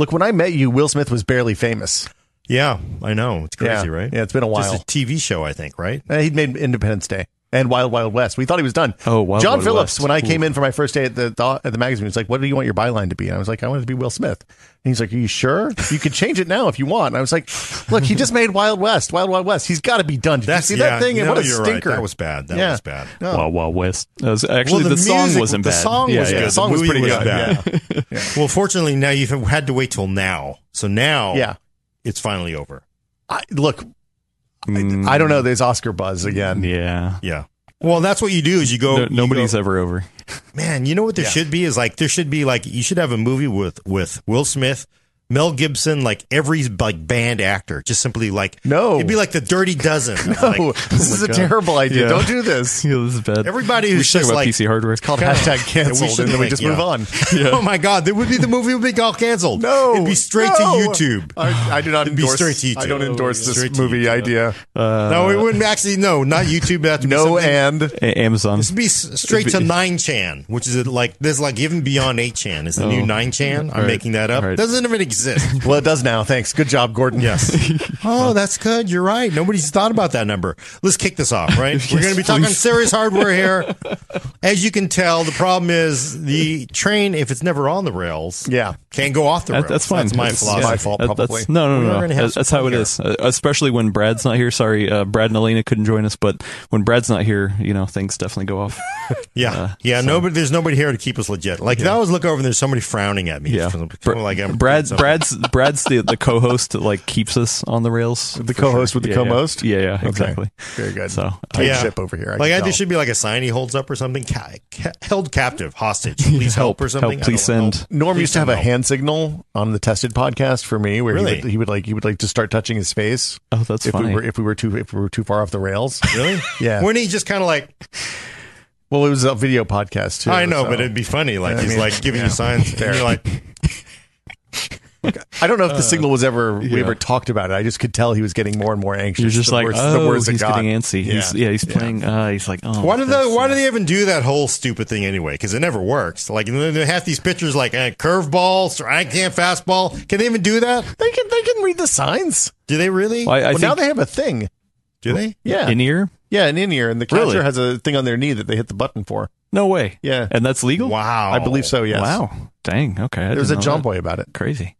Look, when I met you, Will Smith was barely famous. Yeah, I know. It's crazy, Yeah. right? Yeah, it's been a while. Just a TV show, I think, right? Uh, he'd made Independence Day and Wild Wild West. We thought he was done. Oh, Wild John Wild Phillips. West. When I came in for my first day at the, the at the magazine, he was like, "What do you want your byline to be?" And I was like, "I want it to be Will Smith." And he's like, "Are you sure? You can change it now if you want." And I was like, "Look, he just made Wild West, Wild Wild West. He's got to be done. Did That's you see yeah, that thing? And no, what a you're right. stinker! That was bad. That Yeah. was bad. No. Wild Wild West. That was, actually, Well, the, song music- wasn't the bad. song yeah, was yeah. good. The song The was pretty was good. bad. Yeah. Well, fortunately, now you've had to wait till now. So now, yeah. it's finally over. I, look, Mm, I don't know. There's Oscar buzz again. Yeah. Yeah. Well, that's what you do is you go. No, you nobody's go- ever over. Man, you know what there Yeah. should be is like there should be like you should have a movie with with Will Smith, Mel Gibson, like every like band actor, just simply like No. it'd be like the Dirty Dozen. No, Like, this oh is a God. terrible idea. Yeah. Don't do this. Yeah, this is bad. everybody who's should talk just about like PC hardware. It's called God. hashtag Yeah, we canceled, should and then we just yeah. move on. oh my god, there would be the movie would be all canceled. No, it'd be straight no. to YouTube. I, I do not It'd be endorse. straight to YouTube. I don't endorse Straight this movie YouTube. idea. no, it wouldn't actually. No, not YouTube. That'd have to be No, and A- Amazon. This would be s- straight to nine chan, which is like there's like even beyond eight chan is the new Oh. nine chan. I'm Right. making that up. Right. Doesn't even exist. well, it does now. Thanks. Good job, Gordon. Yes. oh, that's good. You're right. Nobody's thought about that number. Let's kick this off, right? We're going to be talking please. serious hardware here. As you can tell, the problem is the train, if it's never on the rails, Yeah. can't go off the rails. That- that's fine. That's my That's- philosophy. my fault, That- probably. That's, no, no, We no, are no. gonna That's, that's how it some is. Uh, especially when Brad's not here. Sorry, uh, Brad and Alaina couldn't join us, but when Brad's not here, you know, things definitely go off. Yeah, Uh, yeah. Nobody, there's nobody here to keep us legit. Like if I always look over and there's somebody frowning at me. Yeah, Br- like I'm Brad, something. Brad's, Brad's the, the co-host that like keeps us on the rails. The co-host sure. with the Yeah, co-most? Yeah, yeah, Okay. exactly. Very good. So, Tight Yeah. ship over here. I like I there should be like a sign he holds up or something. Ca- ca- held captive, hostage. Please help, or something. help, please I don't know. send. Norm Please used to have a hand signal on the tested podcast for me, where Really? he, would, he would like he would like to start touching his face Oh, that's if funny. we were if we were too if we were too far off the rails. Really? Yeah. When he just kind of like, Well, it was a video podcast too. I know, so- but it'd be funny. Like I he's mean, like giving yeah. you signs, Fair. and you're like, I don't know if the signal was ever we ever talked about it. I just could tell he was getting more and more anxious. You're just the like, worse, oh, the worse it getting antsy. He's, yeah, he's playing. Uh, he's like, oh, why do they? Why do they even do that whole stupid thing anyway? Because it never works. Like and they have these pitchers, like uh, curveball, can't fastball. Can they even do that? They can they can read the signs. Do they really? Well, I, I well, now they have a thing. do they? Yeah, in ear. yeah, an in ear, and the catcher Really? has a thing on their knee that they hit the button for. No way. Yeah. and that's legal. Wow, I believe so. Yes. Wow. Dang. Okay. I There's a didn't John that. Boy about it. Crazy.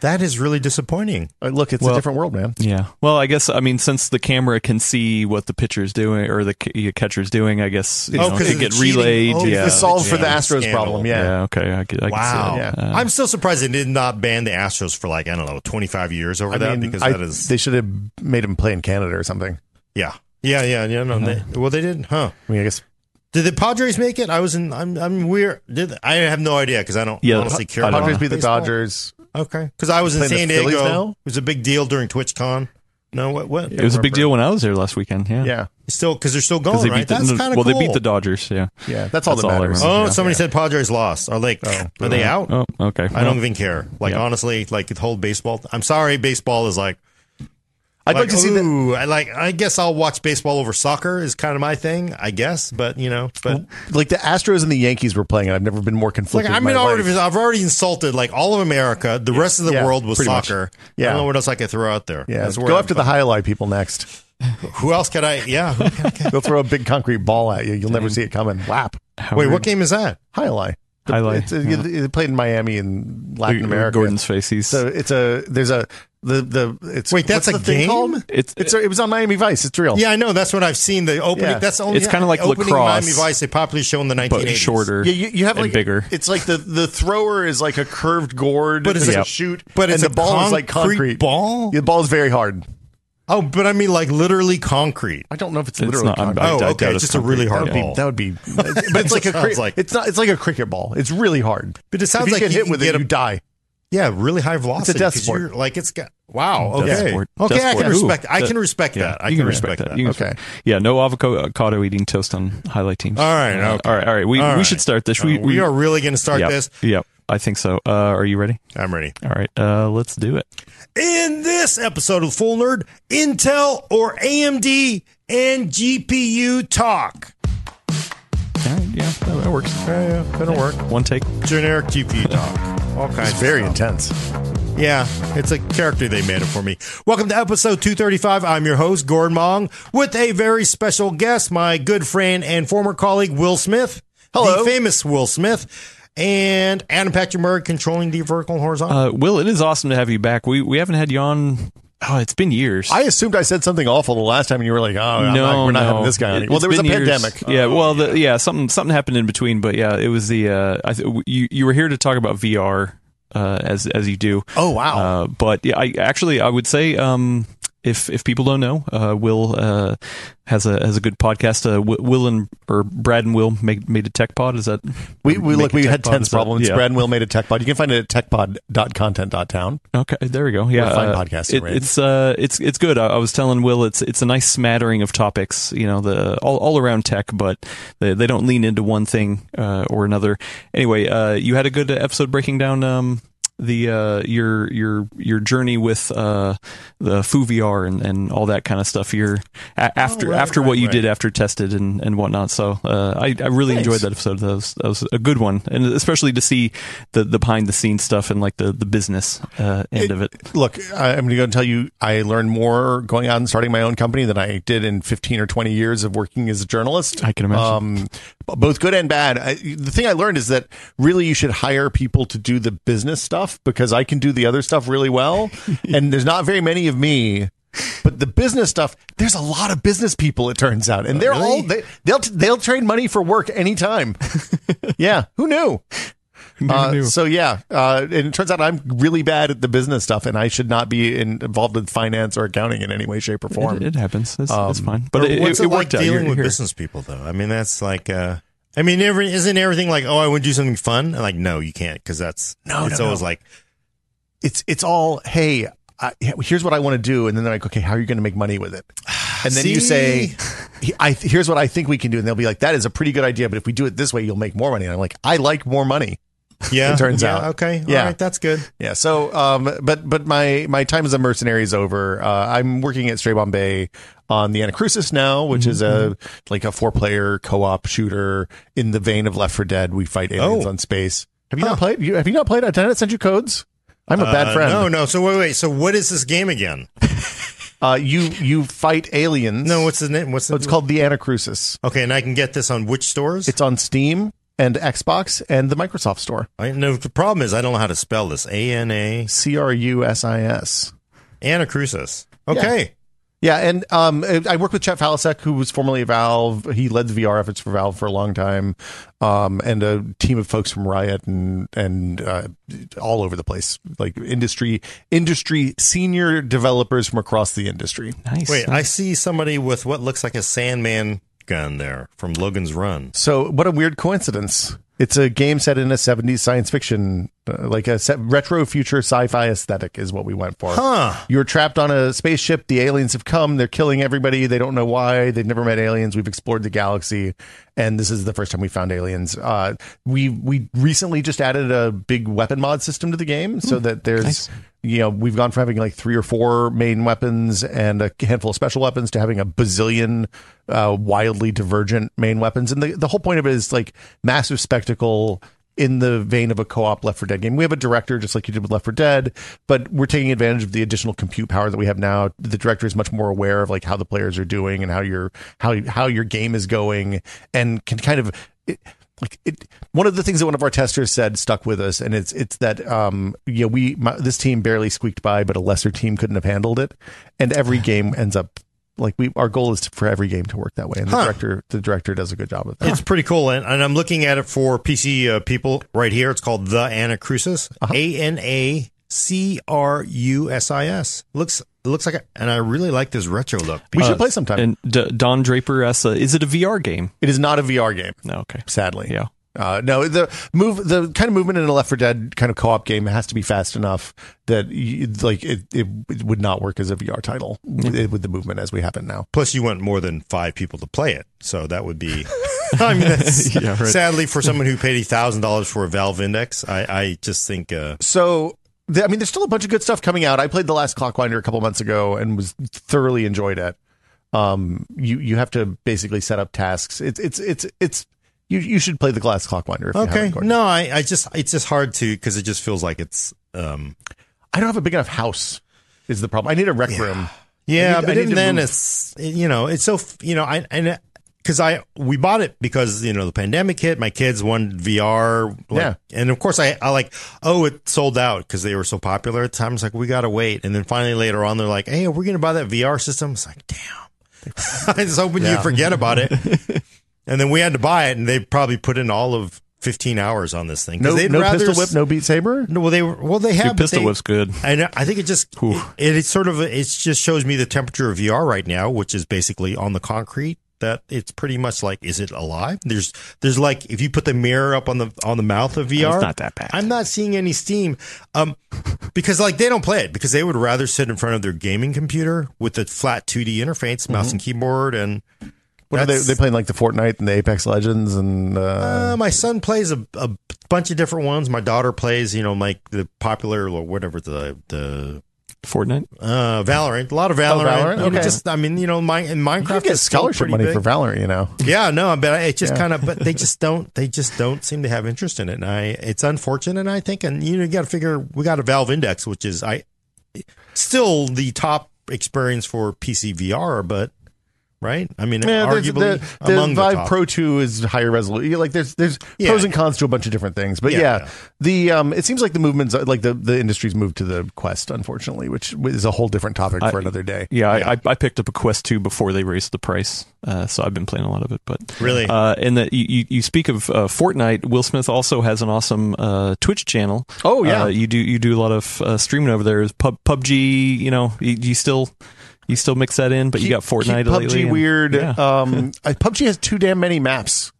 That is really disappointing. Uh, Look, it's Well- a different world, man. Yeah. Well, I guess I mean since the camera can see what the pitcher's doing or the ca- catcher's doing, I guess you Oh, know, 'cause it could get cheating. relayed. Oh, yeah. It's the solve for the Astros Scandal. problem. Yeah. Yeah. Okay. I, could- I Wow, can see that. Uh, I'm still surprised they did not ban the Astros for like I don't know 25 years over I that mean, because I- that is they should have made him play in Canada or something. yeah yeah yeah yeah no Uh-huh. well they didn't huh I mean, I guess did the Padres make it I was in I'm I'm weird did I have no idea because I don't Yeah, honestly care I don't about Padres beat the baseball. Dodgers. Okay because I was in San Diego now? it was a big deal during TwitchCon no what what it was a big deal when I was there last weekend. Yeah. Yeah, still because they're still going Because they right the, that's kind of well, cool they beat the Dodgers. Yeah. yeah. That's all That's that all matters. remember. oh Yeah. somebody said Padres lost are they oh. are they out Oh, okay. I don't even care like Yeah. honestly like the whole baseball I'm sorry baseball is like I'd like, to see that. I like. I guess I'll watch baseball over soccer is kind of my thing. I guess, but you know, but Like the Astros and the Yankees were playing, and I've never been more like conflicted. I in mean, my already, life. I've already insulted like all of America. The rest of the Yeah, world was pretty much. soccer. I Yeah. don't know what else I could throw out there. Yeah, That's where go I'm after the from. jai alai people next. Who else could I? Yeah. They'll throw a big concrete ball at you. You'll never see it coming. Whap. How Wait, what game is that? jai alai. The- jai alai, It's a, yeah. They played in Miami and Latin America. Gordon's face. So it's a there's a the the it's Wait, that's what's a the thing game? called? It's- it's it was on Miami Vice. It's real. Yeah, I know. That's what I've seen. The opening. Yeah. That's the only. It's kinda like opening lacrosse, Miami Vice. They popularly show in the 1980s. but shorter. Yeah, you, you have and like bigger. It's like the the thrower is like a curved gourd, But it's it's a- a shoot, but it's and the ball is like concrete concrete ball? Yeah, the ball is very hard. Oh, but I mean, like literally concrete. I don't know if it's, It's literally not- concrete. I- Oh, I okay. It's it's just a really hard That would be ball. that would be, but it's like a Sounds cricket. like- it's not. It's like a cricket ball. It's really hard. But it sounds if you like get you hit can with get it, a- you die. Yeah, really high velocity. death 'cause sport. you're- Like it's got. Wow. Death Okay. sport. Okay. Death I can sport. respect. Ooh, I can respect Yeah, that. I you can respect that. Can Okay. Yeah, no avocado eating toast on jai alai teams. All right, Uh, okay. all right. All right. We All we should start this. Uh, We we are really going to start yep, this. Yep. I think so. Uh, are you ready? I'm ready. All right. Uh, let's do it. In this episode of Full Nerd, Intel or AMD and GPU talk. All right. Yeah, that, that works. Yeah, yeah, that'll work. One take. Generic GPU talk. All kinds. It's of very stuff. intense. Yeah, it's a character they made it for me. Welcome to episode 235. I'm your host, Gordon Ung, with a very special guest, my good friend and former colleague, Will Smith. Hello. The famous Will Smith. And Adam Patrick Murray controlling the vertical and horizontal. Uh, Will, it is awesome to have you back. We we haven't had you on. Oh, it's been years. I assumed I said something awful the last time, and you were like, "Oh, I'm no, not, we're not no. having this guy." on. It- Well, there was a been years. pandemic. Yeah, well, the, yeah, something something happened in between, but yeah, it was the. Uh, I th- you you were here to talk about VR, uh, as as you do. Oh, wow. Uh, but yeah, I actually I would say um, if if people don't know, uh, Will uh, has a has a good podcast. Uh, Will and or Brad and Will made made a tech pod. Is that we we look. We had pod, tense is that- problems. yeah. Brad and Will made a tech pod. You can find it at techpod.content.town. Okay, there we go. Yeah, fine uh, podcasting, it- It's uh, it's it's good. I, I was telling Will, it's it's a nice smattering of topics. You know, the all, all around tech, but they, they don't lean into one thing uh, or another. Anyway, uh, you had a good episode breaking down um the uh your your your journey with uh the Foo VR and, and all that kind of stuff. Your a- after Oh, right, after right, what you did after tested and and whatnot. So uh, I I really Thanks. enjoyed that episode. That was that was a good one, and especially to see the the behind the scenes stuff and like the the business uh, end of it. Look, I'm going to go and tell you, I learned more going out and starting my own company than I did in 15 or 20 years of working as a journalist. I can imagine. Um, both good and bad. I, the thing I learned is that really you should hire people to do the business stuff because I can do the other stuff really well. and there's not very many of me. But the business stuff, there's a lot of business people. It turns out, and oh, they're really? all they, they'll they'll trade money for work anytime. yeah, who knew? Uh, so yeah, uh, and it turns out I'm really bad at the business stuff, and I should not be in, involved with finance or accounting in any way, shape, or form. It, it happens. It's, Um, it's fine. But Or it, what's it, it, it like out. dealing You're with here. business people, though? I mean, that's like, uh, I mean, every, isn't everything like, oh, I would do something fun? And like, no, you can't because that's, No, it's no, always no. like, it's it's all hey I, here's what i want to do and then they're like okay how are you going to make money with it and then you say I, here's what i think we can do and they'll be like that is a pretty good idea but if we do it this way you'll make more money and i'm like i like more money yeah, It turns yeah, out. Okay. Yeah. All right. That's good. yeah so um but but my my time as a mercenary is over uh i'm working at stray bombay on the anacrusis now which is a like a four player co-op shooter in the vein of Left 4 Dead we fight aliens Oh. on space have you Huh. not played you, have you not played I did send you codes i'm a bad Uh, friend No, no. So wait, wait. So what is this game again? Uh, you you fight aliens. No, what's the name? What's the, it's called the Anacrusis. Okay, and I can get this on which stores? It's on Steam and Xbox and the Microsoft Store. I know the problem is I don't know how to spell this. A N A C R U S I S. Anacrusis. Okay. Yeah, and um, I work with Chet Faliszek, who was formerly at Valve. He led the VR efforts for Valve for a long time, um, and a team of folks from Riot and and uh, all over the place, like industry industry senior developers from across the industry. Nice. Wait, I see somebody with what looks like a Sandman gun there from Logan's Run. So, what a weird coincidence. It's a game set in a 70s science fiction, uh, like a retro future sci fi aesthetic, is what we went for. Huh. You're trapped on a spaceship. The aliens have come. They're killing everybody. They don't know why. They've never met aliens. We've explored the galaxy, and this is the first time we found aliens. Uh, we we recently just added a big weapon mod system to the game, so that there's Nice. You know we've gone from having like three or four main weapons and a handful of special weapons to having a bazillion uh, wildly divergent main weapons. And the the whole point of it is like massive spectacle in the vein of a co-op Left 4 Dead game. We have a director just like you did with Left 4 Dead, but we're taking advantage of the additional compute power that we have now. The director is much more aware of like how the players are doing and how your how how your game is going and can kind of it, like it one of the things that one of our testers said stuck with us and it's it's that um yeah we my, this team barely squeaked by but a lesser team couldn't have handled it and every game ends up like we our goal is to, for every game to work that way and the Huh. director the director does a good job of that It's pretty cool, and, and I'm looking at it for PC uh, people right here. It's called the Anacrusis. Uh-huh. A N A C R U S I S. Looks it looks like, a, and I really like this retro look. we should play sometime And D- Don Draper asks, uh, is it a VR game? it is not a vr game No, okay. sadly Yeah. Uh, no, the move, the kind of movement in a Left 4 Dead kind of co-op game has to be fast enough that you, like it, it, it would not work as a VR title with, with the movement as we have it now. Plus, you want more than five people to play it, so that would be. I mean, that's, Yeah, right. sadly, for someone who paid thousand dollars for a Valve Index, I, I just think uh, So, the, I mean, there's still a bunch of good stuff coming out. I played the last Clockwinder a couple months ago and was thoroughly enjoyed it. Um, you you have to basically set up tasks. It's it's it's it's you you should play the Last Clockwinder. If Okay. No, I, I just it's just hard to because it just feels like it's um I don't have a big enough house. Is the problem? I need a rec room. yeah, need- but need then move. it's you know it's so you know I and because I we bought it because you know the pandemic hit. My kids wanted VR. like- Yeah. and of course I I like oh it sold out because they were so popular at the time. It's like we gotta wait, and then finally later on they're like, hey, we're we gonna buy that VR system? It's like damn. I was hoping Yeah. you'd forget about it. and then we had to buy it, and they probably put in all of 15 hours on this thing. No, no pistol whip, no Beat Saber. No, well, they were well. They have Dude, pistol they- whip's good. And I think it just it, it's sort of it just shows me the temperature of VR right now, which is basically on the concrete. That it's pretty much like, is it alive? There's there's like if you put the mirror up on the on the mouth of VR, It's not that bad. I'm not seeing any steam, um, because like they don't play it because they would rather sit in front of their gaming computer with the flat 2D interface, mouse and keyboard, and What are they? They playing like the Fortnite and the Apex Legends and uh, Uh, my son plays a, a bunch of different ones. My daughter plays, you know, like the popular or whatever the the Fortnite. uh, Valorant. A lot of Valorant. Valorant? Okay. just I mean, you know, my in you Minecraft can get is scholarship pretty money big. for Valorant. You know, Yeah, no, but it just Yeah. kind of, but they just don't, they just don't seem to have interest in it. And I, it's unfortunate. and I think, and you know, you got to figure we got a Valve Index, which is I still the top experience for PC VR, but right. I mean, yeah, there's- arguably the, the among Vive the top. Pro Two is higher resolution. Like there's there's Yeah. pros and cons to a bunch of different things, but Yeah, yeah, yeah. the um, it seems like the movements like the the industry's moved to the Quest, unfortunately, which is a whole different topic for I- another day. Yeah, I, I, I picked up a Quest 2 before they raised the price, uh, so I've been playing a lot of it. But Really? uh, and that you, you, you speak of uh, Fortnite. Will Smith also has an awesome uh, Twitch channel. Oh, yeah. uh, you do you do a lot of uh, streaming over there. Pub, PUBG, you know, you, you still you still mix that in, but you got Fortnite Keep lately. PUBG weird. Yeah. Um, PUBG has too damn many maps.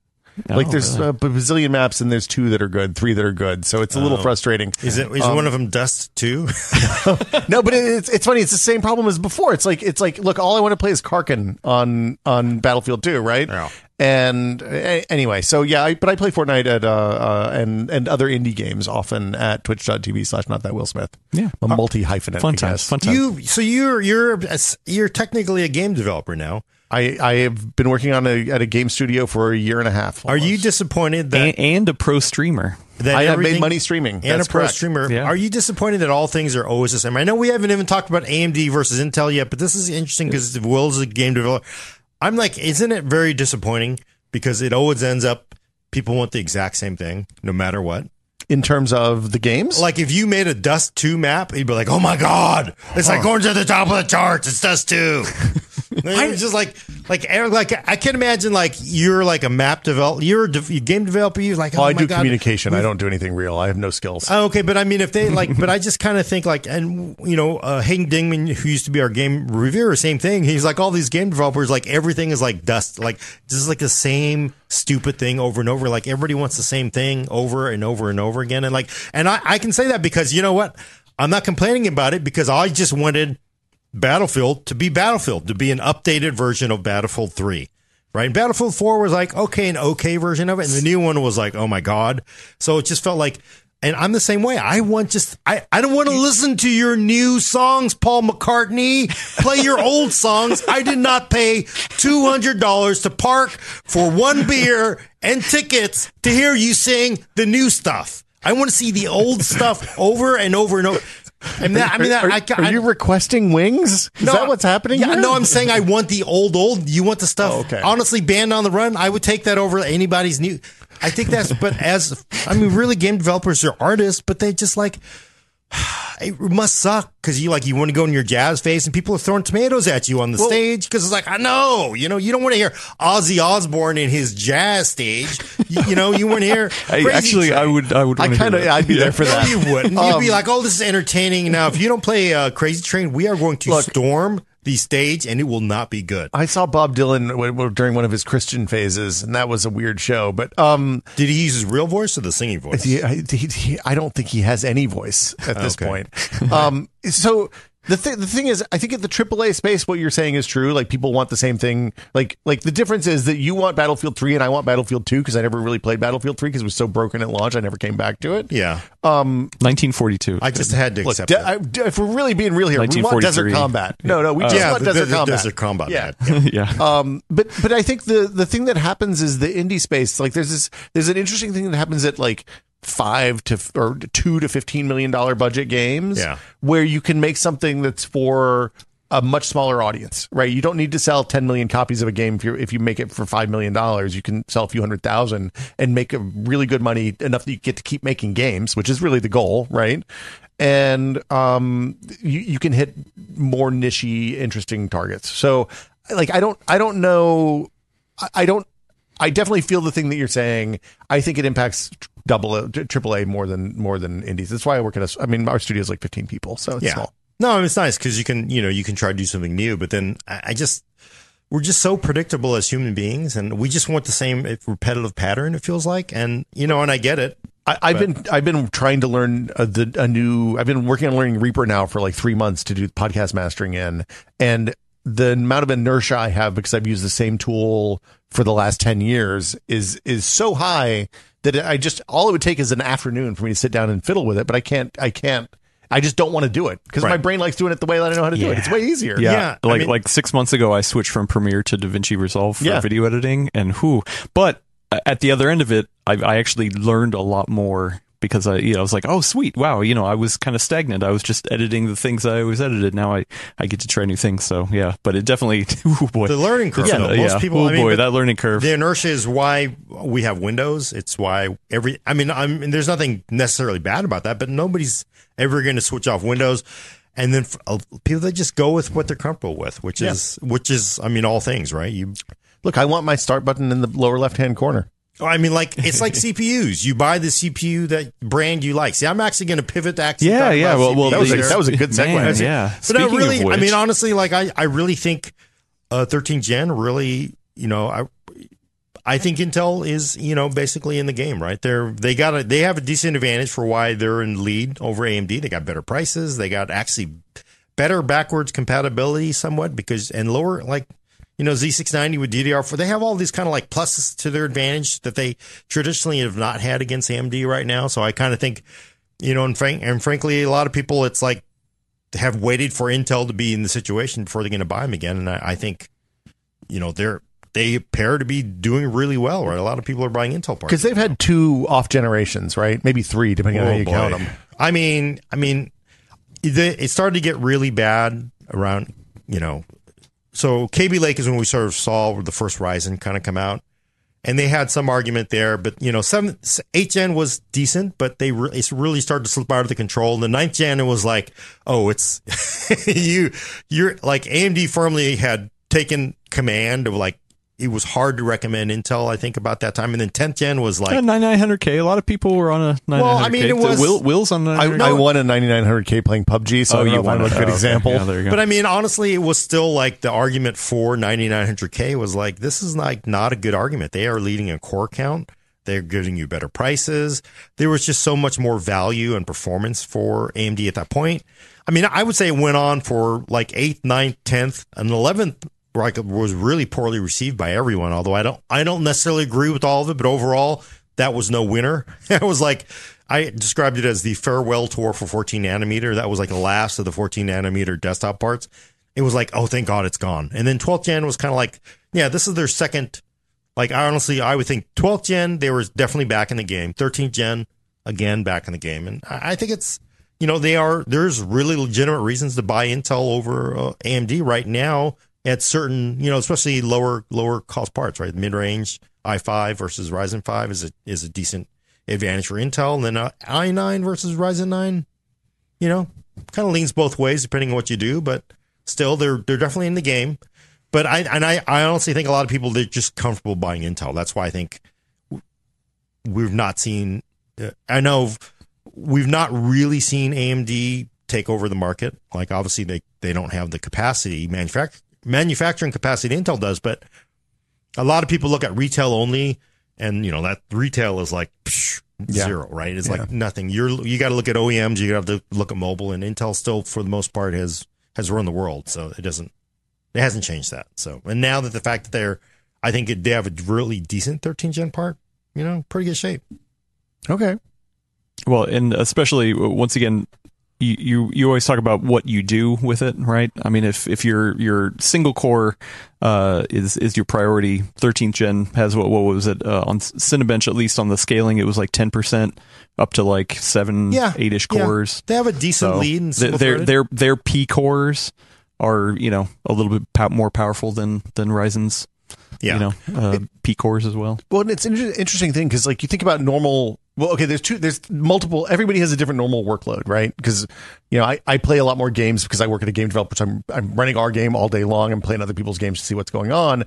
Like Oh, there's really? a bazillion maps and there's two that are good, three that are good. So it's a little frustrating. Is it is Um, one of them Dust too? No, but it, it's it's funny. It's the same problem as before. It's like it's like look, all I want to play is Karkand on on Battlefield 2, right? Yeah. And uh, anyway, so yeah, I, but I play Fortnite at uh, uh and and other indie games often at twitch.tv slash not that Will Smith. Yeah. a multi hyphenate. fun times, fun times. you so you're you're you're technically a game developer now. I I have been working on a at a game studio for a year and a half. Are you disappointed that and, and a pro streamer. that I have made money streaming. and That's a pro correct. streamer. Yeah. Are you disappointed that all things are always the same? I know we haven't even talked about AMD versus Intel yet, but this is interesting because Will's a game developer. I'm like, isn't it very disappointing because it always ends up people want the exact same thing no matter what. in terms of the games. Like if you made a Dust 2 map, you'd be like, "Oh my god, it's like going to the top of the charts. It's Dust 2." I'm just like, like, Eric, like I can imagine, like you're like a map developer, you're a de- game developer. You're like, oh, oh I do God. communication. I don't do anything real. I have no skills. Oh, okay, but I mean, if they like, but I just kind of think like, and you know, uh, Hayden Dingman, who used to be our game reviewer, same thing. He's like, all these game developers, like everything is like dust, like this is like the same stupid thing over and over. Like everybody wants the same thing over and over and over again, and like, and I, I can say that because you know what, I'm not complaining about it because I just wanted Battlefield to be Battlefield, to be an updated version of Battlefield 3. Right? And Battlefield 4 was like, okay, an okay version of it. And the new one was like, oh my God. So it just felt like, and I'm the same way. I want just, I, I don't want to listen to your new songs, Paul McCartney. Play your old songs. I did not pay $200 to park for one beer and tickets to hear you sing the new stuff. I want to see the old stuff over and over and over. And that, I mean, that, are, I, are you requesting wings? Is that what's happening? Yeah, here? no, I'm saying I want the old old. You want the stuff. Oh, okay. Honestly, band on the run, I would take that over anybody's new. I think that's. But as I mean, really, game developers are artists, but they just like. It must suck because you like you want to go in your jazz face and people are throwing tomatoes at you on the stage because it's like I know you know you don't want to hear Ozzy Osbourne in his jazz stage you, you know you want to hear I, Crazy actually, Train. I would. I would. I kind of. I'd be there for No, that. you wouldn't. You'd Um, be like, "Oh, this is entertaining." Now, if you don't play uh, Crazy Train, we are going to Look- storm the stage, and it will not be good. I saw Bob Dylan w- w- during one of his Christian phases, and that was a weird show. But um, Did he use his real voice or the singing voice? he, I, he, he- I don't think he has any voice at this Okay. point. Um, so the thing the thing is, I think at the AAA space, what you're saying is true. Like people want the same thing. Like like the difference is that you want Battlefield three and I want Battlefield two because I never really played Battlefield three because it was so broken at launch. I never came back to it. Yeah. 1942. I just had to Look, accept de- it. I, de- if we're really being real here, we want desert combat. No, no, we just yeah, want the, desert the, combat. desert combat. Yeah. man. yeah. Um, but but I think the the thing that happens is the indie space. Like there's this there's an interesting thing that happens at like five to or two to fifteen million dollar budget games. Yeah. where you can make something that's for a much smaller audience, right? You don't need to sell 10 million copies of a game if you if you make it for 5 million dollars, you can sell a few hundred thousand and make a really good money enough that you get to keep making games, which is really the goal, right? And um you you can hit more nichey interesting targets. So like I don't I don't know I- I don't I definitely feel the thing that you're saying. I think it impacts double A, triple A more than more than indies. That's why I work at a I mean our studio is like 15 people, so it's Yeah. small. No, I mean, it's nice because you can, you know, you can try to do something new, but then I, I just, we're just so predictable as human beings and we just want the same eh, repetitive pattern, it feels like. And, you know, and I get it. I, I've been I've been trying to learn a, the a new. I've been working on learning Reaper now for like three months to do podcast mastering in, and the amount of inertia I have because I've used the same tool for the last ten years is is so high that I just all it would take is an afternoon for me to sit down and fiddle with it. But I can't. I can't. I just don't want to do it because my brain likes doing it the way that I know how to do it. It's way easier. Yeah, Yeah, I like mean- like six months ago, I switched from Premiere to DaVinci Resolve for Yeah. video editing, and who? But uh, at the other end of it, I, I actually learned a lot more because I, you know, I was like, oh, sweet, wow, you know, I was kind of stagnant. I was just editing the things I always edited. Now I, I get to try new things. So yeah, but it definitely, oh boy, The learning curve, Yeah, though. yeah. Most people- oh I mean, boy, that learning curve. The inertia is why we have Windows. It's why every, I mean, I'm, there's nothing necessarily bad about that, but nobody's ever going to switch off Windows. And then for, uh, people that just go with what they're comfortable with, which is, which is, I mean, all things, right? You, Look, I want my start button in the lower left hand corner. Oh, I mean, like it's like CPUs. You buy the CPU that brand you like. See, I'm actually going to pivot to actually. Yeah, yeah, well- well, That was a, that was a good segue. Man, yeah. But Speaking of really, I which- mean, honestly, like I, I really think uh, 13 Gen really, you know, I, I think Intel is, you know, basically in the game, right? They're they got a they have a decent advantage for why they're in lead over AMD. They got better prices. They got actually better backwards compatibility somewhat because and lower like you know Z690 with DDR4. They have all these kind of like pluses to their advantage that they traditionally have not had against AMD right now. So I kind of think, you know, and frank and frankly, a lot of people it's like have waited for Intel to be in the situation before they're going to buy them again. And I, I think, you know, they're they appear to be doing really well. Right, a lot of people are buying Intel parts Because they've had two off generations, right? Maybe three, depending on how Oh, you boy. count them. I mean, I mean, it started to get really bad around, you know. So Kaby Lake is when we sort of saw the first Ryzen kind of come out, and they had some argument there. But you know, seven, eight gen was decent, but they re- it's really started to slip out of the control. And the ninth gen, it was like, oh, it's you, you're like AMD firmly had taken command of like. It was hard to recommend Intel, I think, about that time. And then 10th gen was like, Yeah, 9900K. A lot of people were on a 9900K. Well, I mean, it was- Will, Will's on I, 9900K. I won a 9900K playing PUBG, so Oh, you know won a good Oh, okay. example. Yeah, there you go. But I mean, honestly, it was still like the argument for 9900K was like, this is like not a good argument. They are leading a core count. They're giving you better prices. There was just so much more value and performance for AMD at that point. I mean, I would say it went on for like 8th, 9th, 10th, and 11th like was really poorly received by everyone. Although I don't, I don't necessarily agree with all of it, but overall, that was no winner. It was like I described it as the farewell tour for 14 nanometer. That was like the last of the 14 nanometer desktop parts. It was like, oh, thank God it's gone. And then 12th gen was kind of like, yeah, this is their second. Like honestly, I would think 12th gen they were definitely back in the game. 13th gen again back in the game, and I I think it's you know they are. There's really legitimate reasons to buy Intel over uh, AMD right now at certain you know especially lower lower cost parts. Right, mid range i5 versus Ryzen 5 is a is a decent advantage for Intel, and then uh, i9 versus Ryzen 9. You know, kind of leans both ways depending on what you do, but still they're they're definitely in the game. But I and I, I honestly think a lot of people they're just comfortable buying Intel. That's why I think we've not seen. Uh, I know we've not really seen AMD take over the market. Like obviously they they don't have the capacity manufact- manufacturing capacity Intel does, but a lot of people look at retail only, and you know that retail is like psh, Yeah. zero, right? It's like nothing. You're you got to look at OEMs. You got to look at mobile, and Intel still for the most part has has run the world. So it doesn't, it hasn't changed that. So, and now that the fact that they're, I think it, they have a really decent 13 gen part, you know, pretty good shape. Okay. Well, and especially once again, you, you you always talk about what you do with it, right? I mean, if if your your single core uh, is is your priority, 13th gen has what what was it uh, on Cinebench at least on the scaling, it was like 10 percent up to like seven Yeah, eight ish yeah. cores. They have a decent So lead in their their their P cores are you know a little bit more powerful than than Ryzen's Yeah. you know uh, P cores as well. Well, and it's an interesting thing because, like, you think about normal. Well, okay, there's two. There's multiple. Everybody has a different normal workload, right? Because you know, I, I play a lot more games because I work at a game developer. So I'm I'm running our game all day long. I'm playing other people's games to see what's going on.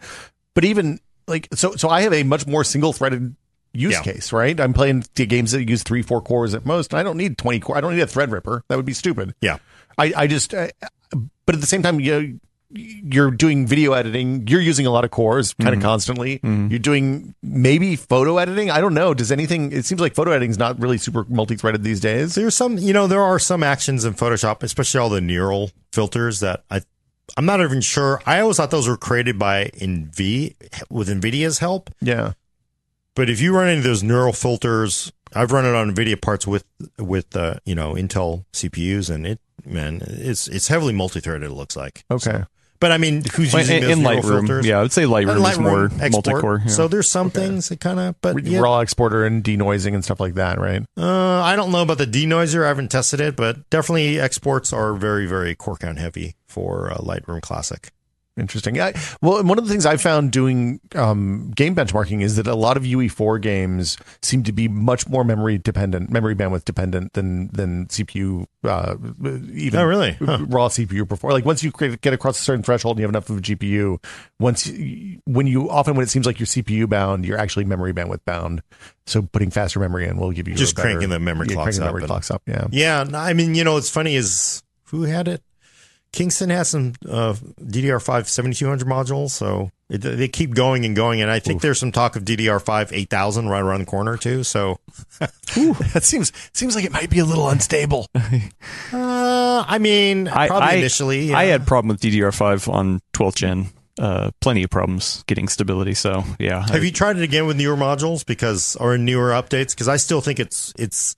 But even like so, so I have a much more single threaded use Yeah. case, right? I'm playing games that use three, four cores at most. And I don't need 20 core. I don't need a Threadripper. That would be stupid. Yeah. I, I just, uh, but at the same time, you know, you're doing video editing. You're using a lot of cores kind of constantly. You're doing maybe photo editing. I don't know. Does anything? It seems like photo editing is not really super multi-threaded these days. There's some, you know, there are some actions in Photoshop, especially all the neural filters that I, I'm not even sure. I always thought those were created by NV with NVIDIA's help. Yeah. But if you run into those neural filters, I've run it on NVIDIA parts with with uh, you know Intel CPUs, and it man, it's it's heavily multi-threaded. It looks like. Okay. But I mean, who's Well, using in, those in Lightroom, filters? yeah, I would say Lightroom, is more export. multi-core. yeah. So there's some things that kind of, but yeah, Raw exporter and denoising and stuff like that, right? Uh, I don't know about the denoiser. I haven't tested it, but definitely exports are very, very core count heavy for uh, Lightroom Classic. Interesting. I, well, one of the things I found doing um, game benchmarking is that a lot of UE4 games seem to be much more memory dependent, memory bandwidth dependent than than CPU. Uh, even Oh, really? Huh. raw CPU before. Like once you create, get across a certain threshold and you have enough of a GPU, once you, when you often when it seems like you're CPU bound, you're actually memory bandwidth bound. So putting faster memory in will give you Just a better- cranking the memory yeah, clocks cranking the up memory clocks up. Yeah. Yeah, I mean, you know, it's funny is who had it? Kingston has some uh, DDR5 7200 modules, so it, they keep going and going. And I think there's some talk of DDR5 8000 right around the corner too. So, that seems seems like it might be a little unstable. uh, I mean, I, probably I- initially, I yeah. had problem with DDR5 on 12th gen. Uh, plenty of problems getting stability. So yeah, Have you tried it again with newer modules because or newer updates? Because I still think it's it's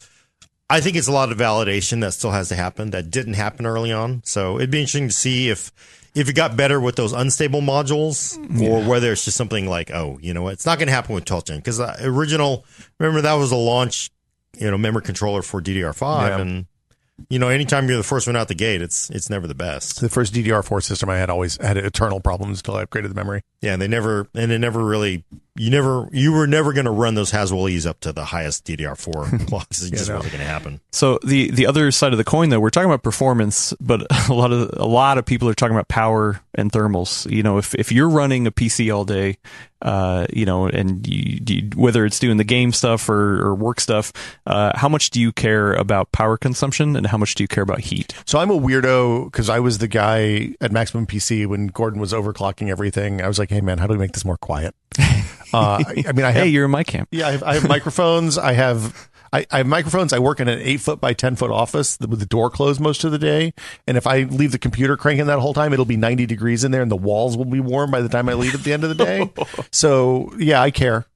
I think it's a lot of validation that still has to happen that didn't happen early on. So it'd be interesting to see if if it got better with those unstable modules or whether it's just something like oh you know what it's not going to happen with 12th gen because uh, original remember that was a launch you know memory controller for DDR5 Yeah. and you know anytime you're the first one out the gate it's it's never the best. The first DDR4 system I had always had eternal problems until I upgraded the memory. Yeah, and they never and it never really you never you were never going to run those Haswell E's up to the highest DDR4 clocks. It just no. wasn't going to happen. So the the other side of the coin, though, we're talking about performance, but a lot of a lot of people are talking about power and thermals. You know, if if you're running a PC all day, uh, you know, and you, you, whether it's doing the game stuff or, or work stuff, uh, how much do you care about power consumption, and how much do you care about heat? So I'm a weirdo because I was the guy at Maximum PC when Gordon was overclocking everything. I was like, hey man, how do we make this more quiet? Uh, I, I mean, I have Hey, you're in my camp. yeah, I have, I have microphones. I have. I, I have microphones. I work in an eight foot by ten foot office with the door closed most of the day. And if I leave the computer cranking that whole time, it'll be ninety degrees in there, and the walls will be warm by the time I leave at the end of the day. so yeah, I care.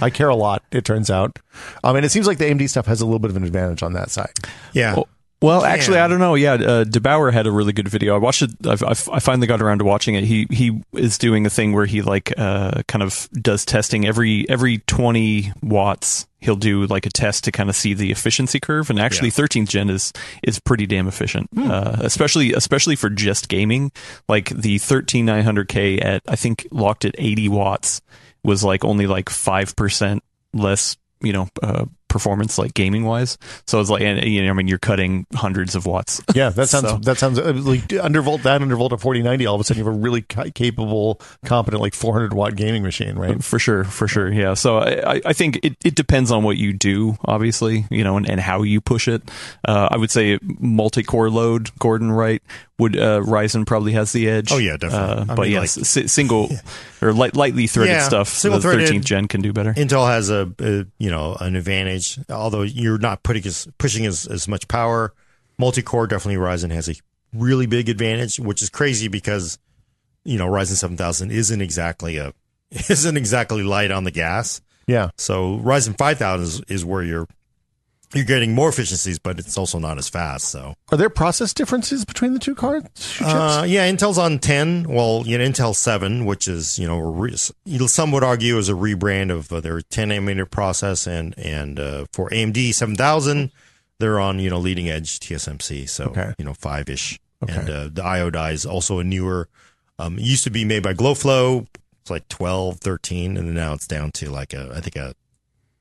I care a lot. It turns out, um, and it seems like the AMD stuff has a little bit of an advantage on that side. Yeah. Well, well, actually, I don't know. Yeah, uh, der8auer had a really good video. I watched it. I've, I've, I finally got around to watching it. He he is doing a thing where he like uh, kind of does testing every every twenty watts. He'll do like a test to kind of see the efficiency curve, and actually, Yeah. 13th gen is is pretty damn efficient, uh, especially especially for just gaming. Like the 13900K at I think locked at 80 watts was like only like five percent less, you know, uh, performance like gaming wise. So it's like, and, you know, I mean, you're cutting hundreds of watts. Yeah, that sounds So- that sounds uh, like undervolt that undervolt at forty ninety. All of a sudden, you have a really capable, competent, like four hundred watt gaming machine, right? For sure, for sure, yeah. So I, I- think it, it depends on what you do, obviously, you know, and, and how you push it. Uh, I would say multi-core load, Gordon, right? Would uh, Ryzen probably has the edge? Oh, yeah, definitely. Uh, but mean, yes, like- si- single or light, lightly threaded Yeah, stuff. The single-threaded- 13th gen can do better. Intel has a, a you know an advantage, although you're not putting as pushing as, as much power. Multi-core definitely Ryzen has a really big advantage, which is crazy because you know Ryzen 7000 isn't exactly a isn't exactly light on the gas. Yeah. So Ryzen 5000 is, is where you're you're getting more efficiencies, but it's also not as fast. So Are there process differences between the two cards? uh, yeah, Intel's on 10. Well, you know, Intel 7, which is you know, re- some would argue is a rebrand of uh, their 10 nanometer process, and and uh, for AMD 7000, they're on you know leading edge TSMC, so Okay. you know five ish, Okay. and uh, the IO die is also a newer. Um, it used to be made by GloFo. It's like 12, 13, and now it's down to like a I think a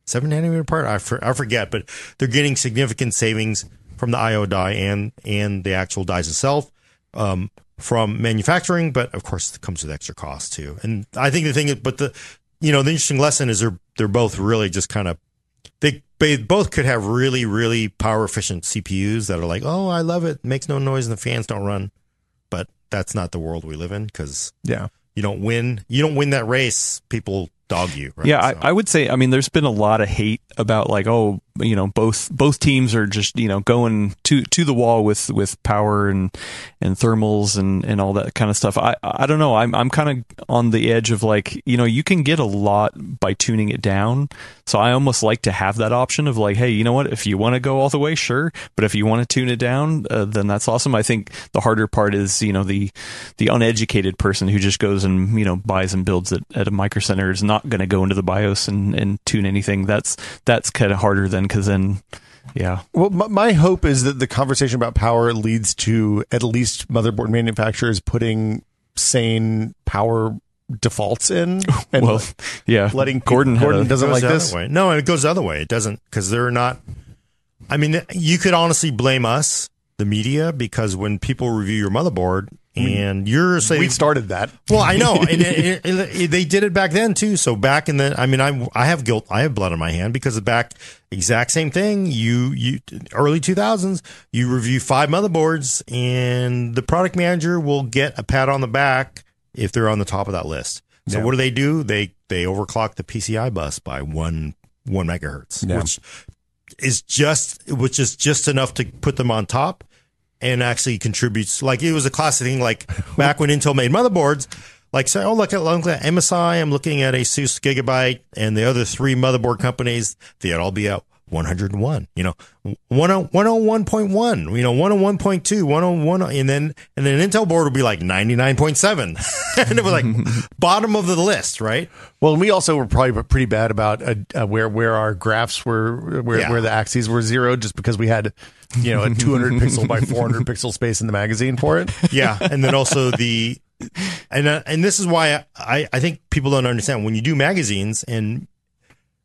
seven nanometer part. I, for, I forget, but they're getting significant savings from the IO die and and the actual dies itself um, from manufacturing. But of course, it comes with extra costs too. And I think the thing, is, but the you know the interesting lesson is they're they're both really just kind of they they both could have really really power efficient CPUs that are like, oh, I love it, makes no noise and the fans don't run. But that's not the world we live in because yeah. you don't win you don't win that race. People dog you. Right? Yeah, So- I, I would say. I mean, there's been a lot of hate about like, oh, you know, both both teams are just you know going to to the wall with with power and and thermals and and all that kind of stuff. I I don't know. I'm I'm kind of on the edge of like, you know, you can get a lot by tuning it down. So I almost like to have that option of like, hey, you know what? If you want to go all the way, sure. But if you want to tune it down, uh, then that's awesome. I think the harder part is you know the the uneducated person who just goes and you know buys and builds it at a micro center is not going to go into the BIOS and, and tune anything. That's that's kind of harder then because then yeah Well, my, my hope is that the conversation about power leads to at least motherboard manufacturers putting sane power defaults in and well yeah letting Gordon had Gordon a- doesn't like this. way. No, it goes the other way. It doesn't because they're not. I mean, you could honestly blame us, the media, because when people review your motherboard and you're saying, We started that. well, I know, and it, it, it- they did it back then too. So back in the, I mean, I I have guilt, I have blood on my hand because the back exact same thing. You you early two thousands, you review five motherboards, and the product manager will get a pat on the back if they're on the top of that list. So Yeah. what do they do? They they overclock the PCI bus by one one megahertz, Yeah. which is just which is just enough to put them on top and actually contributes like it was a classic thing like back when Intel made motherboards like say oh look at, look at MSI I'm looking at Asus Gigabyte and the other three motherboard companies they'd all be at 101 you know 10 101.1 you know 101.2 101 and then and then Intel board would be like 99.7 and it was like bottom of the list right Well, and we also were probably pretty bad about uh, uh, where where our graphs were, where Yeah. where the axes were zero just because we had, you know, a 200 pixel by 400 pixel space in the magazine for it. yeah and then also the and uh, and this is why I, I think people don't understand when you do magazines and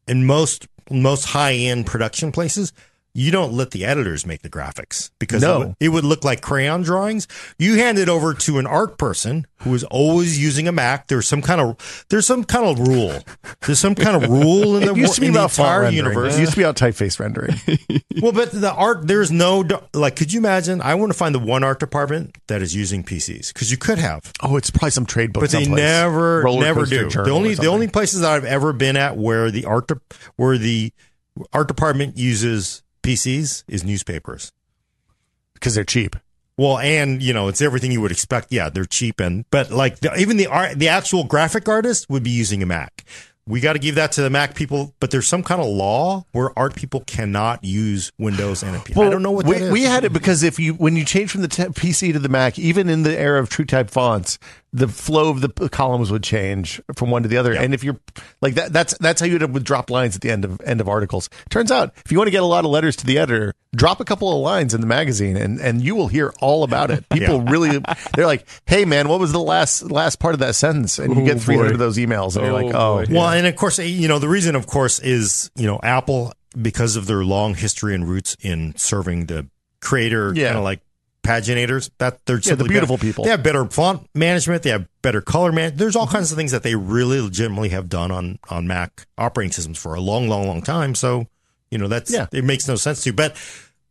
and most most high end production places you don't let the editors make the graphics because No. it, would, it would look like crayon drawings. You hand it over to an art person who is always using a Mac. There's some kind of there's some kind of rule. There's some kind of rule in the, It used to be about entire universe. It used to be about typeface rendering. Well, but the art, there's no, like, could you imagine? I want to find the one art department that is using PCs because you could have. Oh, it's probably some trade book. but they never Roller never do. The only the only places that I've ever been at where the art de- where the art department uses PCs is newspapers. because they're cheap. Well, and you know, it's everything you would expect. Yeah, they're cheap and but like the, even the art, the actual graphic artist would be using a Mac. We got to give that to the Mac people, but there's some kind of law where art people cannot use Windows and a PC. Well, I don't know what we, that is. we had it because if you when you change from the PC to the Mac, even in the era of TrueType fonts, the flow of the columns would change from one to the other. And if you're like that, that's that's how you end up with drop lines at the end of end of articles. Turns out, if you want to get a lot of letters to the editor, drop a couple of lines in the magazine, and and you will hear all about it. People really, they're like, "Hey, man, what was the last last part of that sentence?" And you get Oh, 300 of those emails, and you're Oh, like, "Oh, boy. Oh. Well, and of course, you know, the reason, of course, is, you know, Apple, because of their long history and roots in serving the creator Yeah. kind of like paginators, that they're the beautiful better- people. They have better font management. They have better color man. There's all kinds of things that they really legitimately have done on, on Mac operating systems for a long, long, long time. So, you know, that's, Yeah. it makes no sense to, but,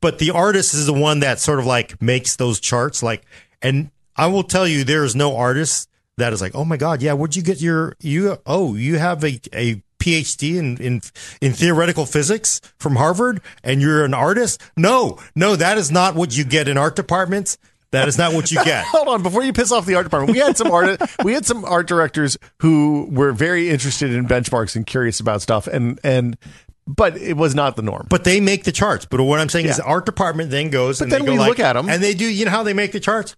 but the artist is the one that sort of like makes those charts. Like, and I will tell you, there is no artist that is like, oh my God, yeah, where'd you get your, you, oh, you have a, a PhD in, in, in theoretical physics from Harvard and you're an artist? No, no, that is not what you get in art departments. That is not what you get. Hold on, before you piss off the art department, we had some art we had some art directors who were very interested in benchmarks and curious about stuff and and but it was not the norm. But they make the charts. But what I'm saying is the art department then goes and then they go we like, look at 'em. and they do. You know how they make the charts?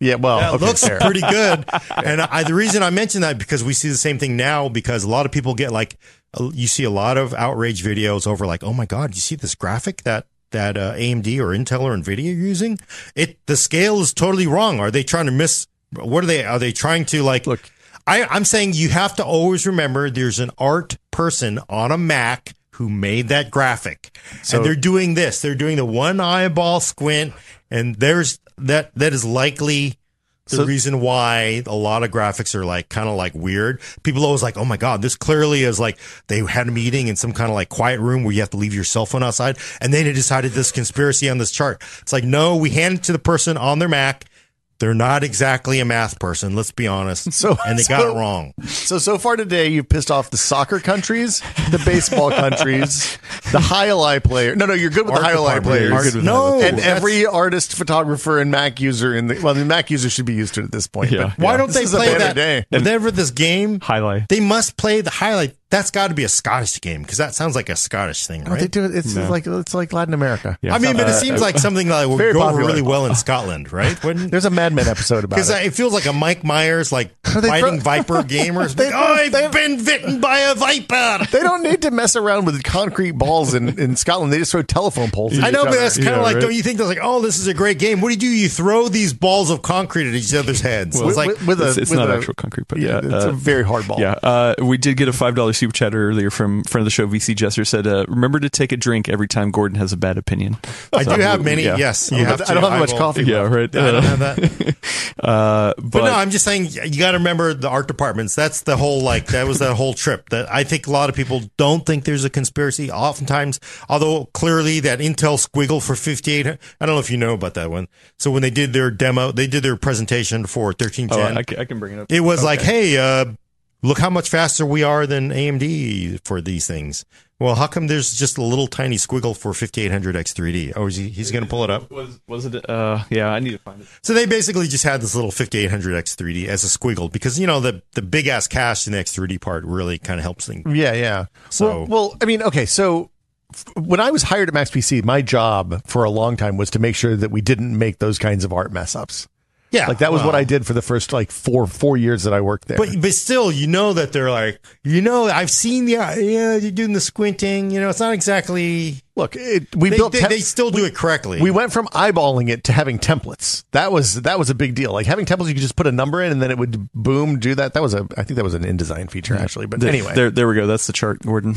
Yeah, well, That okay, looks fair. pretty good. And I, the reason I mention that because we see the same thing now because a lot of people get like uh, you see a lot of outrage videos over like, oh my god, you see this graphic that that uh, AMD or Intel or Nvidia are using? It the scale is totally wrong. Are they trying to miss? What are they? Are they trying to like? Look. I, I'm saying you have to always remember there's an art person on a Mac who made that graphic. So- and they're doing this. They're doing the one eyeball squint, and there's that that is likely the So- reason why a lot of graphics are like kind of like weird. People always like, oh my God, this clearly is like they had a meeting in some kind of like quiet room where you have to leave your cell phone outside. And then they decided this conspiracy on this chart. It's like, no, we hand it to the person on their Mac. They're not exactly a math person. Let's be honest. So- and they got it wrong. So so far today, you've pissed off the soccer countries, the baseball countries, the highlight player. No, no, you're good with Art the highlight department. players. Art- good with no, and that's- every artist, photographer, and Mac user in the well, the Mac user should be used to it at this point. Yeah. but Why Yeah. don't This they is a play banner that? day. Whenever this game, Highlight. they must play the highlight. That's got to be a Scottish game because that sounds like a Scottish thing, What right? they do it. It's like it's like Latin America. Yeah. I mean, but it Uh, seems like something that would go over popular. really well in Scotland, right? Wouldn't There's a Mad Men episode about it Because it. it feels like a Mike Myers, like They fighting viper gamers. They- Like, oh, I've they- been bitten by a viper. They don't need to mess around with concrete balls in, in Scotland. They just throw telephone poles. at I each know, but other. that's kind of Yeah, like, right. don't you think that's like, oh, this is a great game? What do you do? You throw these balls of concrete at each other's heads. Well, it's like, with, with a, it's, it's with not a- actual concrete, but yeah, yeah, it's uh, a very hard ball. Yeah, uh, we did get a five dollar super chat earlier from friend of the show, VC Jester said, uh, "Remember to take a drink every time Gordon has a bad opinion." I do have many. yeah. Yes, I you don't have have, to. I don't have much will- coffee. Yeah, left. right. I don't have that. uh, But, but no, I'm just saying you got to remember the art departments. That's the whole like that was that whole trip. That I think a lot of people don't think there's a conspiracy. Oftentimes, although clearly that Intel squiggle for 58. I don't know if you know about that one. So when they did their demo, they did their presentation for 1310. oh, I, I can bring it up. it was like, hey, uh, look how much faster we are than AMD for these things. Well, how come there's just a little tiny squiggle for 5800X3D? Oh, is he, he's going to pull it up. was was it? Uh, yeah, I need to find it. So they basically just had this little 5800X3D as a squiggle because, you know, the, the big ass cache in the X3D part really kind of helps things. Yeah, yeah. So- well, well, I mean, okay, so when I was hired at MaxPC, my job for a long time was to make sure that we didn't make those kinds of art mess ups. Yeah. Like that was what I did for the first like four four years that I worked there. But, but still, you know that they're like, you know, I've seen the, yeah, you're doing the squinting. You know, it's not exactly, Look, it, we they, built. they, tem- they still do it correctly. we went from eyeballing it to having templates. That was that was a big deal. Like having templates, you could just put a number in and then it would boom do that. That was a I think that was an InDesign feature actually. But There- anyway, there, there we go. That's the chart, Gordon.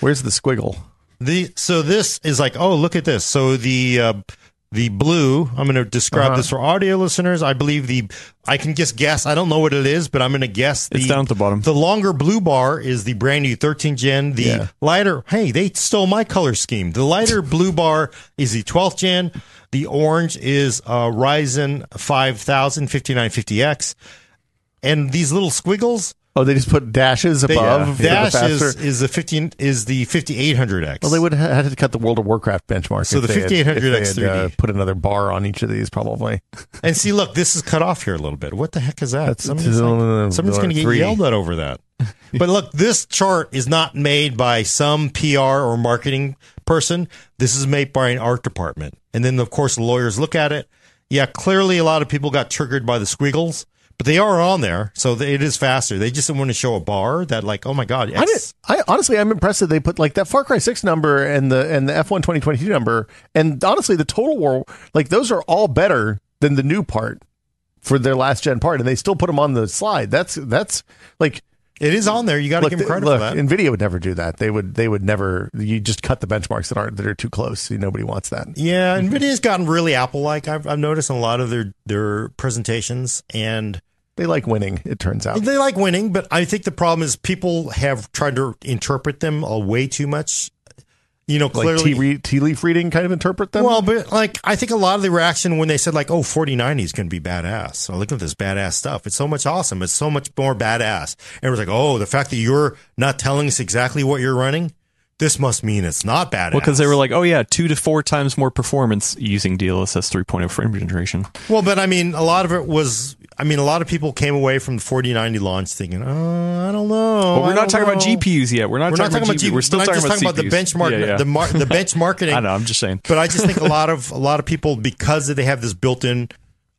where's the squiggle? The so this is like oh look at this. So the uh, the blue. I'm going to describe Uh-huh. this for audio listeners. I believe the I can just guess. I don't know what it is, but I'm going to guess. The, It's down at the bottom. The longer blue bar is the brand new 13 gen. The Yeah. lighter. Hey, they stole my color scheme. The lighter blue bar is the 12th gen. The orange is uh, Ryzen 5000 5950X. And these little squiggles, Oh, they just put dashes above. for the dash is, is the 15 is the 5800X. Well, they would have had to cut the World of Warcraft benchmark. So the they 5800 if they had, uh, X3D. put another bar on each of these, probably. And see, look, this is cut off here a little bit. What the heck is that? That's- somebody's uh, somebody's going to get three. yelled at over that. but look, this chart is not made by some PR or marketing person. This is made by an art department. And then, of course, lawyers look at it. Yeah, clearly a lot of people got triggered by the squiggles, but they are on there, so it is faster. They just want to show a bar that, like, oh my god, I, X, I honestly, I'm impressed that they put like that Far Cry Six number and the and the F1 2022 number, and honestly, the Total War, like those are all better than the new part for their last gen part, and they still put them on the slide. That's that's like it is on there. You got to give them credit look, for that. Nvidia would never do that. They would they would never. You just cut the benchmarks that aren't that are too close. Nobody wants that. Yeah, Nvidia's gotten really Apple-like. I've, I've noticed in a lot of their their presentations, and They like winning. It turns out. They like winning, but I think the problem is people have tried to interpret them uh, way too much. You know, Like clearly. tea, re- tea leaf reading, kind of interpret them. well, but like I think a lot of the reaction when they said like, "Oh, 4090 is going to be badass," so look at this badass stuff. It's so much awesome. It's so much more badass. And it was like, "Oh, the fact that you're not telling us exactly what you're running, this must mean it's not badass. Well, because they were like, oh yeah, two to four times more performance using DLSS 3.0 frame generation. Well, but I mean, a lot of it was. I mean, a lot of people came away from the 4090 launch thinking, "Oh, I don't know." But we're I not talking about. GPUs yet. We're not, We're not talking about GPUs. We're still I'm talking, just talking about, the benchmark, Yeah, yeah. the mar- the benchmarking. I know. I'm just saying. But I just think a lot of a lot of people because they have this built-in.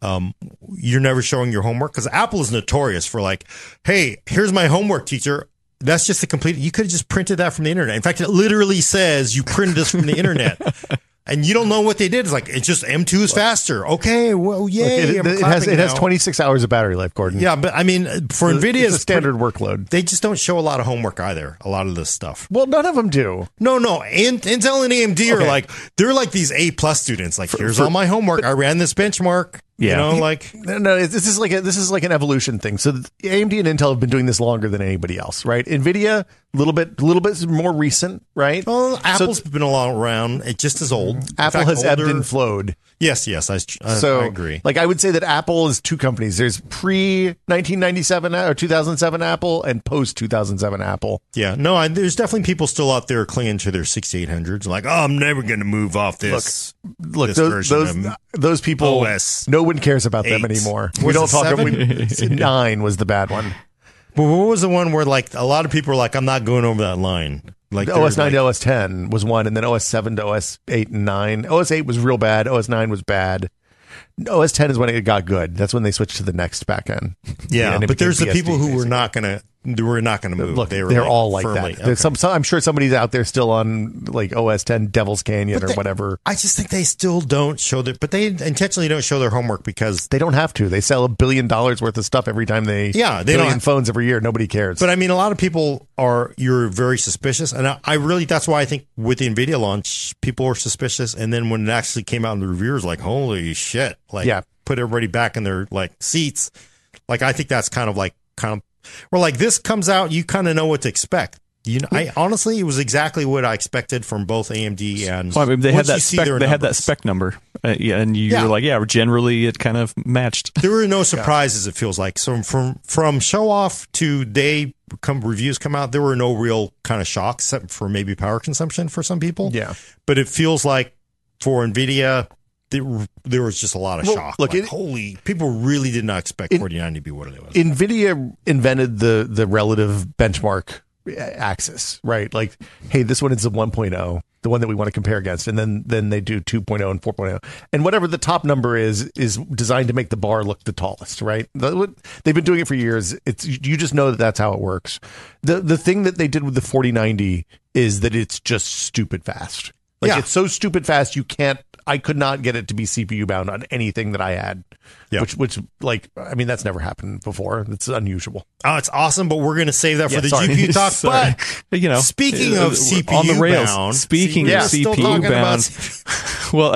Um, you're never showing your homework because Apple is notorious for like, hey, here's my homework, teacher. That's just the complete. You could have just printed that from the internet. In fact, it literally says you printed this from the internet, and you don't know what they did. It's like it's just M2 is faster. Okay, well, yay! It, I'm it has it has 26 hours of battery life, Gordon. Yeah, but I mean, for It's a- Nvidia, it's a standard workload. They just don't show a lot of homework either. A lot of this stuff. Well, none of them do. No, no. In, Intel and AMD are like they're like these A plus students. Like, here's all my homework. I ran this benchmark. You Yeah. know, like No, no, this is like a, this is like an evolution thing. So AMD and Intel have been doing this longer than anybody else, right? Nvidia, a little bit, a little bit more recent, right? well, Apple's been a long around. It just as old. Apple fact, has ebbed and flowed. Yes, yes. I, I, So I agree. Like I would say that Apple is two companies. There's pre 1997 uh, or 2007 Apple and post 2007 Apple. Yeah, no. I, there's definitely people still out there clinging to their 6800s. Like, oh, I'm never going to move off this. Look, This those version those, those people, OS no one cares about them anymore. We don't talk. seven? We, nine was the bad one. But what was the one where like a lot of people were like, I'm not going over that line. Like OS nine like- to OS ten was one, and then OS seven to OS eight and nine. OS eight was real bad. OS nine was bad. OS ten is when it got good. That's when they switched to the next backend. Yeah, it but there's the people who were not gonna, they were not gonna move. Look, they were they're like, all like firmly- that. There's some, some. I'm sure somebody's out there still on like OS 10 Devil's Canyon or they- whatever. I just think they still don't show their, but they intentionally don't show their homework because. They don't have to. They sell a billion dollars worth of stuff every time they. Yeah, they billion don't- phones every year. Nobody cares. But I mean, a lot of people are. You're very suspicious, and I, I really. That's why I think with the Nvidia launch, people were suspicious, and then when it actually came out in the reviewers, like, holy shit! Like, Yeah. put everybody back in their like seats. Like, I think that's kind of like kind of. Or like this comes out, you kind of know what to expect. You know, I honestly, it was exactly what I expected from both AMD and. Well, I mean, they had that spec. their They had that spec number. Uh, yeah, and you Yeah. were like, yeah, generally it kind of matched. there were no surprises. It feels like so from from show off to day come reviews come out. There were no real kind of shocks except for maybe power consumption for some people. yeah. but it feels like for Nvidia. There, there was just a lot of Well, shock. look, Like, it- holy, people really did not expect It- 49 to be what it was. Nvidia invented the the relative benchmark axis, right? Like, hey, this one is a 1.0, the one that we want to compare against, and then then they do 2.0 and 4.0, and whatever the top number is is designed to make the bar look the tallest, right? They've been doing it for years. It's you just know that that's how it works. The the thing that they did with the 4090 is that it's just stupid fast. Like Yeah. it's so stupid fast you can't. I could not get it to be CPU bound on anything that I had. Yeah. Which, which, like, I mean, that's never happened before. It's unusual. oh, it's awesome, but we're going to save that for Yeah, the sorry. GPU talk. But you know, speaking uh, of CPU on the rails. bound, Speaking see, of CPU bound, well,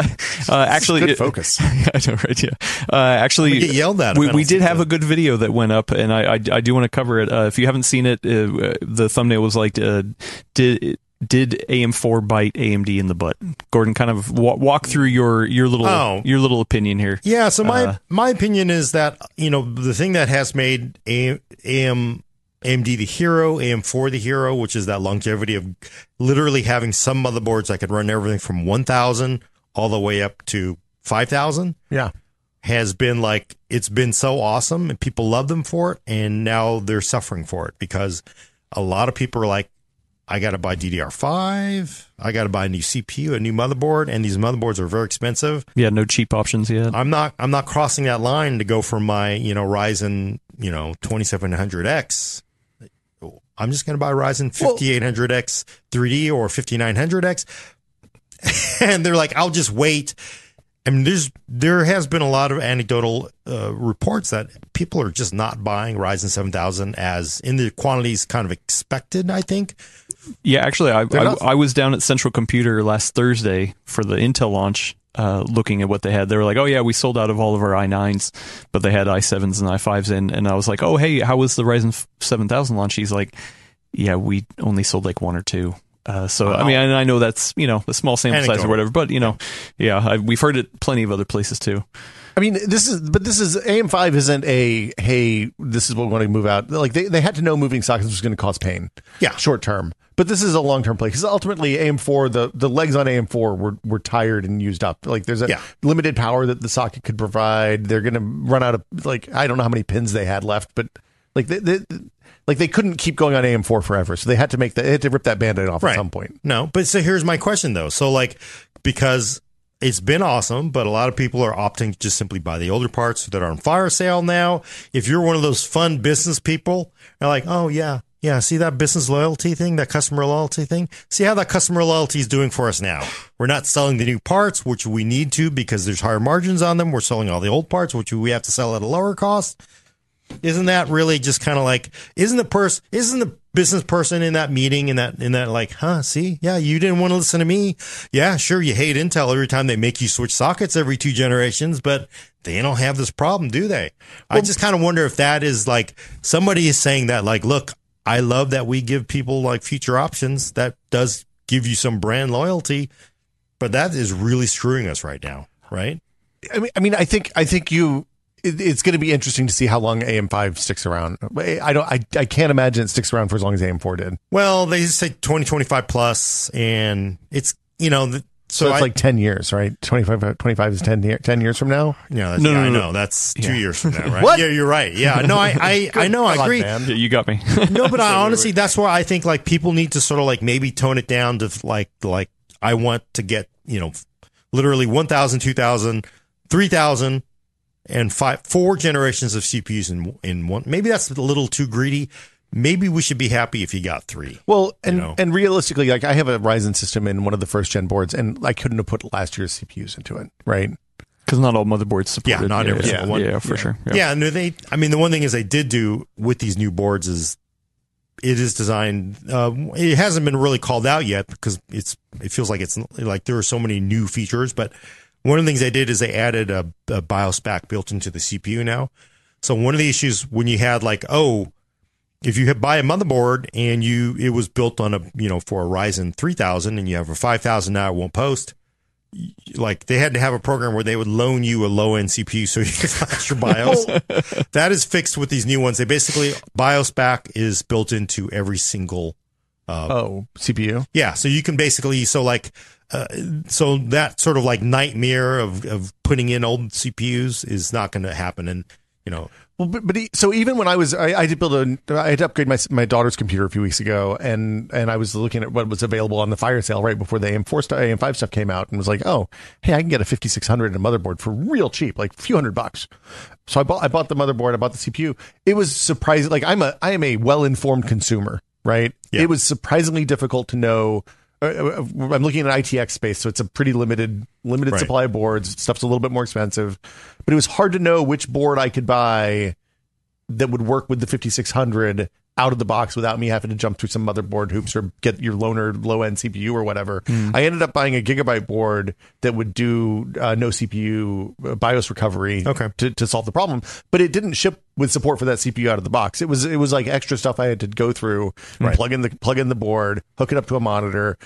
uh, actually, good it- focus. I know, right? Yeah. Uh, actually, We get yelled at We, we did have that. a good video that went up, and I I, I do want to cover it. Uh, if you haven't seen it, uh, the thumbnail was like, uh, "Did did AM4 bite AMD in the butt?" Gordon, kind of wa- walk through your your little Oh. your little opinion here. Yeah, so my Uh, my opinion is that you know the thing that has made AM, AM AMD the hero, AM4 the hero, which is that longevity of literally having some motherboards that could run everything from 1000 all the way up to 5000 Yeah. has been like it's been so awesome and people love them for it and now they're suffering for it because a lot of people are like I got to buy DDR5, I got to buy a new CPU, a new motherboard and these motherboards are very expensive. Yeah, no cheap options yet. I'm not I'm not crossing that line to go from my, you know, Ryzen, you know, 2700X. I'm just going to buy Ryzen 5800X 3D or 5900X. and they're like, I'll just wait. I mean, there's there has been a lot of anecdotal uh, reports that people are just not buying Ryzen 7000 as in the quantities kind of expected. I think. Yeah, actually, I, I, I was down at Central Computer last Thursday for the Intel launch, uh, looking at what they had. They were like, "Oh yeah, we sold out of all of our i9s, but they had i7s and i5s in." And I was like, "Oh hey, how was the Ryzen 7000 launch?" He's like, "Yeah, we only sold like one or two. Uh, so I mean, and I know that's you know a small sample size or whatever, but you know, yeah, I, we've heard it plenty of other places too. I mean, this is, but this is AM5 isn't a hey, this is what we want to move out. Like they, they had to know moving sockets was going to cause pain, Yeah. short term. But this is a long term play because ultimately AM4 the the legs on AM4 were were tired and used up. Like there's a Yeah. limited power that the socket could provide. They're going to run out of like I don't know how many pins they had left, but like they, they like they couldn't keep going on AM4 forever, so they had to make the, they had to rip that band-aid off at some point. No, but so here's my question though. So like because it's been awesome, but a lot of people are opting to just simply buy the older parts that are on fire sale now. If you're one of those fun business people, you're like, oh yeah, yeah, see that business loyalty thing, that customer loyalty thing? See how that customer loyalty is doing for us now. We're not selling the new parts, which we need to because there's higher margins on them. We're selling all the old parts, which we have to sell at a lower cost. Isn't that really just kind of like isn't the person isn't the business person in that meeting in that in that like huh see yeah you didn't want to listen to me yeah sure you hate Intel every time they make you switch sockets every two generations but they don't have this problem do they I just kind of wonder if that is like somebody is saying that like look I love that we give people like future options that does give you some brand loyalty but that is really screwing us right now right I mean, I mean, I think, I think you. It, it's going to be interesting to see how long AM5 sticks around. I don't. I, I can't imagine it sticks around for as long as AM4 did. Well, they say 2025 plus, and it's, you know, the, So, so, it's I, like 10 years, right? 25, 25 is 10, year, 10 years from now. yeah, that's, No, yeah, no, I no, know. That's two Yeah. years from now, right? What? Yeah, you're right. Yeah, no, I, I, I know, I God, agree. man. Yeah, you got me. No, but I honestly, that's why I think like people need to sort of like maybe tone it down to like, like I want to get, you know, literally 1,000, 2,000, 3,000 and five, four generations of CPUs in, in one. Maybe that's a little too greedy. Maybe we should be happy if you got three. Well, and know? and realistically, like I have a Ryzen system in one of the first gen boards, and I couldn't have put last year's CPUs into it, right? Because not all motherboards support Yeah, it. not every yeah, single one. Yeah, for sure. Yeah. no, they. I mean, the one thing is they did do with these new boards is it is designed. Uh, it hasn't been really called out yet because it's. It feels like it's like there are so many new features. But one of the things they did is they added a, a BIOS back built into the CPU now. So one of the issues when you had like oh. If you buy a motherboard and you it was built on a you know for a Ryzen 3000 and you have a 5000 now it won't post like they had to have a program where they would loan you a low end CPU so you could flash your BIOS. that is fixed with these new ones. They basically BIOS back is built into every single. Oh, CPU. Yeah, so you can basically so like uh, so that sort of like nightmare of of putting in old CPUs is not going to happen, and you know Well, but, but he, so even when I was, I, I did build a, I had to upgrade my my daughter's computer a few weeks ago, and and I was looking at what was available on the fire sale right before the AM4 stuff, AM5 stuff came out, and was like, oh, hey, I can get a 5600 and a motherboard for real cheap, like a few hundred bucks. So I bought, I bought the motherboard, I bought the CPU. It was surprising. Like I'm a, I am a well informed consumer, right? Yeah. It was surprisingly difficult to know. Uh, uh, I'm looking at ITX space, so it's a pretty limited limited Right. supply of boards. Stuff's a little bit more expensive, but it was hard to know which board I could buy that would work with the 5600 out of the box without me having to jump through some motherboard hoops or get your loaner low end CPU or whatever. I ended up buying a gigabyte board that would do uh, no CPU uh, BIOS recovery Okay. to, to solve the problem, but it didn't ship with support for that CPU out of the box. It was it was like extra stuff I had to go through Right. plug in the plug in the board, hook it up to a monitor,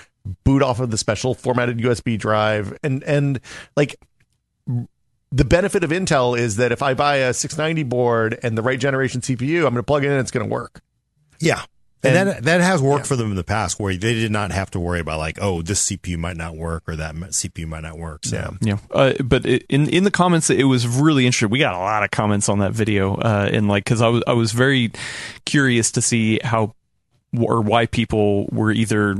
boot off of the special formatted USB drive, and and like the benefit of Intel is that if I buy a 690 board and the right generation CPU, I'm going to plug it in and it's going to work. Yeah. And, And- that that has worked for them in the past, where they did not have to worry about like, oh, this CPU might not work or that CPU might not work. So. Yeah. Yeah, uh, but it, in in the comments, it was really interesting. We got a lot of comments on that video, uh, and like because I was I was very curious to see how or why people were either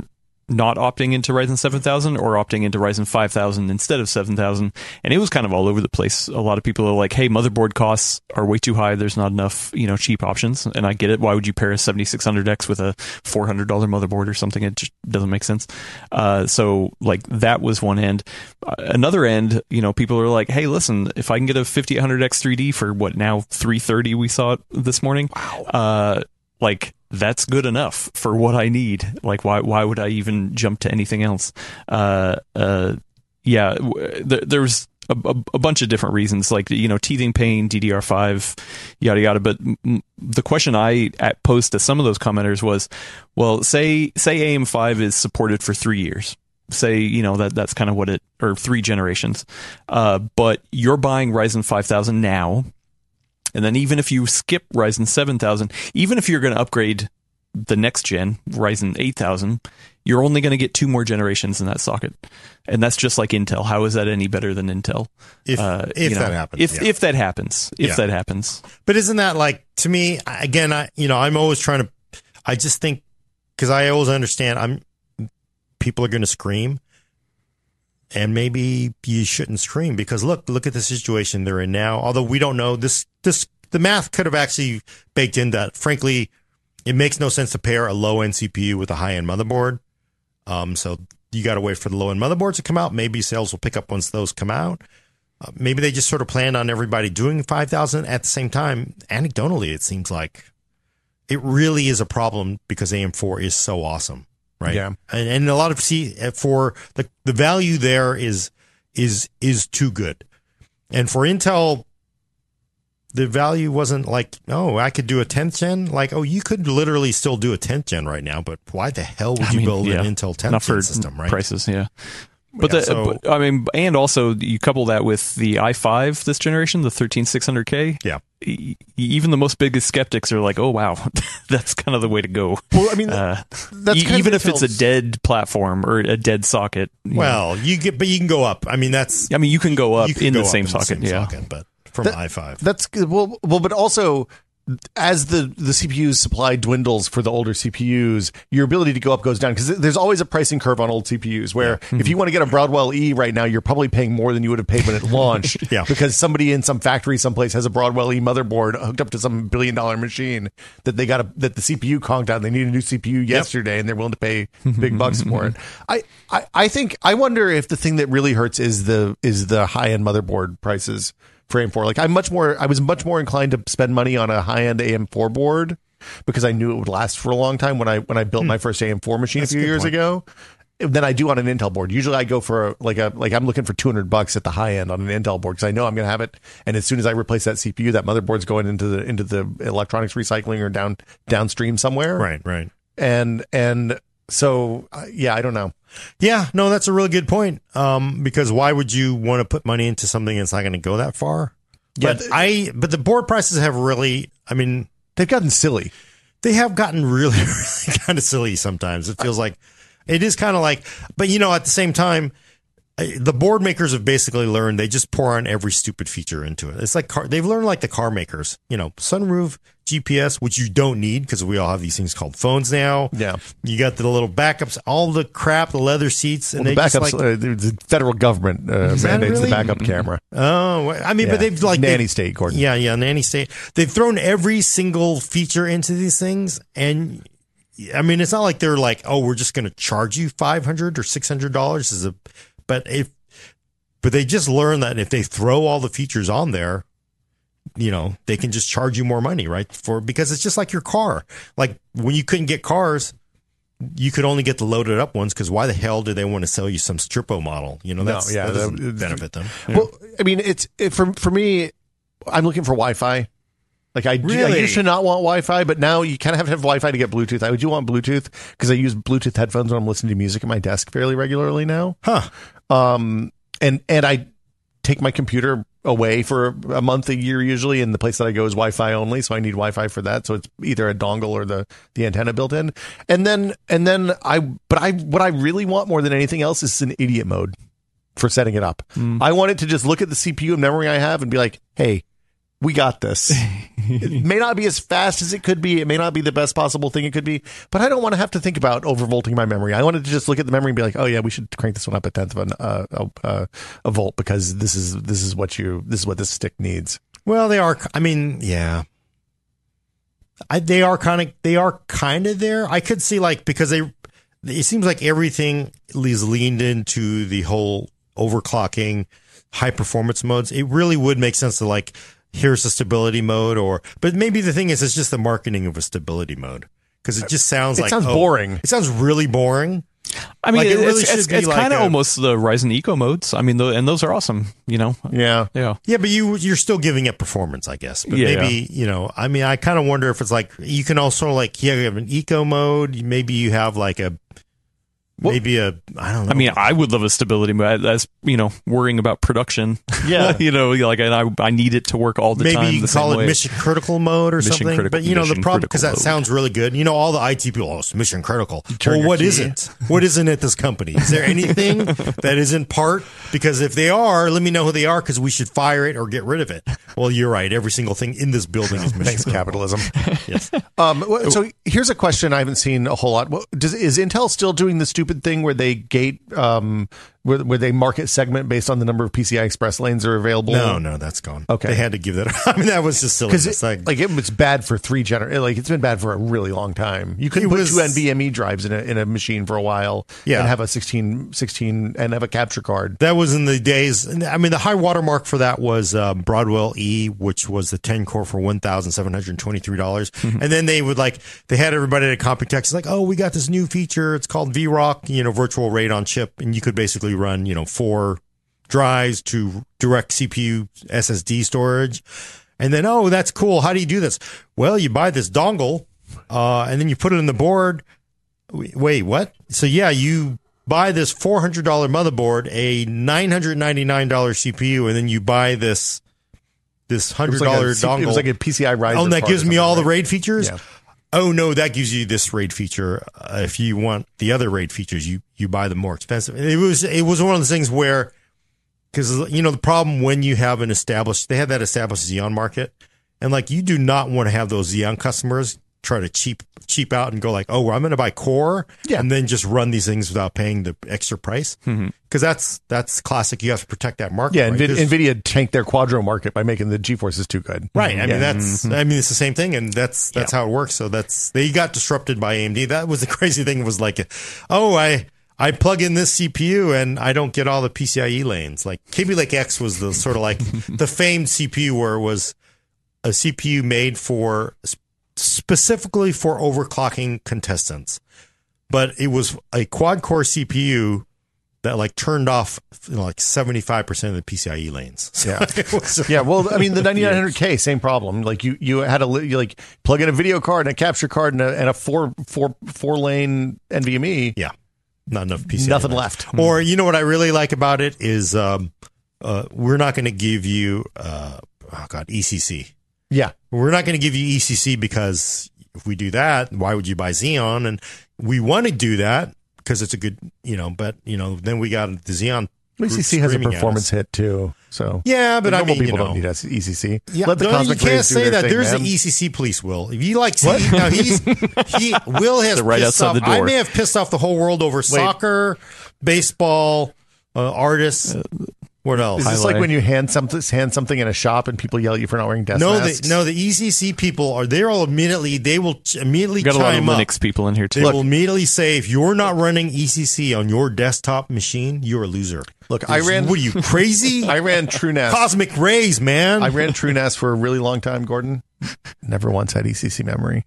not opting into Ryzen 7000 or opting into Ryzen 5000 instead of 7000, and it was kind of all over the place. A lot of people are like, "Hey, motherboard costs are way too high. There's not enough, you know, cheap options." And I get it. Why would you pair a 7600X with a $400 motherboard or something? It just doesn't make sense. Uh, so like that was one end. Uh, another end, you know, people are like, "Hey, listen, if I can get a 5800X 3D for what now 330 we saw it this morning, uh, like that's good enough for what I need. Like why why would I even jump to anything else? Uh, uh, yeah, w- there, there was a, a, a bunch of different reasons, like you know, teething pain, DDR5, yada yada. But m- the question I posed to some of those commenters was, well, say say AM5 is supported for three years. Say you know that that's kind of what it or three generations, uh, but you're buying Ryzen 5000 now, and then even if you skip Ryzen 7000, even if you're going to upgrade the next gen Ryzen 8000, you're only going to get two more generations in that socket, and that's just like Intel. How is that any better than Intel? If- uh, if that happens, If yeah. if that happens, if Yeah. that happens, But isn't that like to me again? I you know I'm always trying to. I just think because I always understand I'm people are going to scream, and maybe you shouldn't scream because look look at the situation they're in now. Although we don't know this this the math could have actually baked in that. Frankly, it makes no sense to pair a low end CPU with a high end motherboard. Um, so you got to wait for the low end motherboards to come out. Maybe sales will pick up once those come out. Uh, maybe they just sort of planned on everybody doing 5,000 at the same time. Anecdotally, it seems like it really is a problem because AM4 is so awesome, right? Yeah. And, and a lot of see eh, for the the value there is is is too good, and for Intel, the value wasn't like oh I could do a 10th gen like oh you could literally still do a 10th gen right now, but why the hell would I you mean, build yeah, an Intel 10th gen system, right? prices, yeah. But Yeah, the, so- but, I mean, and also you couple that with the i5 this generation, the 13600K. Yeah. e- even the most biggest skeptics are like, "Oh wow, that's kind of the way to go." Well, I mean, Uh, that's e- kind of even if it's a dead platform or a dead socket. you know. Well, you get, but you can go up. I mean, that's I mean, you can go up can in go the up same in socket. same yeah, socket, but from That- i5. That's good. Well, well, but also as the the CPU's supply dwindles for the older CPUs, your ability to go up goes down because there's always a pricing curve on old CPUs. Where if you mm-hmm. want to get a Broadwell E right now, you're probably paying more than you would have paid when it launched. Yeah. because somebody in some factory someplace has a Broadwell E motherboard hooked up to some billion dollar machine that they got a, that the CPU conked out. They need a new CPU yesterday, and they're willing to pay big bucks for it. I, I I think I wonder if the thing that really hurts is the is the high end motherboard prices for AM4. Like I'm much more I was much more inclined to spend money on a high end AM4 board because I knew it would last for a long time when I when I built hmm. my first AM4 machine That's a a few good years point. ago. Than I do on an Intel board. Usually, I go for a, like a like I'm looking for 200 bucks at the high end on an Intel board because I know I'm going to have it. And as soon as I replace that CPU, that motherboard's going into the into the electronics recycling or down downstream somewhere. Right, right. And and so uh, yeah, I don't know. Yeah, no, that's a really good point. Um, because why would you want to put money into something that's not going to go that far? Yeah, but I, but the board prices have really, I mean, They've gotten silly. they have gotten really, really kind of silly sometimes. It feels like it is kind of like, but you know, at the same time, the board makers have basically learned they just pour on every stupid feature into it. It's like car, they've learned like the car makers, you know, sunroof, GPS, which you don't need because we all have these things called phones now. Yeah. You got the little backups, all the crap, the leather seats, and Well, the they just backups, like, uh, the, federal government uh, mandates really? the backup camera. oh, I mean, Yeah. but they've like nanny they- state, Gordon. Yeah, yeah, nanny state. They've thrown every single feature into these things, and I mean, it's not like they're like, oh, we're just going to charge you five hundred or six hundred dollars as a, but if, but they just learn that if they throw all the features on there, you know, they can just charge you more money, right? For because it's just like your car. Like when you couldn't get cars. You could only get the loaded up ones because why the hell do they want to sell you some Strippo model? You know, No, that's, yeah, that doesn't the- benefit them. Well, I mean, it's it, for for me. I'm looking for Wi-Fi. Like I, I Really? used to not want Wi-Fi, but now you kind of have to have Wi-Fi to get Bluetooth. I would do want Bluetooth because I use Bluetooth headphones when I'm listening to music at my desk fairly regularly now. Huh. Um, and and I take my computer away for a month, a year usually, and the place that I go is Wi-Fi only, so I need Wi-Fi for that. So it's either a dongle or the the antenna built in. And then and then I, but I what I really want more than anything else is an idiot mode for setting it up. Hmm. I want it to just look at the CPU and memory I have and be like, hey. We got this. it may not be as fast as it could be. It may not be the best possible thing it could be, but I don't want to have to think about overvolting my memory. I wanted to just look at the memory and be like, "Oh yeah, we should crank this one up a tenth of an, uh, a, a, a volt because this is this is what you this is what this stick needs." Well, they are. I mean, yeah, I, they are kind of they are kind of there. I could see like because they it seems like everything is leaned into the whole overclocking, high performance modes. It really would make sense to like here's a stability mode or but maybe the thing is it's just the marketing of a stability mode because it just sounds It like sounds oh, boring. It sounds really boring. I mean, Like, it it's, really it's, should it's, like kind of almost the Ryzen Eco modes. I mean, tho- and those are awesome. You know, Yeah, yeah. Yeah, but you you're still giving it performance, I guess. But Yeah. maybe you know, I mean, I kind of wonder if it's like you can also like yeah, you have an eco mode. Maybe you have like a maybe a I don't know. I mean, I would love a stability mode. That's you know worrying about production. Yeah. you know, like and I I need it to work all the maybe time. you the can call it way. mission critical mode or Mission something. critical- but you know the problem because that critical sounds really good. You know all the IT people, oh, it's mission critical. Well, your what key. isn't? What isn't at this company? Is there anything that isn't part? Because if they are, let me know who they are because we should fire it or get rid of it. Well, you're right. Every single thing in this building is mission Thanks, capitalism. Yes. Um, so here's a question I haven't seen a whole lot. What- Does is Intel still doing the stupid thing where they gate, um, where, where they market segment based on the number of PCI Express lanes that are available? No, no, that's gone. Okay. They had to give that. I mean, that was just silly. It's like, like it was bad for three gener. Like it's been bad for a really long time. You couldn't It put was- two NVMe drives in a in a machine for a while. Yeah. and have a 16, 16 and have a capture card. That was in the days. I mean, the high watermark for that was um, Broadwell E, which was the 10 core for one thousand seven hundred twenty-three dollars. Mm-hmm. And then they would like they had everybody at Computex like, oh, we got this new feature. It's called VROC, you know, virtual RAID on chip, and you could basically run you know four drives to direct CPU SSD storage. And then, oh, that's cool. How do you do this? Well, you buy this dongle, uh, and then you put it in the board. Wait, what? So yeah, you buy this four hundred dollar motherboard, a nine hundred ninety nine dollar CPU, and then you buy this this $100 like a, dongle. it was like a PCI Riser. oh, and that gives me all the? RAID features. Yeah. Oh no, that gives you this RAID feature. Uh, if you want the other RAID features, you you buy them more expensive. It was it was one of those things where because you know the problem when you have an established they had that established Xeon market, and like you do not want to have those Xeon customers try to cheap cheap out and go like, oh, well, I'm going to buy Core, Yeah. and then just run these things without paying the extra price mm-hmm. because that's that's classic. You have to protect that market. Yeah, right? Nvidia, Nvidia tanked their Quadro market by making the GeForces too good. Right. I mm-hmm. mean, Yeah. that's, mm-hmm. I mean, it's the same thing and that's, that's how it works. So that's, they got disrupted by AMD. That was the crazy thing was like, oh, I, I plug in this CPU and I don't get all the PCIe lanes. Like Kaby Lake X was the sort of like the famed CPU where it was a CPU made for specifically for overclocking contestants, but it was a quad core CPU that like turned off you know, like 75% of the PCIe lanes. So Yeah. was- Yeah, well, I mean, the 9900K, same problem. Like you, you had a you like plug in a video card and a capture card and a, and a four four four lane NVMe. Yeah. Not enough PCI. Nothing left. left. Or you know what I really like about it is um uh we're not going to give you uh oh god ECC. Yeah, We're not going to give you ECC because if we do that, why would you buy Xeon? And we want to do that because it's a good, you know, but you know, then we got the Xeon. ECC has a performance hit too. So Yeah, but I normal mean, you people know, don't need us ECC. Yeah, Let the no, you cosmic can't say that. thing, There's man. the ECC police, Will. If you like, see, now he's he Will has right pissed outside off. the I may have pissed off the whole world over soccer, baseball, uh, artists. What else? Is this highlight. like when you hand something hand something in a shop and people yell at you for not wearing desk no, masks? the, no, the ECC people are. They're all immediately. They will immediately We got a lot of up. Linux people in here too. They too. will immediately say, if you're not running ECC on your desktop machine, you're a loser. Look, I ran- What are you crazy? I ran TrueNAS. Cosmic rays, man. I ran TrueNAS for a really long time, Gordon. Never once had ECC memory.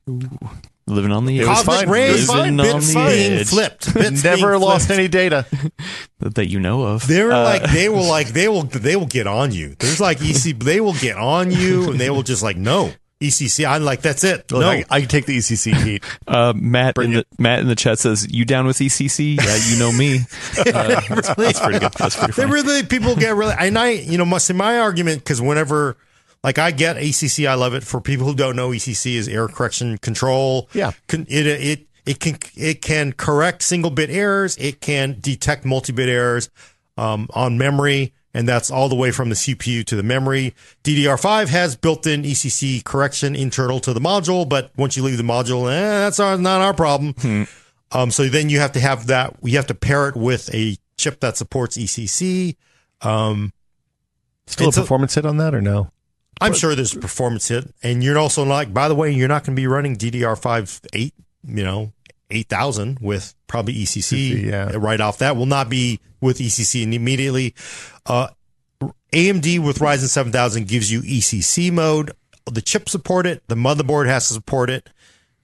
Living on the It edge. was Cosmic fine. rays, It was fine. bits being flipped. Bits Never being lost flipped. any data. that you know of. They're like they will like they will they will get on you. There's like EC they will get on you and they will just like no ECC. I'm like that's it. Look, no, I, I can take the ECC heat. Uh, Matt in Bring the Matt in the chat says, "You down with ECC? Yeah, you know me." Uh, that's, that's pretty good. That's pretty they really people get really and I you know must say my argument because whenever like I get ECC, I love it. For people who don't know, ECC is error correction control. Yeah. It it it can it can correct single bit errors. It can detect multi bit errors um, on memory. And that's all the way from the CPU to the memory. DDR5 has built-in ECC correction internal to the module, but once you leave the module, eh, that's our, not our problem. Um, so then you have to have that. You have to pair it with a chip that supports ECC. Um, Still a- performance hit on that or no? I'm sure there's a performance hit, and you're also like, by the way, you're not going to be running DDR5 eight, you know, eight thousand with probably ECC. yeah. right off that will not be with ECC and immediately. Uh, AMD with Ryzen 7000 gives you ECC mode. The chip support it. The motherboard has to support it.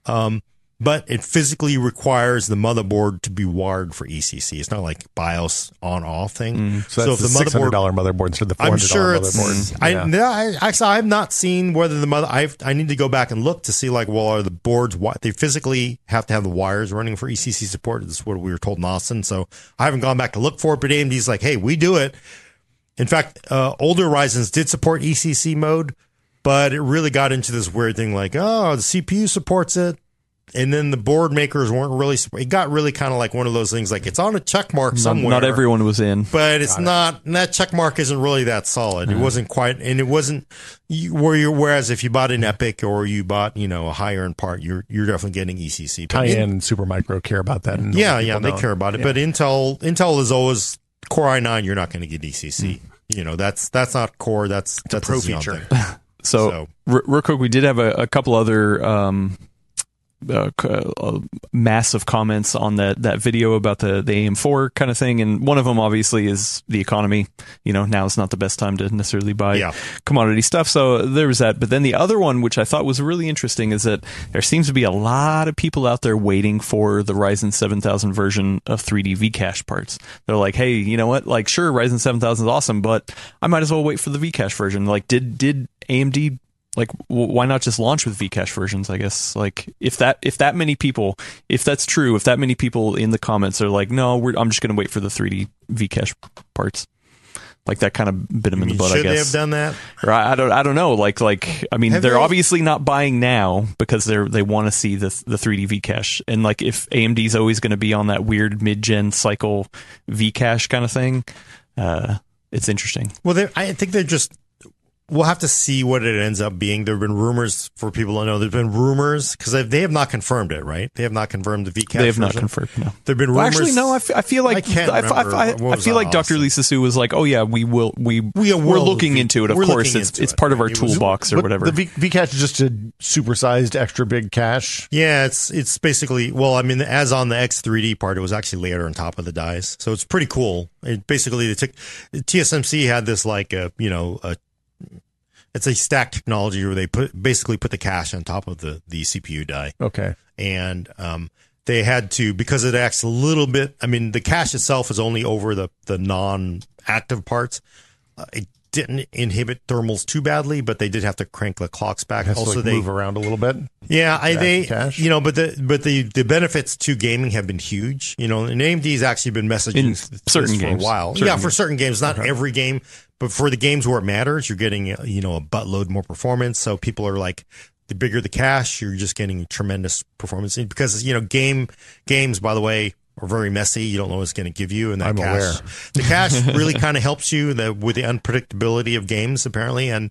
Um, but it physically requires the motherboard to be wired for ECC. It's not like BIOS on off thing. Mm. So that's the, six hundred dollar motherboard instead of the four I'm sure it's. motherboard. I, Yeah. no, I actually I have not seen whether the mother. I I need to go back and look to see like well are the boards they physically have to have the wires running for ECC support. This is what we were told in Austin. So I haven't gone back to look for it. But AMD's like, hey, we do it. In fact, uh, older Ryzen's did support ECC mode, but it really got into this weird thing like, oh, the CPU supports it. And then the board makers weren't really. It got really kind of like one of those things. Like it's on a check mark somewhere not everyone was in. but it's not and that check mark isn't really that solid. It wasn't quite, and it wasn't you, where you. Whereas if you bought an Epyc or you bought you know a higher end part, you're you're definitely getting ECC. But High in- end and Supermicro care about that. and yeah, yeah, they don't. care about it. But Intel, Intel is always Core i9. You're not going to get ECC. You know that's that's not Core. That's that's pro a feature. thing. So, So- r- real quick, we did have a, a couple other um, uh, uh, massive comments on that that video about the the AM4 kind of thing, and one of them obviously is the economy. You know, now is not the best time to necessarily buy Yeah. commodity stuff. So there was that. But then the other one, which I thought was really interesting, is that there seems to be a lot of people out there waiting for the Ryzen 7000 version of 3D Vcache parts. They're like, hey, you know what? Like, sure, Ryzen 7000 is awesome, but I might as well wait for the Vcache version. Like, did did AMD like w- why not just launch with Vcache versions? I guess like if that if that many people, if that's true, if that many people in the comments are like, no, we're, I'm just going to wait for the 3D Vcache parts. Like that kind of bit them in the butt. I Should they have done that? Or I, I don't. I don't know. Like, like. I mean, Have they're they- obviously not buying now because they're they want to see the the 3D V cache. And like, if AMD's always going to be on that weird mid gen cycle V cache kind of thing, uh, it's interesting. Well, I think they're just. We'll have to see what it ends up being. There have been rumors for people to know. There's been rumors because they have not confirmed it, right? They have not confirmed the Vcache. they have not confirmed. No. There have been Well, rumors. actually, no. I, f- I feel like I can't I, f- I f- I- what I was feel on like Dr. Austin. Lisa Su was like, "Oh yeah, we will. We We we're looking be- into it. Of course, looking it's into it's it, part of our right? It was- toolbox or whatever." The v- Vcache is just a supersized extra big cache. Yeah, it's it's basically well, I mean, as on the X3D part, it was actually layered on top of the dies, so it's pretty cool. It basically they took TSMC had this like a you know a it's a stack technology where they put basically put the cache on top of the the CPU die, Okay. and um, they had to because it acts a little bit. I mean, the cache itself is only over the the non-active parts. Uh, it didn't inhibit thermals too badly, but they did have to crank the clocks back. Has to also, like they move around a little bit. yeah, I, Back they cache. you know, but the but the the benefits to gaming have been huge. You know, and AMD's actually been messaging In this certain for a while. Certain yeah, for certain games, not every game, but for the games where it matters, you're getting you know a buttload more performance. So people are like, the bigger the cache, you're just getting tremendous performance And because you know game games. By the way. Are very messy. You don't know what it's going to give you, and that I'm cache, aware. the cache really kind of helps you the, with the unpredictability of games, apparently, and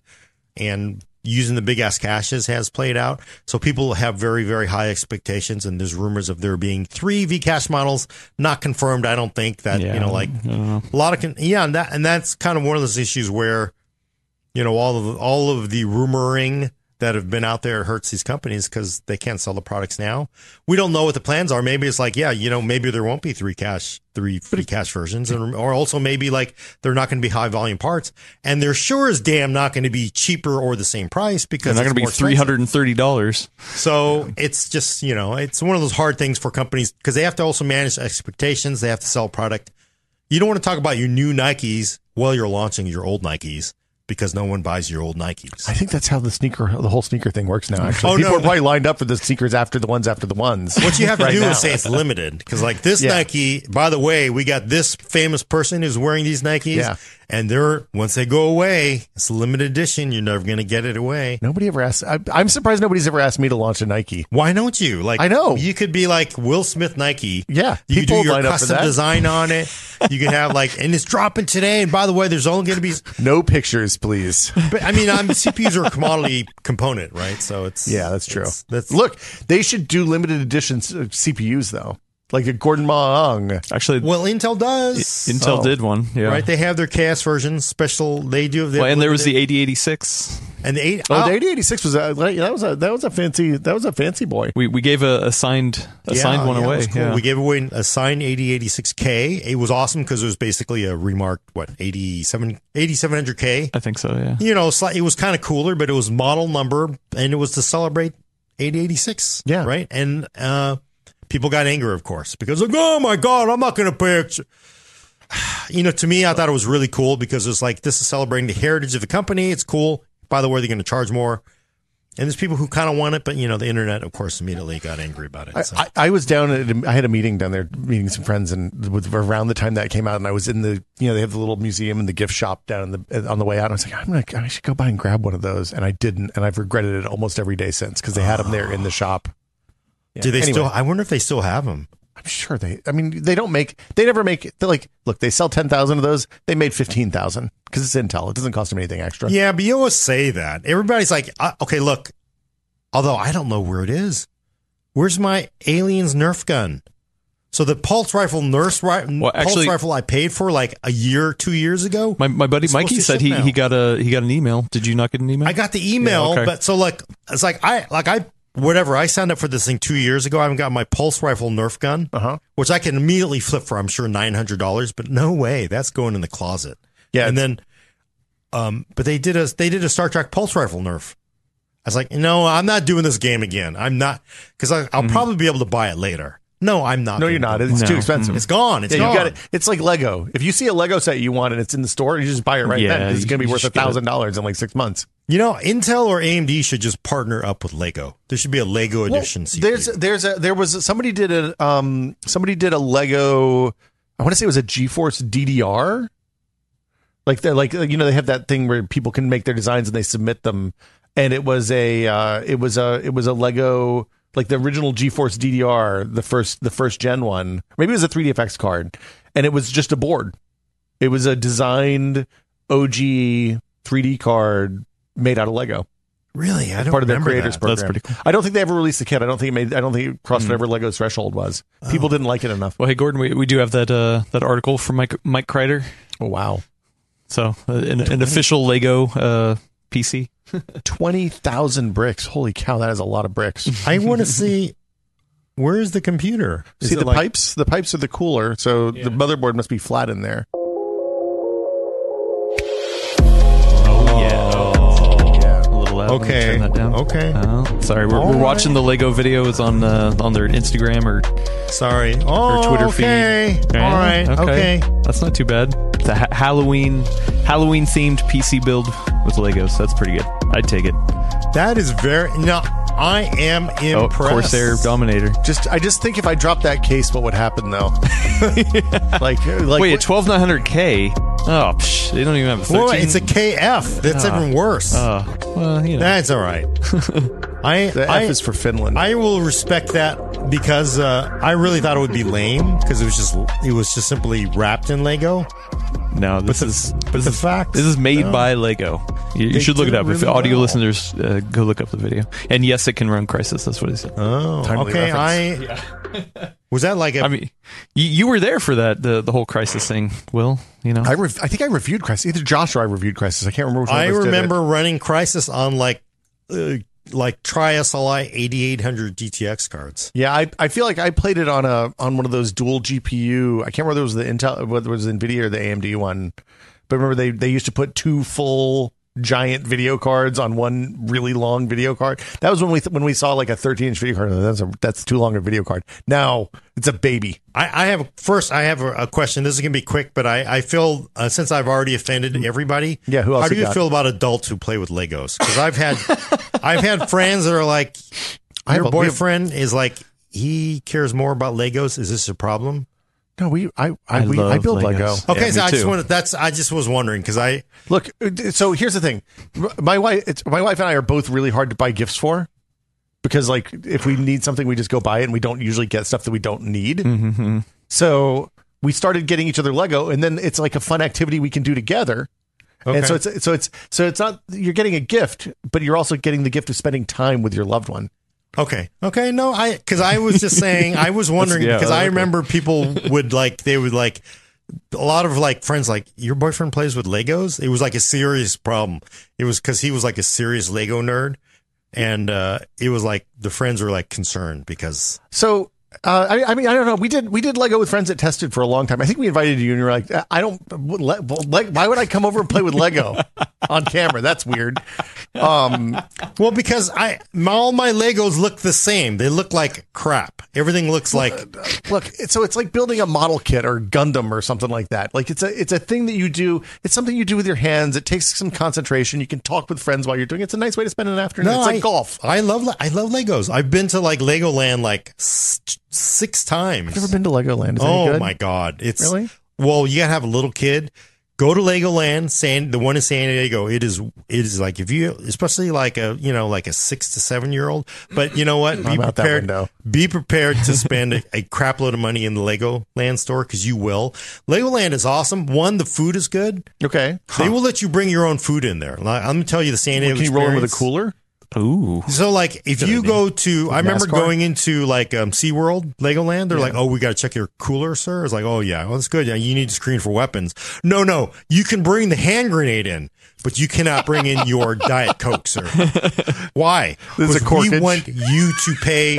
and using the big ass caches has played out. So people have very, very high expectations, and there's rumors of there being three Vcache models, not confirmed. I don't think that Yeah, you know, like know. a lot of con- yeah, and that and that's kind of one of those issues where you know all of all of the rumoring that have been out there hurts these companies because they can't sell the products now. We don't know what the plans are. Maybe it's like, yeah, you know, maybe there won't be three cash, three free cash versions, and, or also maybe like they're not going to be high volume parts, and they're sure as damn not going to be cheaper or the same price because They're not going to be three hundred and thirty dollars. So it's just, you know, it's one of those hard things for companies because they have to also manage expectations. They have to sell product. You don't want to talk about your new Nikes while you're launching your old Nikes because no one buys your old Nikes. I think that's how the sneaker, the whole sneaker thing works now. Actually, Oh, people no. are probably lined up for the sneakers after the ones after the ones. What you have to Right do now. is say it's limited because, like this Yeah. Nike, by the way, we got this famous person who's wearing these Nikes, Yeah. And they're once they go away, it's a limited edition. You're never going to get it away. Nobody ever asked. I, I'm surprised nobody's ever asked me to launch a Nike. Why don't you? Like I know. you could be like Will Smith Nike. Yeah, you could do your line custom design on it. You can have like, and it's dropping today. And by the way, there's only going to be No pictures, please. But I mean, I'm, CPUs are a commodity component, right? So it's Yeah, that's true. it's- That's Look, they should do limited editions of CPUs though, like a Gordon Mah Ung. Actually, well, Intel does. Intel Oh. did one. Yeah. Right, they have their KS version special. They do. They Well, and there was the 8086. and the eight. Oh, oh, the 8086 was a, that was a that was a fancy that was a fancy boy. We we gave a, a signed a yeah, signed one yeah, away. was cool. Yeah. We gave away a signed 8086K. It was awesome because it was basically a remarked what 87 8700K. I think so. Yeah. You know, it was kind of cooler, but it was model number, and it was to celebrate eighty eighty six. Yeah. Right. And, uh, people got angry, of course, because like, oh my God, I'm not going to pay. Extra. You know, to me, I thought it was really cool because it's like, this is celebrating the heritage of the company. It's cool. By the way, they're going to charge more. And there's people who kind of want it, but you know, the internet, of course, immediately got angry about it. So. I, I was down at a, I had a meeting down there, meeting some friends, and with, around the time that came out, and I was in the you know they have the little museum and the gift shop down in the on the way out. And I was like, I'm gonna I should go by and grab one of those, and I didn't, and I've regretted it almost every day since because they had them there in the shop. Yeah. Do they Anyway, still? I wonder if they still have them. I'm sure they. I mean, they don't make. They never make. They're like, look, they sell ten thousand of those. They made fifteen thousand because it's Intel. It doesn't cost them anything extra. Yeah, but you always say that. Everybody's like, uh, okay, look. Although I don't know where it is. Where's my aliens Nerf gun? So the pulse rifle Nerf ri- Well, pulse rifle I paid for like a year, two years ago. My my buddy It's supposed Mikey said he, now. he got a he got an email. Did you not get an email? I got the email, Yeah, okay. but so like it's like I like I whatever I signed up for this thing two years ago. I haven't got my pulse rifle Nerf gun, Uh-huh. which I can immediately flip for I'm sure nine hundred dollars. But no way, that's going in the closet. Yeah, and then, um, but they did a they did a Star Trek pulse rifle Nerf. I was like, no, I'm not doing this game again. I'm not because I'll probably be able to buy it later. No, I'm not. Mm-hmm. No, you're not. It's too No. expensive. It's gone. It's yeah, gone. you got it. It's like Lego. If you see a Lego set you want and it's in the store, you just buy it right Yeah, then. It's going to be worth a should get it. thousand dollars in like six months. You know, Intel or AMD should just partner up with Lego. There should be a Lego edition. CPU. There's there's a there was somebody did a um somebody did a Lego. I want to say it was a GeForce DDR. Like they're like you know they have that thing where people can make their designs and they submit them, and it was a uh, it was a it was a Lego like the original GeForce DDR the first the first gen one maybe it was a 3DFX card and it was just a board. It was a designed OG 3D card made out of Lego really I don't part of their remember creators that. program. That's pretty cool. I don't think they ever released the kit. I don't think it made. I don't think it crossed whatever Lego's threshold was. People didn't like it enough. well, hey Gordon, we, we do have that uh, that article from Mike Mike Crider. Oh wow, So uh, an, an official Lego uh, PC. twenty thousand bricks. Holy cow, that is a lot of bricks. I want to see where's the computer. Is See it the like- pipes. The pipes are the cooler, so the motherboard must be flat in there. Yeah. A little loud. Let me Okay. Turn that down. Okay. Oh, sorry, we're, we're right. watching the Lego videos on uh, on their Instagram or Sorry. Oh, Twitter okay. feed. All right. Okay. That's not too bad. The ha- Halloween Halloween themed PC build with Legos. That's pretty good. I'd take it. That is very. No, I am Oh, impressed. Corsair Dominator. Just, I just think if I dropped that case, what would happen though? like, like Wait, a twelve nine hundred K. Oh, psh, they don't even have a thirteen. Well, it's a KF. That's Ah. even worse. Uh, well, you know. That's all right. I the I, F is for Finland. I will respect that because uh, I really thought it would be lame because it was just it was just simply wrapped in Lego. no, this the- is but this the fact- this is made no. by Lego. You, you should look it up. if audio well. listeners, uh, go look up the video. And yes, it can run Crysis. That's what he said. Oh, Timely okay. reference. I was that like a I mean, you, you were there for that the the whole Crysis thing. Will you know? I, rev- I think I reviewed Crysis. Either Josh or I reviewed Crysis. I can't remember. Which one I of did it. remember running Crysis on like uh, like TriSLI 8800 GTX cards. Yeah, I, I feel like I played it on a on one of those dual GPU. I can't remember whether it was the Intel, whether it was Nvidia or the AMD one, but remember they they used to put two full giant video cards on one really long video card. That was when we when we saw like a 13 inch video card. That's a, that's too long a video card. Now it's a baby. I, I have first. I have a, a question. This is gonna be quick, but I, I feel uh, since I've already offended everybody. Yeah, who else How do you got? feel about adults who play with Legos? Because I've had I've had friends that are like, your a- we have- boyfriend is like he cares more about Legos. Is this a problem? No, we I I, I we, I build Legos. Lego. Okay, Yeah, so me I just wanted that's I just was wondering because I Look, so here's the thing. My wife, it's, my wife and I are both really hard to buy gifts for because, like, if we need something, we just go buy it, and we don't usually get stuff that we don't need. Mm-hmm. So we started getting each other Lego, and then it's like a fun activity we can do together. okay. And so it's so it's so it's not you're getting a gift, but you're also getting the gift of spending time with your loved one. Okay. Okay. No, I because I was just saying I was wondering yeah, because I okay. remember people would like they would like a lot of like friends like your boyfriend plays with Legos. It was like a serious problem. It was because he was like a serious Lego nerd, and uh it was like the friends were like concerned because So Uh, I, I mean, I don't know. We did we did Lego with friends that tested for a long time. I think we invited you, and you're like, I don't. Le- le- why would I come over and play with Lego on camera? That's weird. Um, Well, because I my, all my Legos look the same. They look like crap. Everything looks like look, so it's like building a model kit or Gundam or something like that. Like it's a it's a thing that you do. It's something you do with your hands. It takes some concentration. You can talk with friends while you're doing it. It's a nice way to spend an afternoon. No, it's like I, golf. I love I love Legos. I've been to like Legoland like s- six times. Never been to Legoland. Is oh good? my god! It's Really? well. You gotta have a little kid. Go to Legoland, San the one in San Diego. It is it is like if you, especially like a you know like a six to seven year old. But you know what? Be I'm out that prepared. Be prepared to spend a, a crap load of money in the Legoland store because you will. Legoland is awesome. One, the food is good. Okay. They will let you bring your own food in there. Like, I'm gonna tell you the San Diego. Can you roll in with a cooler? Ooh. So like if you go to I remember NASCAR? going into like um SeaWorld, Legoland, they're like, Oh, we gotta check your cooler, sir. It's like, Oh yeah, well that's good. Yeah, you need to screen for weapons. No, no, you can bring the hand grenade in, but you cannot bring in your Diet Coke, sir. Why? This is a Because we want you to pay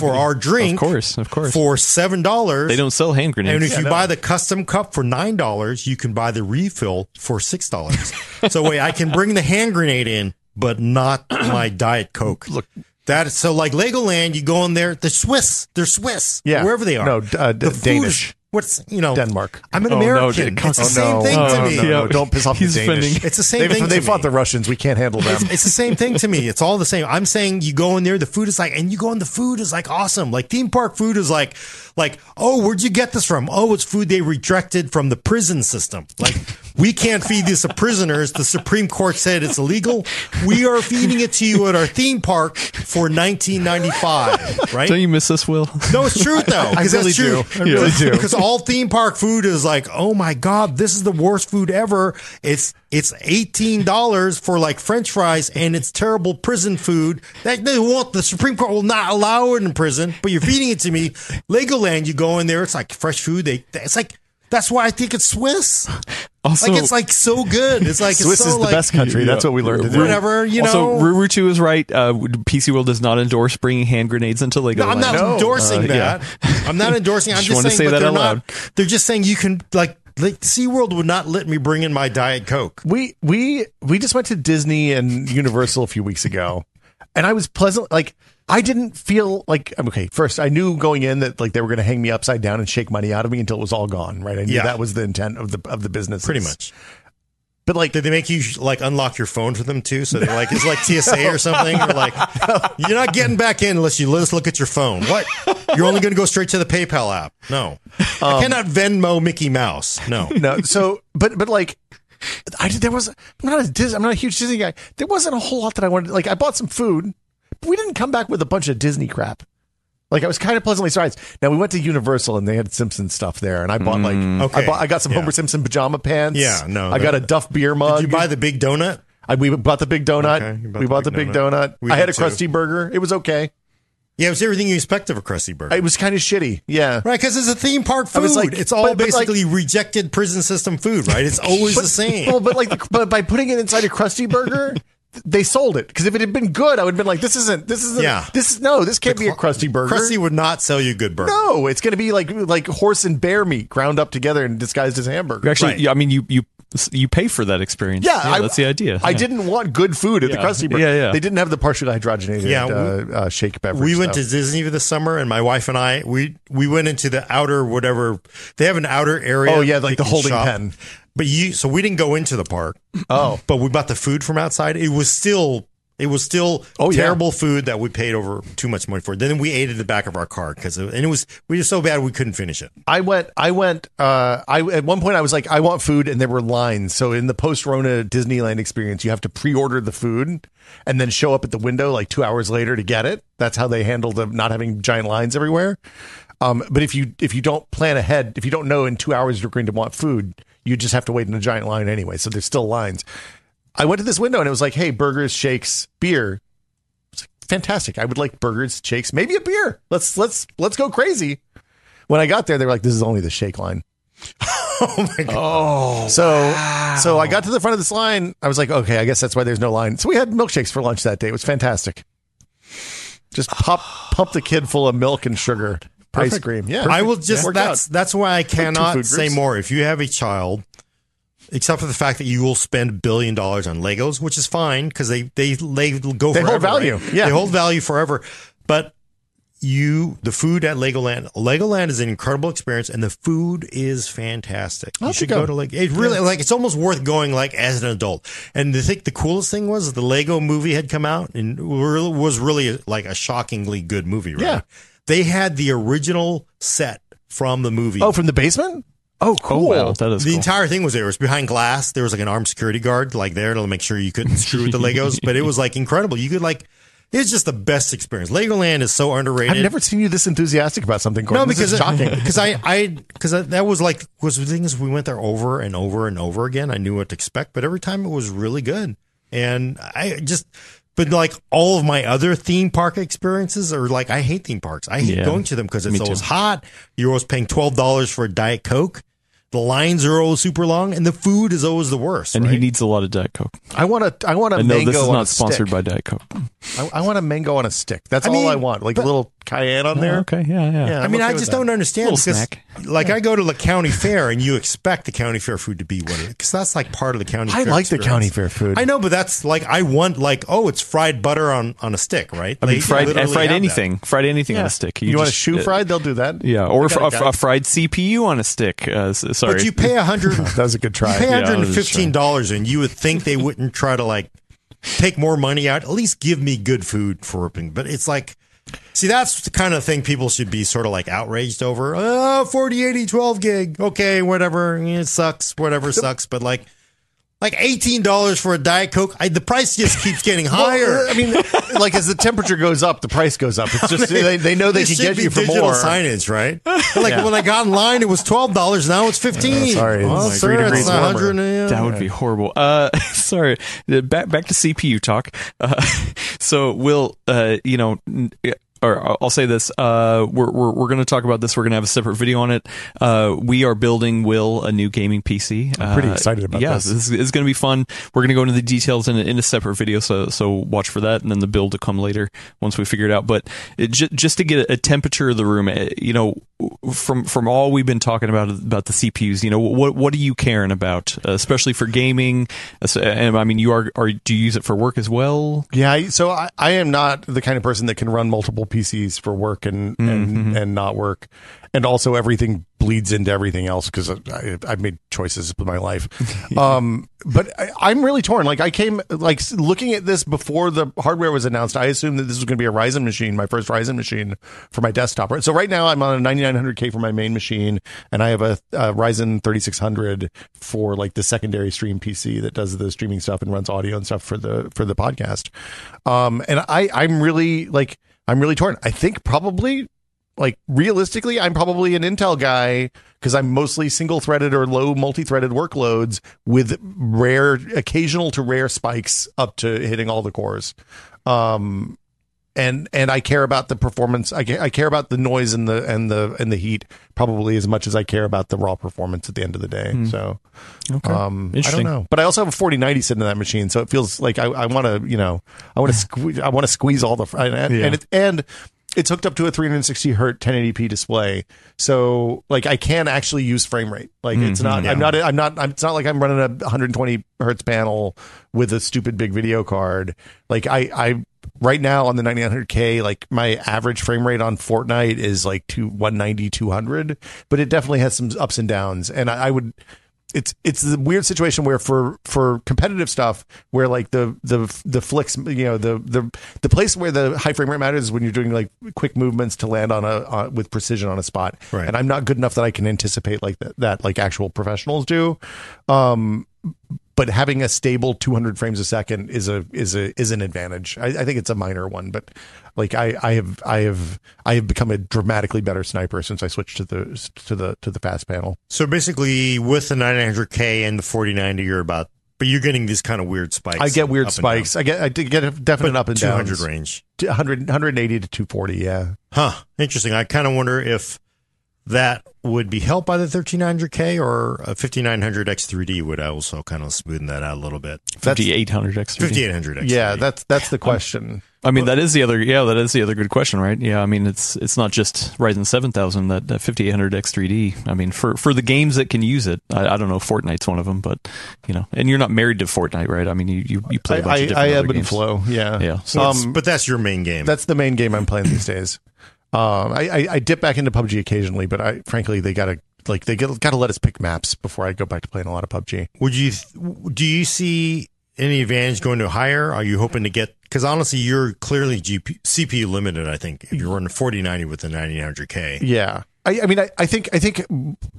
for our drink Of course, of course. for seven dollars. They don't sell hand grenades. and if you buy the custom cup for nine dollars, you can buy the refill for six dollars. so wait, I can bring the hand grenade in, but not my diet coke. Look. that so like Legoland, you go in there. They're Swiss. They're Swiss. Yeah. wherever they are. No, uh, d- The Danish. is- what's you know Denmark. I'm an Oh, no, American. dude, it's the oh, same no. thing Oh, to no, me. no, no, don't piss off the He's Danish. offending. It's the same They, thing. they to fought me. the Russians. We can't handle them. It's the same thing to me. It's all the same. I'm saying you go in there, the food is like, and you go in, the food is like awesome. Like theme park food is like, like, oh, where'd you get this from? Oh, it's food they rejected from the prison system. Like, we can't feed this to prisoners. The Supreme Court said it's illegal. We are feeding it to you at our theme park for 1995, right? Don't you miss this, Will? No, it's true though. I Because really true. do. I really do. Because all theme park food is like, oh my god, this is the worst food ever. It's it's eighteen dollars for like French fries, and it's terrible prison food. That they won't. The Supreme Court will not allow it in prison. But you're feeding it to me. Legoland, you go in there, it's like fresh food. They, it's like. That's why I think it's Swiss. Also, Like it's like so good. It's like Swiss it's so is the like, best country. That's what we learned to do. Whatever you also, know. Ruruchu is right. Uh, PC World does not endorse bringing hand grenades into Legoland. No, I'm not No. endorsing Uh, yeah. that. I'm not endorsing. I'm Just just saying, to say but that they're out not. They're just saying you can like. Like SeaWorld would not let me bring in my Diet Coke. We we we just went to Disney and Universal a few weeks ago, and I was pleasant. Like I didn't feel like I'm okay. First, I knew going in that like they were going to hang me upside down and shake money out of me until it was all gone. Right? I knew Yeah. that was the intent of the of the business. Pretty much. But like Did they make you like unlock your phone for them too? So they're like it's like TSA or something. Or like you're not getting back in unless you let us look at your phone. What? You're only going to go straight to the PayPal app? No, I um, cannot Venmo Mickey Mouse. No. no. So, but but like, I did. There was. I'm not a Disney. I'm not a huge Disney guy. There wasn't a whole lot that I wanted. Like, I bought some food, we didn't come back with a bunch of Disney crap. Like, I was kind of pleasantly surprised. Now we went to Universal and they had Simpson stuff there, and I bought like, mm. Okay. I bought. I got some Yeah. Homer Simpson pajama pants. Yeah, no, I got a that- Duff beer mug. Did you buy the big donut? I, we bought the big donut. Okay, you bought we the bought the big big donut. donut. We I had a did too. Krusty Burger. It was okay. Yeah, it was everything you expect of a Krusty Burger. It was kind of shitty. Yeah. Right, because it's a theme park food. Was like- it's all but- but like- basically rejected prison system food, right? It's always the same. Well, but like, but by putting it inside a Krusty Burger, they sold it. Because if it had been good, I would have been like, this isn't. This isn't. Yeah. This is no. This can't be a Krusty Burger. Krusty would not sell you good burger. no, it's going to be like like horse and bear meat ground up together and disguised as hamburger. Actually, Right. yeah, I mean, you you you pay for that experience. Yeah, I- that's the idea. I Yeah. didn't want good food at the Krusty Burger. Yeah, yeah. They didn't have the partially hydrogenated Yeah, uh, we- uh, shake beverage. We went to stuff. Disney this summer, and my wife and I we we went into the outer whatever they have an outer area. Oh, yeah, like the holding shop. pen. But you so we didn't go into the park. Oh. but we bought the food from outside. It was still. It was still Oh, yeah. terrible food that we paid over too much money for. Then we ate it in the back of our car because and it was we were so bad we couldn't finish it. I went. I went. Uh, I at one point I was like, I want food, and there were lines. So in the post Rona Disneyland experience, you have to pre-order the food and then show up at the window like two hours later to get it. That's how they handle the not having giant lines everywhere. Um, but if you if you don't plan ahead, if you don't know in two hours you're going to want food, you just have to wait in a giant line anyway. So there's still lines. I went to this window and it was like, hey, burgers, shakes, beer. It's like, fantastic. I would like burgers, shakes, maybe a beer. Let's let's let's go crazy. When I got there, they were like, "This is only the shake line." Oh my god! Oh, so so I got to the front of this line. I was like, "Okay, I guess that's why there's no line." So we had milkshakes for lunch that day. It was fantastic. Just pop pump the kid full of milk and sugar. Ice Perfect. cream. Yeah, I will just Worked that's that's why I cannot say more. If you have a child, except for the fact that you will spend a billion dollars on Legos, which is fine because they they they go forever. They forever, hold value. right? Yeah. they hold value forever. But you, the food at Legoland, Legoland is an incredible experience, and the food is fantastic. I'll you should go. go to like it really like it's almost worth going like as an adult. And the thing, the coolest thing was the Lego movie had come out and was really like a shockingly good movie. Right? Yeah. They had the original set from the movie. Oh, from the basement. Oh, Oh cool. wow, that is the cool. entire thing was there. It was behind glass. There was like an armed security guard like there to make sure you couldn't screw with the Legos. But it was like incredible. You could like, it's just the best experience. Legoland is so underrated. I've never seen you this enthusiastic about something. Gordon. no, This is because shocking. Because I, I, because that was like was the thing is we went there over and over and over again. I knew what to expect, but every time it was really good. And I just, but like all of my other theme park experiences are like I hate theme parks. I hate Yeah. going to them because it's Me too. always hot. You're always paying twelve dollars for a diet coke. The lines are always super long, and the food is always the worst. and right? he needs a lot of Diet Coke. I want to. I want a And no, mango this is not sponsored stick. by Diet Coke. I, I want a mango on a stick. That's I all mean, I want. Like a little cayenne on there. Oh, okay, yeah, yeah. Yeah. I mean, okay I just don't understand Little snack. like, I go to the county fair and you expect the county fair food to be what it because that's like part of the county. I fair like the county fair food. I know, but that's like I want like oh, it's fried butter on on a stick, right? I mean, They fried, fried have that. anything, fried anything on a stick. You, want a shoe uh, fried? They'll do that. Yeah, or a a, fried CPU on a stick. Uh, s- sorry, But you pay a hundred. That was a good try. You pay Yeah, hundred and fifteen dollars, and you would think they wouldn't try to like take more money out. At least give me good food for ripping. But it's like, see, that's the kind of thing people should be sort of like outraged over. Oh, 40, 80, 12 gig. Okay, whatever. It sucks. Whatever sucks. But like, like eighteen dollars for a diet coke. I, the price just keeps getting higher. Well, I mean, like as the temperature goes up, the price goes up. It's just they, they know they can get be you for more. digital more. signage, right? But like Yeah. when I got in line, it was twelve dollars. Now it's fifteen. sorry, it's well, like sir, three it's degrees warmer. hundred and- That would be horrible. Uh, sorry. Uh, Back back to CPU talk. Uh, so Will, uh, you know, n- or I'll say this. Uh, we're we're, we're going to talk about this. We're going to have a separate video on it. Uh, we are building Will a new gaming PC. I'm pretty Uh, excited about yeah, this. this is going to be fun. We're going to go into the details in a, in a separate video. So so watch for that, and then the build to come later once we figure it out. But it, j- just to get a temperature of the room, eh, you know, from from all we've been talking about about the CPUs, you know, what what are you caring about, uh, especially for gaming? Uh, And I mean, you are are do you use it for work as well? Yeah, so I, I am not the kind of person that can run multiple PCs for work and and, and not work, and also everything bleeds into everything else because I've made choices with my life. um, but I, I'm really torn. Like I came like looking at this before the hardware was announced. I assumed that this was going to be a Ryzen machine, my first Ryzen machine for my desktop. Right. So right now I'm on a 9900K for my main machine, and I have a, a Ryzen 3600 for like the secondary stream PC that does the streaming stuff and runs audio and stuff for the for the podcast. Um, and I I'm really like I'm really torn. I think probably like realistically, I'm probably an Intel guy because I'm mostly single threaded or low multi threaded workloads with rare, occasional to rare spikes up to hitting all the cores. Um, and and I care about the performance. I care, I care about the noise and the and the and the heat probably as much as I care about the raw performance at the end of the day. So, Okay. um, I don't know, but I also have a 4090 sitting in that machine, so it feels like I, I want to, you know, I want to squeeze, I want to squeeze all the, and, and, Yeah. it, and it's hooked up to a 360 hertz 1080p display, so like I can actually use frame rate. Like it's not, I'm not, I'm not, I'm, it's not like I'm running a 120 hertz panel with a stupid big video card. Like I, I. Right now on the 9900K, like my average frame rate on Fortnite is like two, 190, 200, but it definitely has some ups and downs. And I, I would, it's it's the weird situation where for for competitive stuff where like the the the flicks you know the the the place where the high frame rate matters is when you're doing like quick movements to land on a on, with precision on a spot Right. and I'm not good enough that I can anticipate like that, that like actual professionals do um but having a stable 200 frames a second is a is a is an advantage. I, I think it's a minor one, but like I, I have I have I have become a dramatically better sniper since I switched to the to the to the fast panel. So basically, with the 900K and the 4090, you're about, but you're getting these kind of weird spikes. I get weird down. spikes. I get I get a definite But up and 200 downs. range. 100, 180 to 240. Yeah. Huh. Interesting. I kind of wonder if that would be helped by the 1300K or a 5900 X3D would also kind of smoothen that out a little bit. 5800 X3D. 5800 X3D. Yeah, that's that's the question. I mean, that is the other. Yeah, that is the other good question, right? Yeah, I mean, it's it's not just Ryzen 7000 that, that 5800 X3D. I mean, for for the games that can use it, I, I don't know. Fortnite's one of them, but you know, and you're not married to Fortnite, right? I mean, you you, you play a bunch I, of different I other ebb and flow. Yeah, Yeah. So Um, but that's your main game. That's the main game I'm playing these days. Um, I, I, I dip back into PUBG occasionally, but I frankly they gotta like they got to let us pick maps before I go back to playing a lot of PUBG. Would you do you see any advantage going to higher? Are you hoping to get because honestly, you're clearly GP, CPU limited. I think if you're running 4090 with the 9900K. Yeah, I, I mean, I, I think I think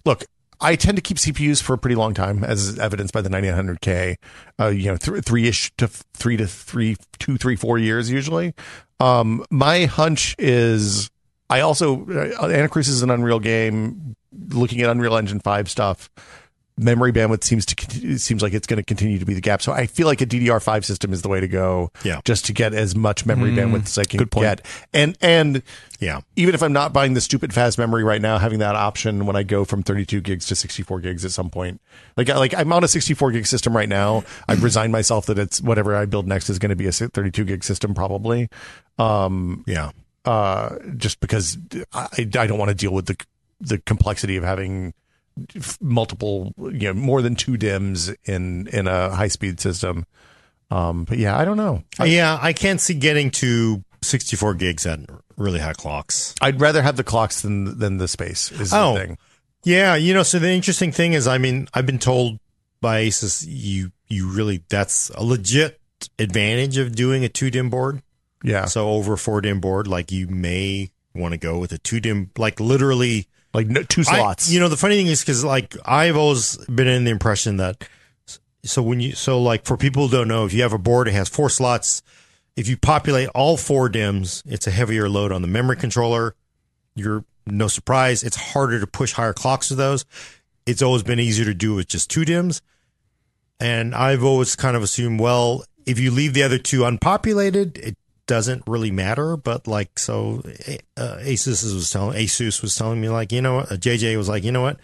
look. I tend to keep CPUs for a pretty long time, as evidenced by the 9900K. Uh, you know, th- three ish to three to three, two, three, four years usually. Um, my hunch is I also uh, is an Unreal game. Looking at Unreal Engine five stuff, memory bandwidth seems to seems like it's going to continue to be the gap. So I feel like a DDR5 system is the way to go. Yeah. just to get as much memory bandwidth as I can get, and and Yeah. even if I'm not buying the stupid fast memory right now, having that option when I go from 32 gigs to 64 gigs at some point, like like I'm on a 64 gig system right now. I've resigned myself that it's whatever I build next is going to be a 32 gig system probably. Um, Yeah. Uh, just because I, I don't want to deal with the the complexity of having multiple, you know, more than two DIMMs in in a high speed system. Um, but yeah, I don't know. yeah, I can't see getting to 64 gigs at really high clocks. I'd rather have the clocks than than the space. Is Oh. the thing. Yeah, you know, so the interesting thing is, I mean, I've been told by Asus, you you really that's a legit advantage of doing a two DIMM board. Yeah, So over four DIMM board, like you may want to go with a two DIMM, like literally like no, two I- slots. you know, the funny thing is because like I've always been in the impression that so when you so like for people who don't know, if you have a board, it has four slots. If you populate all four DIMMs, it's a heavier load on the memory controller. You're no surprise, it's harder to push higher clocks with those. It's always been easier to do with just two DIMMs. And I've always kind of assumed, well, if you leave the other two unpopulated, it doesn't really matter. But like, so uh, Asus was telling Asus was telling me like, you know, what, uh, JJ was like, you know what,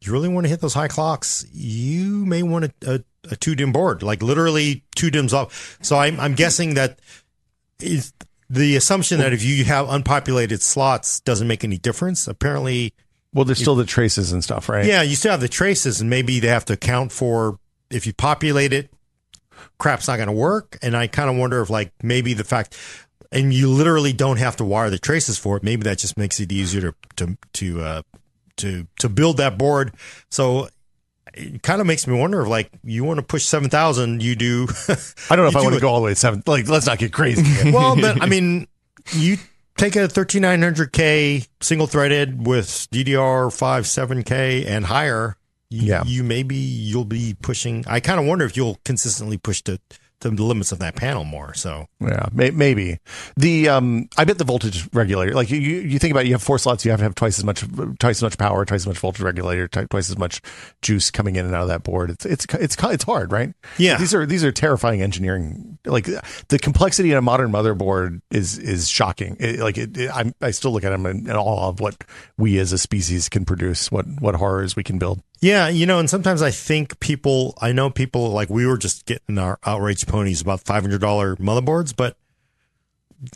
you really want to hit those high clocks, you may want a, a, a two DIMM board, like literally two DIMMs off. So I'm I'm guessing that is the assumption that if you have unpopulated slots doesn't make any difference. Apparently, well, there's still the traces and stuff, right? yeah, you still have the traces, and maybe they have to account for if you populate it, crap's not going to work. And I kind of wonder if, like, maybe the fact, and you literally don't have to wire the traces for it. Maybe that just makes it easier to to to uh, to to build that board. So it kind of makes me wonder if, like, you want to push seven thousand, you do. I don't know if I want to go all the way to seven. Like, let's not get crazy. well, but I mean, you take a 13900K single threaded with DDR5 7K and higher. You, Yeah. you maybe you'll be pushing. I kind of wonder if you'll consistently push to, to the limits of that panel more. So yeah, may, maybe the um. I bet the voltage regulator. Like you, you think about, it, you have four slots. You have to have twice as much, twice as much power, twice as much voltage regulator, t- twice as much juice coming in and out of that board. It's it's it's it's hard, right? Yeah. These are these are terrifying engineering. Like the complexity in a modern motherboard is is shocking. It, like it, it, I'm, I still look at them in, in awe of what we as a species can produce. What what horrors we can build. Yeah, you know, and sometimes I think people. I know people like we were just getting our outrage ponies about five hundred dollar motherboards, but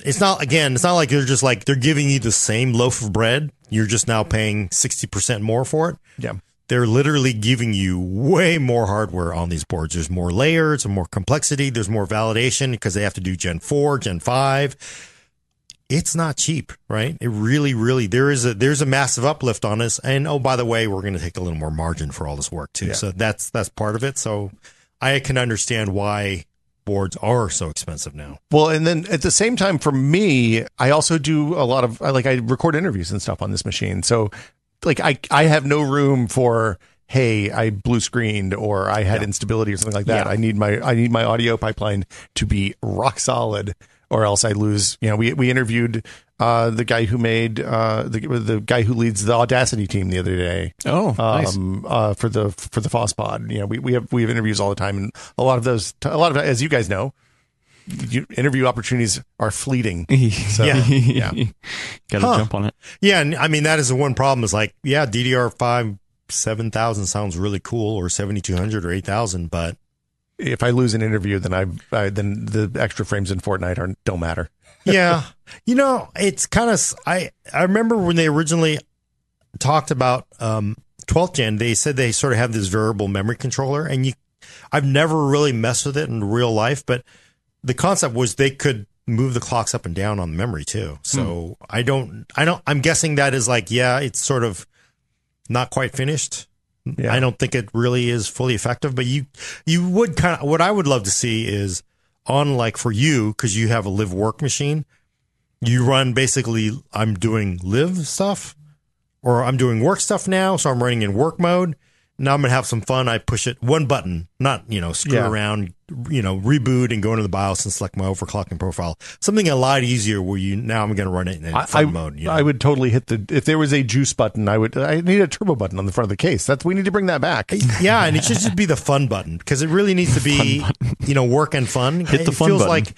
it's not. Again, it's not like they're just like they're giving you the same loaf of bread. You're just now paying sixty percent more for it. Yeah. they're literally giving you way more hardware on these boards. There's more layers and more complexity. There's more validation because they have to do Gen 4, Gen 5. It's not cheap, right? It really, really there is a there's a massive uplift on this. And oh, by the way, we're going to take a little more margin for all this work too. Yeah. So that's that's part of it. So I can understand why boards are so expensive now. Well, and then at the same time, for me, I also do a lot of like I record interviews and stuff on this machine. So, like I I have no room for hey I blue screened or I had instability or something like that. Yeah. I need my I need my audio pipeline to be rock solid, or else I lose. You know, we we interviewed. Uh, the guy who made uh, the the guy who leads the Audacity team the other day, Oh, nice. um, uh, for the for the Foss Pod. You know, we, we have we have interviews all the time, and a lot of those, a lot of as you guys know, you, interview opportunities are fleeting. So, Yeah. yeah. Got to Huh. jump on it. Yeah, and I mean that is the one problem. Is like, yeah, DDR5 seven thousand sounds really cool, or seventy two hundred or eight thousand, but If I lose an interview, then I, I then the extra frames in Fortnite are don't matter. yeah, you know, it's kind of. I I remember when they originally talked about um 12th gen, they said they sort of have this variable memory controller, and you, I've never really messed with it in real life, but the concept was they could move the clocks up and down on the memory too. So I don't, I don't, I'm guessing that is like, yeah, it's sort of not quite finished. Yeah. I don't think it really is fully effective, but you, you would kind of, what I would love to see is on like for you, cause you have a live work machine, you run basically, I'm doing live stuff or I'm doing work stuff now. So I'm running in work mode. Now I'm going to have some fun. I push it one button, not, you know, screw Yeah. around, you know, reboot and go into the BIOS and select my overclocking profile. Something a lot easier where you, now I'm going to run it in I, fun I- mode. You know? I would totally hit the if there was a juice button, I would. I need a turbo button on the front of the case. That's we need to bring that back. yeah, and it should just be the fun button because it really needs to be, you know, work and fun. Hit the it fun feels button. like,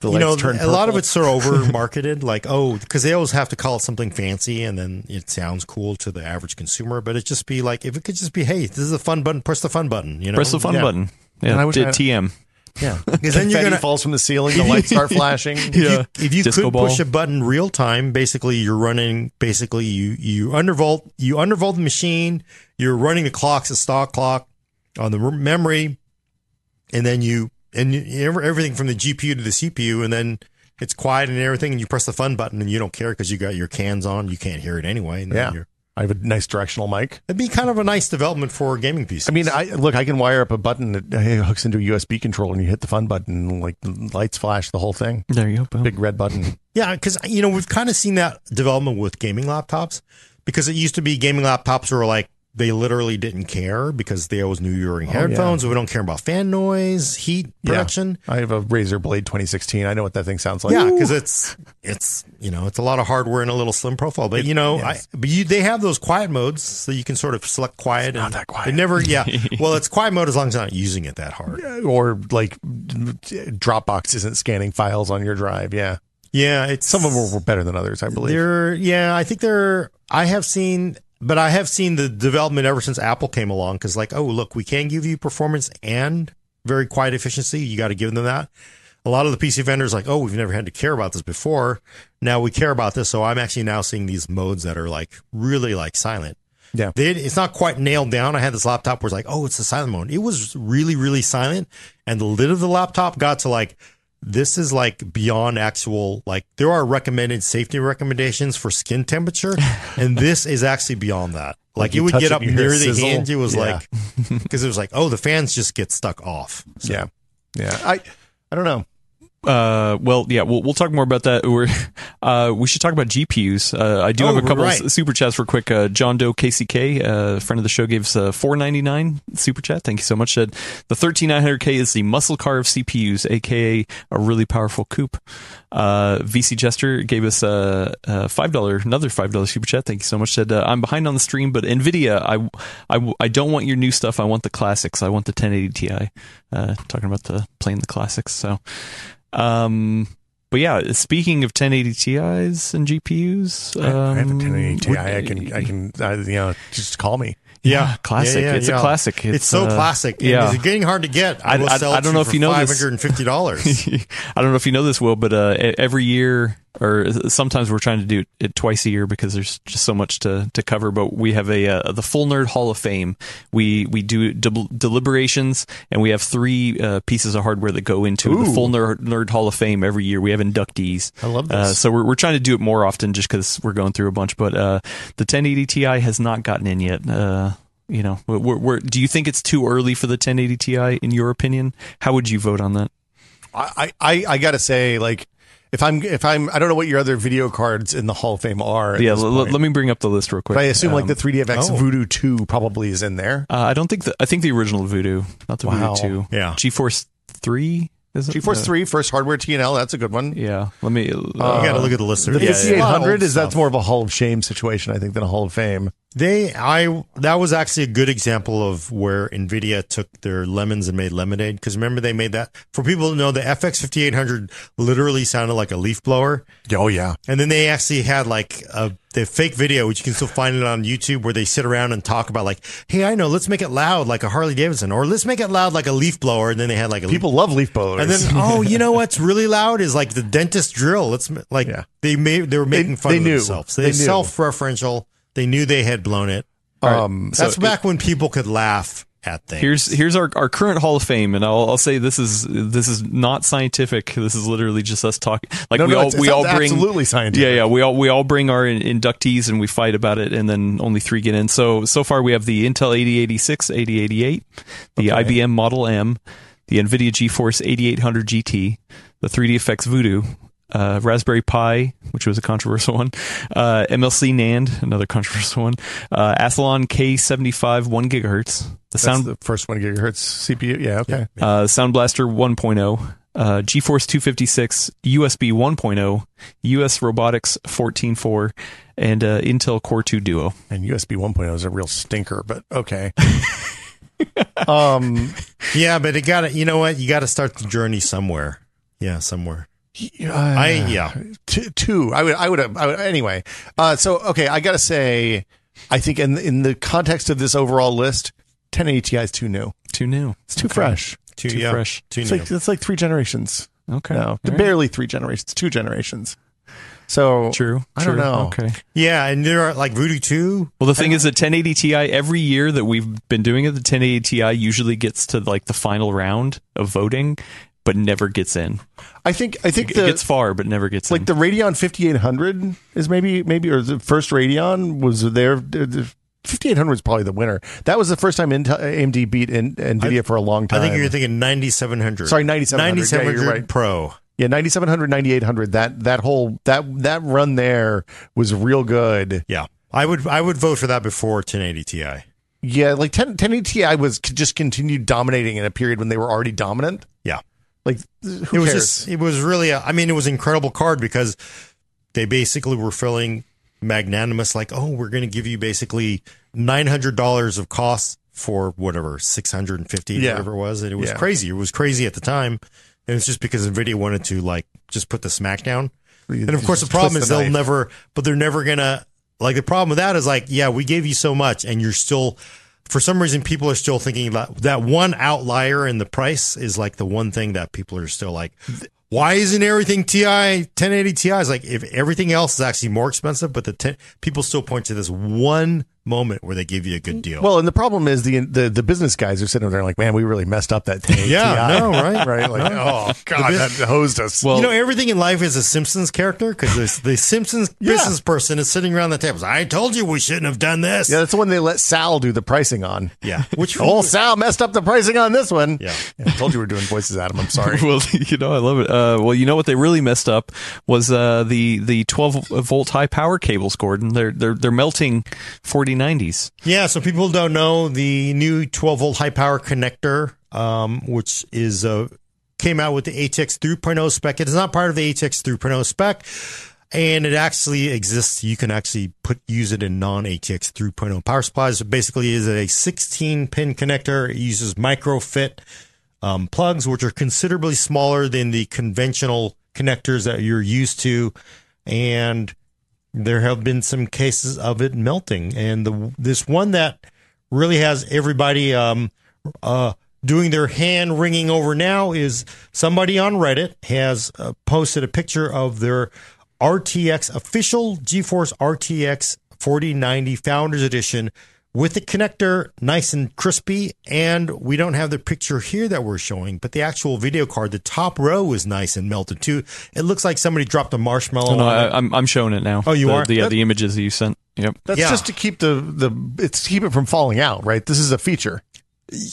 The you know, lights turn a lot of it's sort of over marketed. Like, oh, because they always have to call it something fancy, and then it sounds cool to the average consumer. But it just be like, if it could just be, hey, this is a fun button. Press the fun button. You know, Press the fun Yeah. button. And I Yeah, wish did I- TM. Yeah, Because then you're gonna falls from the ceiling. The lights start flashing. if you, if you could ball. push a button real time, basically you're running basically you you undervolt you undervolt the machine, you're running the clocks, a stock clock on the memory, and then you and you, everything from the GPU to the CPU, and then it's quiet and everything, and you press the fun button and you don't care because you got your cans on, you can't hear it anyway. And then Yeah, you're, I have a nice directional mic. it'd be kind of a nice development for gaming PCs. I mean, I look. I can wire up a button that uh, hooks into a USB controller, and you hit the fun button, and like the lights flash, the whole thing. There you go. Boom. Big red button. Yeah, because you know we've kind of seen that development with gaming laptops because it used to be gaming laptops were like they literally didn't care because they always knew you were in oh, headphones. We don't care about fan noise, heat production. I have a Razer Blade 2016. I know what that thing sounds like. Yeah, because it's it's you know it's a lot of hardware in a little slim profile. But you know, I, but you they have those quiet modes so you can sort of select quiet. not and that quiet. It never, yeah. well, it's quiet mode as long as you're not using it that hard. or like Dropbox isn't scanning files on your drive. Yeah, Yeah, it's some of them were better than others, I believe. They're yeah, I think they're. I have seen, but I have seen the development ever since Apple came along. Because like, oh look, we can give you performance and very quiet efficiency. You got to give them that. A lot of the PC vendors like, oh, we've never had to care about this before. Now we care about this. So I'm actually now seeing these modes that are like really like silent. Yeah. They, it's not quite nailed down. I had this laptop where it's like, oh, it's the silent mode. It was really, really silent. And the lid of the laptop got to like, this is like beyond actual, like, there are recommended safety recommendations for skin temperature. and this is actually beyond that. Like, you it would get up near the sizzle. hinge. It was Yeah. like, because it was like, oh, the fans just get stuck off. So- yeah, yeah. I I don't know. Uh, well, yeah, we'll we'll talk more about that. We're, uh, we should talk about GPUs. Uh, I do Oh, have a couple right. of super chats for quick. Uh, John Doe KCK, uh, friend of the show, gave us a four ninety nine super chat. Thank you so much. Said the thirteen nine hundred K is the muscle car of CPUs, aka a really powerful coupe. Uh, VC Jester gave us a, a five dollar, another five dollar super chat. Thank you so much. Said uh, I'm behind on the stream, but Nvidia, I, I, I don't want your new stuff. I want the classics. I want the 1080 Ti. Uh, talking about the playing the classics. So. Um, but yeah, speaking of 1080 Ti's and GPUs, um, I have a 1080 Ti. I can I can uh, you know just call me. Yeah, classic. It's a classic. It's, It's, so uh, classic. And yeah. It's getting hard to get. I- will I- sell I don't know if you know this. $550. I don't know if you know this, Will, but uh, every year, or sometimes we're trying to do it twice a year because there's just so much to, to cover. But we have a uh, the Full Nerd Hall of Fame. We we do del- deliberations, and we have three uh, pieces of hardware that go into the Full Nerd, Nerd Hall of Fame every year. We have inductees. I love Uh, this. so we're we're trying to do it more often, just because we're going through a bunch. But uh, the 1080 Ti has not gotten in yet. Uh, you know, we're, we're, do you think it's too early for the 1080 Ti? In your opinion, how would you vote on that? I, I, I gotta say, like, if I'm if I'm I don't know what your other video cards in the Hall of Fame are. Yeah, l- let me bring up the list real quick. But I assume like Um, the 3DFX oh. Voodoo 2 probably is in there. Uh, I don't think the, I think the original Voodoo, not the Wow. Voodoo two. Yeah. GeForce three is it? GeForce Uh, 3 first hardware TNL. That's a good one. Yeah. Let me. Uh, you got to look at the list. The There's a lot of 5800 is that's more of a Hall of Shame situation, I think, than a Hall of Fame. They, I, that was actually a good example of where Nvidia took their lemons and made lemonade. Because remember, they made that for people to know the FX 5800 literally sounded like a leaf blower. Oh yeah. And then they actually had like a the fake video, which you can still find it on YouTube, where they sit around and talk about like, "Hey, I know, let's make it loud like a Harley Davidson, or let's make it loud like a leaf blower." And then they had like a People love leaf blowers. and then, oh, you know what's really loud is like the dentist drill. Let's like Yeah. they made they were making fun they of knew. themselves. They, They self-referential. They knew they had blown it. um, That's back when people could laugh at things. Here's here's our, our current Hall of Fame, and I'll, I'll say this is this is not scientific. This is literally just us talking. Like No, we no, all it we all bring absolutely scientific. Yeah, yeah. We all we all bring our in- inductees and we fight about it, and then only three get in. So so far we have the Intel 8086, 8088, the IBM Model M, the NVIDIA GeForce 8800 GT, the 3dfx Voodoo. Uh, Raspberry Pi, which was a controversial one, uh, MLC NAND, another controversial one, uh, Athlon K75 1 gigahertz, the that's sound the first one gigahertz CPU. Yeah. Okay. uh, Sound Blaster 1.0, uh, GeForce 256, USB 1.0, US Robotics 14.4, and uh, Intel Core 2 Duo. And USB 1.0 is a real stinker, but okay. um, yeah, but it got to You know what? You got to start the journey somewhere. Yeah, somewhere. Uh, I yeah. two, two. I would, I would, I would anyway. Uh, so okay, I gotta say, I think in in the context of this overall list, 1080 Ti is too new. Too new. It's too fresh. Too, Too yeah, fresh. Too It's new. like it's like three generations. Okay. No, right. barely three generations. Two generations. So True. I don't know. Okay. yeah, and there are like Voodoo 2. Well, the thing is that 1080 Ti every year that we've been doing it, the 1080 Ti usually gets to like the final round of voting, but never gets in. I think I think It the gets far, but never gets like in. the Radeon 5800 is maybe maybe or the first Radeon was there. The 5800 is probably the winner. That was the first time Intel, AMD beat in, Nvidia for a long time. I think you're thinking 9700. Sorry, 9700. Yeah, 9700 you're right. Pro. Yeah, 9700, 9800. That that whole that that run there was real good. Yeah. I would I would vote for that before 1080 Ti. Yeah, like 10 1080 Ti was just continued dominating in a period when they were already dominant. Yeah. Like who it was just it was really a, I mean it was an incredible card because they basically were feeling magnanimous like oh we're going to give you basically $900 of costs for whatever 650 Yeah. whatever it was and it was Yeah. crazy it was crazy at the time and it's just because Nvidia wanted to like just put the smack down and of course the problem is the they'll knife. never but they're never going to like the problem with that is like yeah we gave you so much and you're still for some reason people are still thinking that that one outlier in the price is like the one thing that people are still like why isn't everything TI 1080 Ti is? Like if everything else is actually more expensive but the 10, people still point to this one moment where they give you a good deal Well, and the problem is the the the business guys are sitting there like, man, we really messed up that 1080 Yeah, no, right? right? Like, oh god, bus- that hosed us. Well- you know everything in life is a Simpsons character because the Simpsons business person is sitting around the table. I told you we shouldn't have done this. yeah, that's the one they let Sal do the pricing on. Yeah. Which Oh, Sal messed up the pricing on this one. Yeah. I told you we are doing voices, Adam. I'm sorry. well, you know, I love it. Uh, well, you know what they really messed up was uh, the the 12 volt high power cables, Gordon. They're they're they're melting 4090s. Yeah, so people don't know the new 12 volt high power connector, um, which is uh, came out with the ATX 3.0 spec. It is not part of the ATX 3.0 spec, and it actually exists. You can actually put use it in non ATX 3.0 power supplies. So basically, it is a 16 pin connector. It uses micro fit um, plugs, which are considerably smaller than the conventional connectors that you're used to, and there have been some cases of it melting. And the this one that really has everybody um, uh, doing their hand wringing over now is somebody on Reddit has uh, posted a picture of their RTX official GeForce RTX 4090 Founders Edition with the connector nice and crispy. And we don't have the picture here that we're showing, but the actual video card, the top row is nice and melted too. It looks like somebody dropped a marshmallow. Oh, no, on it. I, I'm I'm showing it now. Oh, you the, are? The, That- the images that you sent. Yep. That's Yeah. just to keep the the it's to keep it from falling out, right? This is a feature.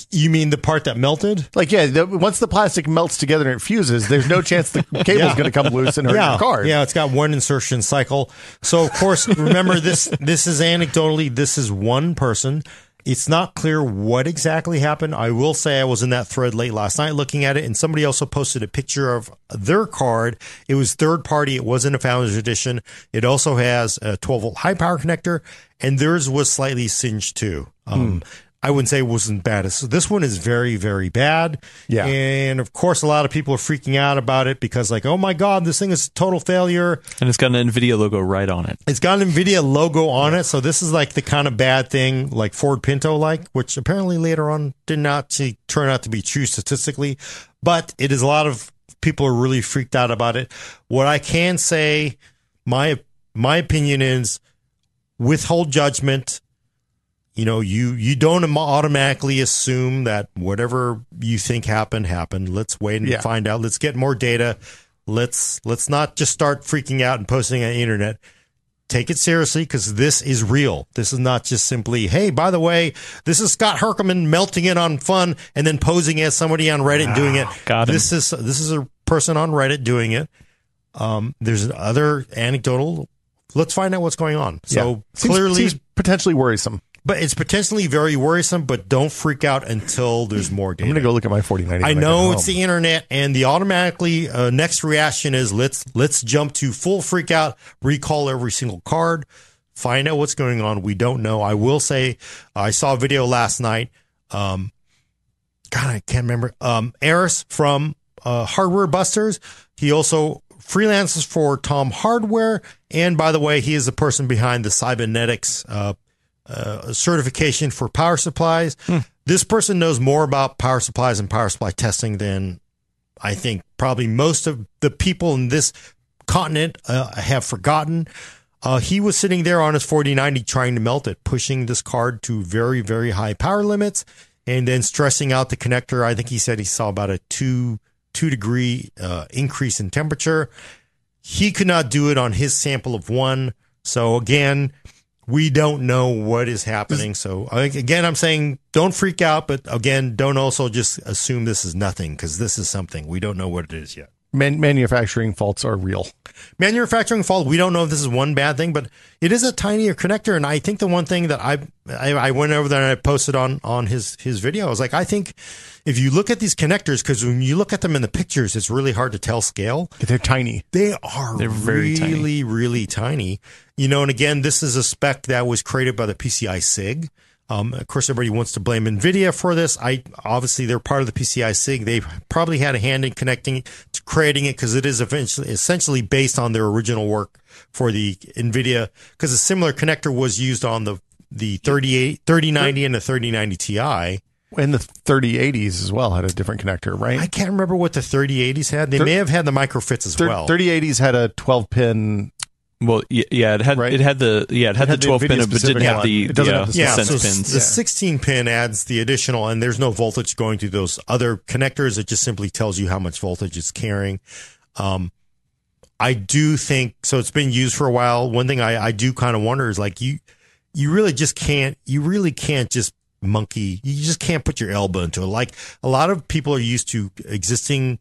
You mean the part that melted? Like, yeah, the, once the plastic melts together and it fuses, there's no chance the cable's Yeah. going to come loose and hurt yeah, your car. Yeah, it's got one insertion cycle. So of course, remember this. This is anecdotally. This is one person, It's not clear what exactly happened. I will say I was in that thread late last night looking at it, and somebody also posted a picture of their card. It was third party. It wasn't a Founders Edition. It also has a 12 volt high power connector, and theirs was slightly singed too. Um, I wouldn't say it wasn't bad. So this one is very, very bad. Yeah. And of course, a lot of people are freaking out about it because, like, oh my God, this thing is a total failure. And it's got an NVIDIA logo right on it. It's got an NVIDIA logo on it. So this is like the kind of bad thing like Ford Pinto like, which apparently later on did not see, turn out to be true statistically. But it is a lot of people are really freaked out about it. What I can say, my my opinion is withhold judgment. You know, you you don't automatically assume that whatever you think happened happened. Let's wait and Yeah. find out. Let's get more data. Let's let's not just start freaking out and posting on the internet. Take it seriously because this is real. This is not just simply, hey, by the way, this is Scott Herkelman melting it on fun and then posing as somebody on Reddit doing it. got him. This is this is a person on Reddit doing it. Um, there's other anecdotal. Let's find out what's going on. So Yeah. Seems- clearly, seems potentially worrisome. But it's potentially very worrisome. But don't freak out until there's more data. I'm gonna go look at my 4090. I know it's the internet, and the automatically uh, next reaction is let's let's jump to full freak out, recall every single card, find out what's going on. We don't know. I will say, I saw a video last night. Um, God, I can't remember. Um, Aris from uh, Hardware Busters. He also freelances for Tom Hardware, and by the way, he is the person behind the Cybenetics uh, uh, certification for power supplies. This person knows more about power supplies and power supply testing than I think probably most of the people in this continent uh, have forgotten. Uh, he was sitting there on his 4090 trying to melt it, pushing this card to very, very high power limits and then stressing out the connector. I think he said he saw about a two, two degree uh, increase in temperature. He could not do it on his sample of one. So again, we don't know what is happening. So I- again, I'm saying don't freak out, but again, don't also just assume this is nothing because this is something we don't know what it is yet. Man- manufacturing faults are real. Manufacturing fault. We don't know if this is one bad thing, but it is a tinier connector. And I think the one thing that I I, I went over there and I posted on on his his video. I was like, I think if you look at these connectors, because when you look at them in the pictures, it's really hard to tell scale. They're tiny. They are They're very tiny. really, really tiny. You know, and again, this is a spec that was created by the PCI SIG. Um, of course, everybody wants to blame NVIDIA for this. I obviously they're part of the PCI SIG. They probably had a hand in connecting to creating it because it is eventually essentially based on their original work for the NVIDIA. Because a similar connector was used on the the 38, 3090 and the 3090 Ti. And the 3080s as well had a different connector, right? I can't remember what the 3080s had. They may have had the microfits as Thir- well. 3080s had a 12 pin. Well, yeah, it had Right. it had the yeah it had, had the the 12 pin, NVIDIA but didn't have the It doesn't the, have the yeah, sense so pins. the 16 pin adds the additional, and there's no voltage going through those other connectors. It just simply tells you how much voltage it's carrying. Um, I do think so. It's been used for a while. One thing I, I do kind of wonder is like you, you really just can't, you really can't just monkey. You just can't put your elbow into it. Like a lot of people are used to existing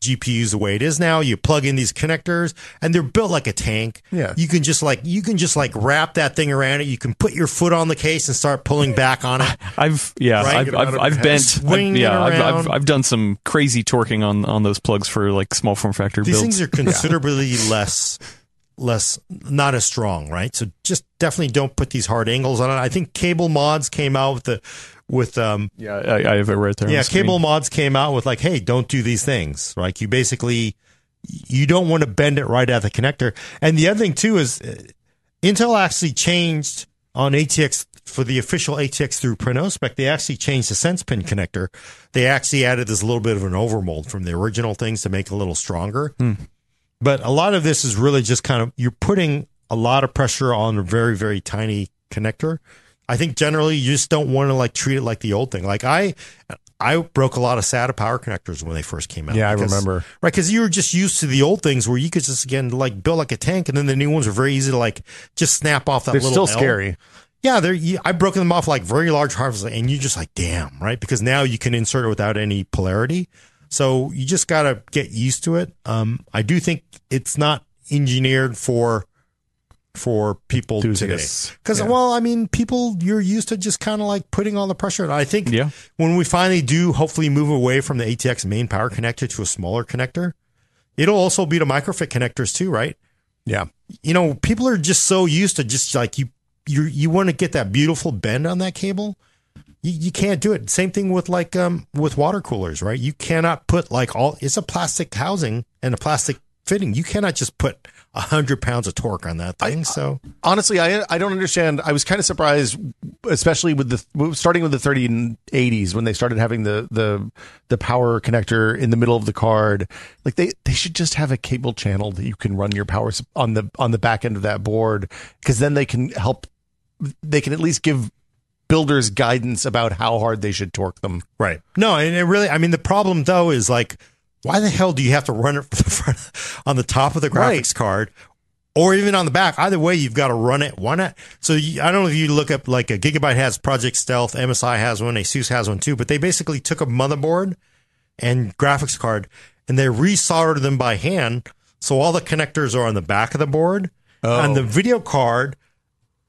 GPUs the way it is now. You plug in these connectors and they're built like a tank. Yeah. You can just like, you can just like wrap that thing around it. You can put your foot on the case and start pulling back on it. I've yeah, Right, I've get it out I've, I've bent. I've, yeah, I've, I've. I've done some crazy torquing on on those plugs for like small form factor These builds. things are considerably less, less, not as strong, right? So just definitely don't put these hard angles on it. I think Cable Mods came out with the, with, um, yeah, I, I have it right there. yeah, the. Cable Mods came out with like, hey, don't do these things. Like you basically, you don't want to bend it right at the connector. And the other thing too is uh, Intel actually changed on ATX for the official ATX through Prenospec. They actually changed the sense pin connector. They actually added this little bit of an overmold from the original things to make it a little stronger. But a lot of this is really just kind of you're putting a lot of pressure on a very very tiny connector. I think generally you just don't want to like treat it like the old thing. Like I, I broke a lot of SATA power connectors when they first came out. Yeah, I remember. Right, because you were just used to the old things where you could just again like build like a tank, and then the new ones were very easy to like just snap off that. They're little still L. scary. Yeah, they're. You, I broken them off like very large harvests, and you're just like damn right because now you can insert it without any polarity. So you just gotta get used to it. Um, I do think it's not engineered for for people today. Enthusiasts. Because, Yeah. well, I mean, people, you're used to just kind of like putting all the pressure. on. I think Yeah. when we finally do hopefully move away from the ATX main power connector to a smaller connector, it'll also be the microfit connectors too, right? Yeah. You know, people are just so used to just like you, you, you want to get that beautiful bend on that cable. You, you can't do it. Same thing with like um with water coolers, right? You cannot put like all it's a plastic housing and a plastic fitting. You cannot just put a hundred pounds of torque on that thing. so honestly, I I don't understand. I was kind of surprised, especially with the starting with the 3080s when they started having the the the power connector in the middle of the card. Like they they should just have a cable channel that you can run your power on the on the back end of that board because then they can help. They can at least give builders guidance about how hard they should torque them. Right. No, and it really, I mean, the problem though is like, why the hell do you have to run it from the front on the top of the graphics Right. card or even on the back? Either way, you've got to run it. Why not? So you, I don't know if you look up like a Gigabyte has Project Stealth, MSI has one, Asus has one too, but they basically took a motherboard and graphics card and they resoldered them by hand. So all the connectors are on the back of the board and the oh. video card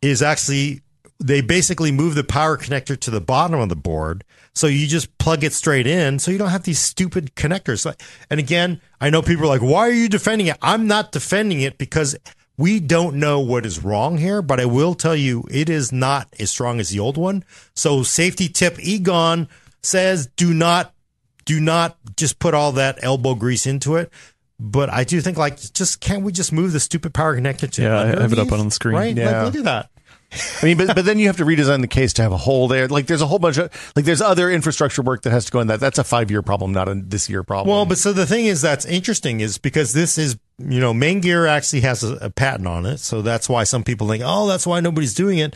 is actually they basically move the power connector to the bottom of the board so you just plug it straight in so you don't have these stupid connectors and again i know people are like why are you defending it i'm not defending it because we don't know what is wrong here but i will tell you it is not as strong as the old one so safety tip egon says do not do not just put all that elbow grease into it but I do think like just can't we just move the stupid power connector to Yeah, I have it up on the screen. Right? Yeah. Like, look at that. I mean, but but then you have to redesign the case to have a hole there. Like there's a whole bunch of like there's other infrastructure work that has to go in that. That's a five year problem, not a this year problem. Well, but so the thing is that's interesting is because this is, you know, Maingear actually has a, a patent on it. So that's why some people think, oh, that's why nobody's doing it.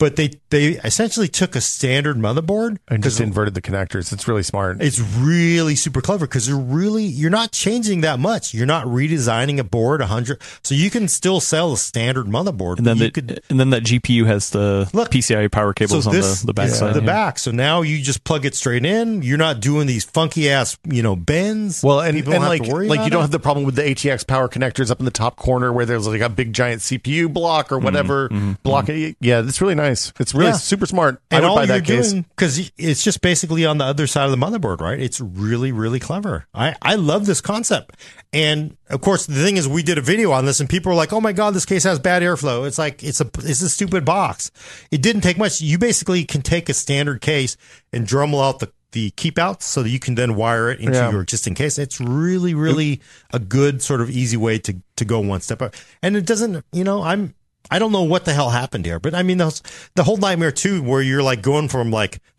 But they, they essentially took a standard motherboard and just inverted the connectors. It's really smart. it's really super clever because you're really, you're not changing that much. You're not redesigning a board a hundred. So you can still sell a standard motherboard. And then you the, could, and then that GPU has the Look, PCIe power cables on the, the back side. the yeah. back. So now you just plug it straight in. You're not doing these funky ass, you know, bends. Well, and, People and like like you don't it. have the problem with the ATX power connectors up in the top corner where there's like a big giant CPU block or mm-hmm. whatever mm-hmm. block. Mm-hmm. Yeah, that's really nice. It's really Yeah. super smart. I and would all buy you're that case. because it's just basically on the other side of the motherboard, right? It's really, really clever. I I love this concept, and of course the thing is, we did a video on this, and people were like, "Oh my god, this case has bad airflow." It's like it's a it's a stupid box. It didn't take much. You basically can take a standard case and Dremel out the the keep outs so that you can then wire it into Yeah. your existing case. It's really, really a good sort of easy way to to go one step up. And it doesn't, you know, I'm I don't know what the hell happened here, but I mean, those, the whole nightmare too, where you're like going from like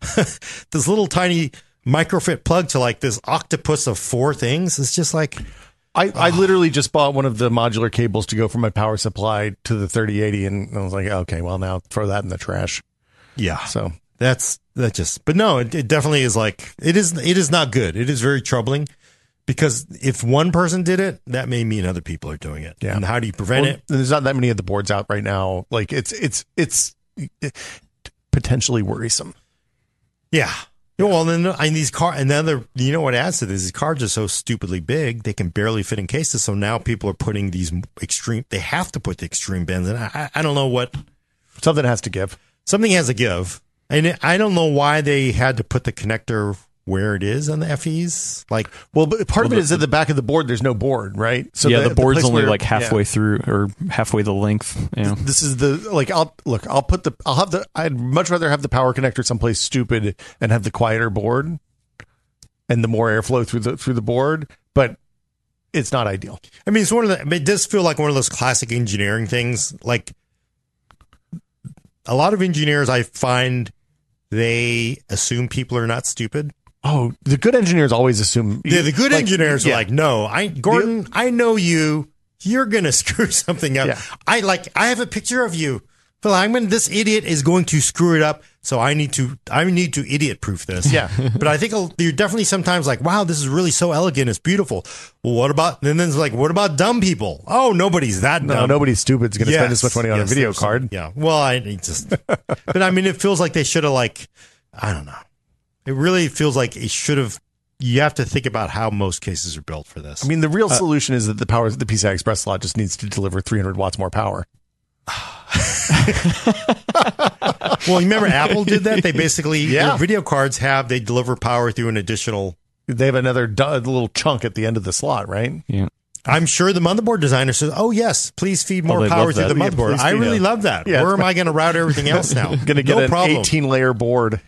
this little tiny microfit plug to like this octopus of four things. It's just like, I, I literally just bought one of the modular cables to go from my power supply to the 3080, and I was like, okay, well now throw that in the trash. yeah, So that's that just, but no, it, it definitely is like, it is, it is not good. It is very troubling because if one person did it, that may mean other people are doing it. Yeah. And how do you prevent Well, it? there's not that many of the boards out right now. Like it's it's it's potentially worrisome. Yeah. Well, then and these car and then the you know what adds to this? These cars are so stupidly big they can barely fit in cases. So now people are putting these extreme. They have to put the extreme bends, and I, I don't know what Something has to give. something has to give, and I don't know why they had to put the connector where it is on the FEs. Like, Well, but part of it is at the back of the board. There's no board, right? So yeah, the, board's place only where- like halfway yeah. through or halfway the length. You know. This is the like I'll look. I'll put the. I'll have the. I'd much rather have the power connector someplace stupid and have the quieter board, and the more airflow through the through the board. But it's not ideal. I mean, it's one of the. I mean, It does feel like one of those classic engineering things. Like a lot of engineers, I find they assume people are not stupid. Oh, the good engineers always assume. Yeah, the good like, engineers are like, no, I Gordon, I know you. You're gonna screw something up. Yeah. I like. I have a picture of you, Phil Langman. This idiot is going to screw it up. So I need to. I need to idiot proof this. Yeah. but I think you're definitely sometimes like, wow, this is really so elegant. It's beautiful. Well, what about? And then it's like, what about dumb people? Oh, nobody's that No, dumb. nobody stupid's going to spend this much money on Yes, a video there's some- card. yeah. Well, I just, but I mean, it feels like they should have like, I don't know. It really feels like it should have. You have to think about how most cases are built for this. I mean, the real uh, solution is that the power the PCI Express slot just needs to deliver 300 watts more power. Well, you remember Apple did that? They basically Yeah. their video cards have they deliver power through an additional. They have another du- little chunk at the end of the slot, right? Yeah. I'm sure the motherboard designer says, "Oh yes, please feed more oh, they'd power through that. the motherboard." please I really it. love that. Yeah, Where am I going to route everything else now? Going to get no an problem. 18 layer board.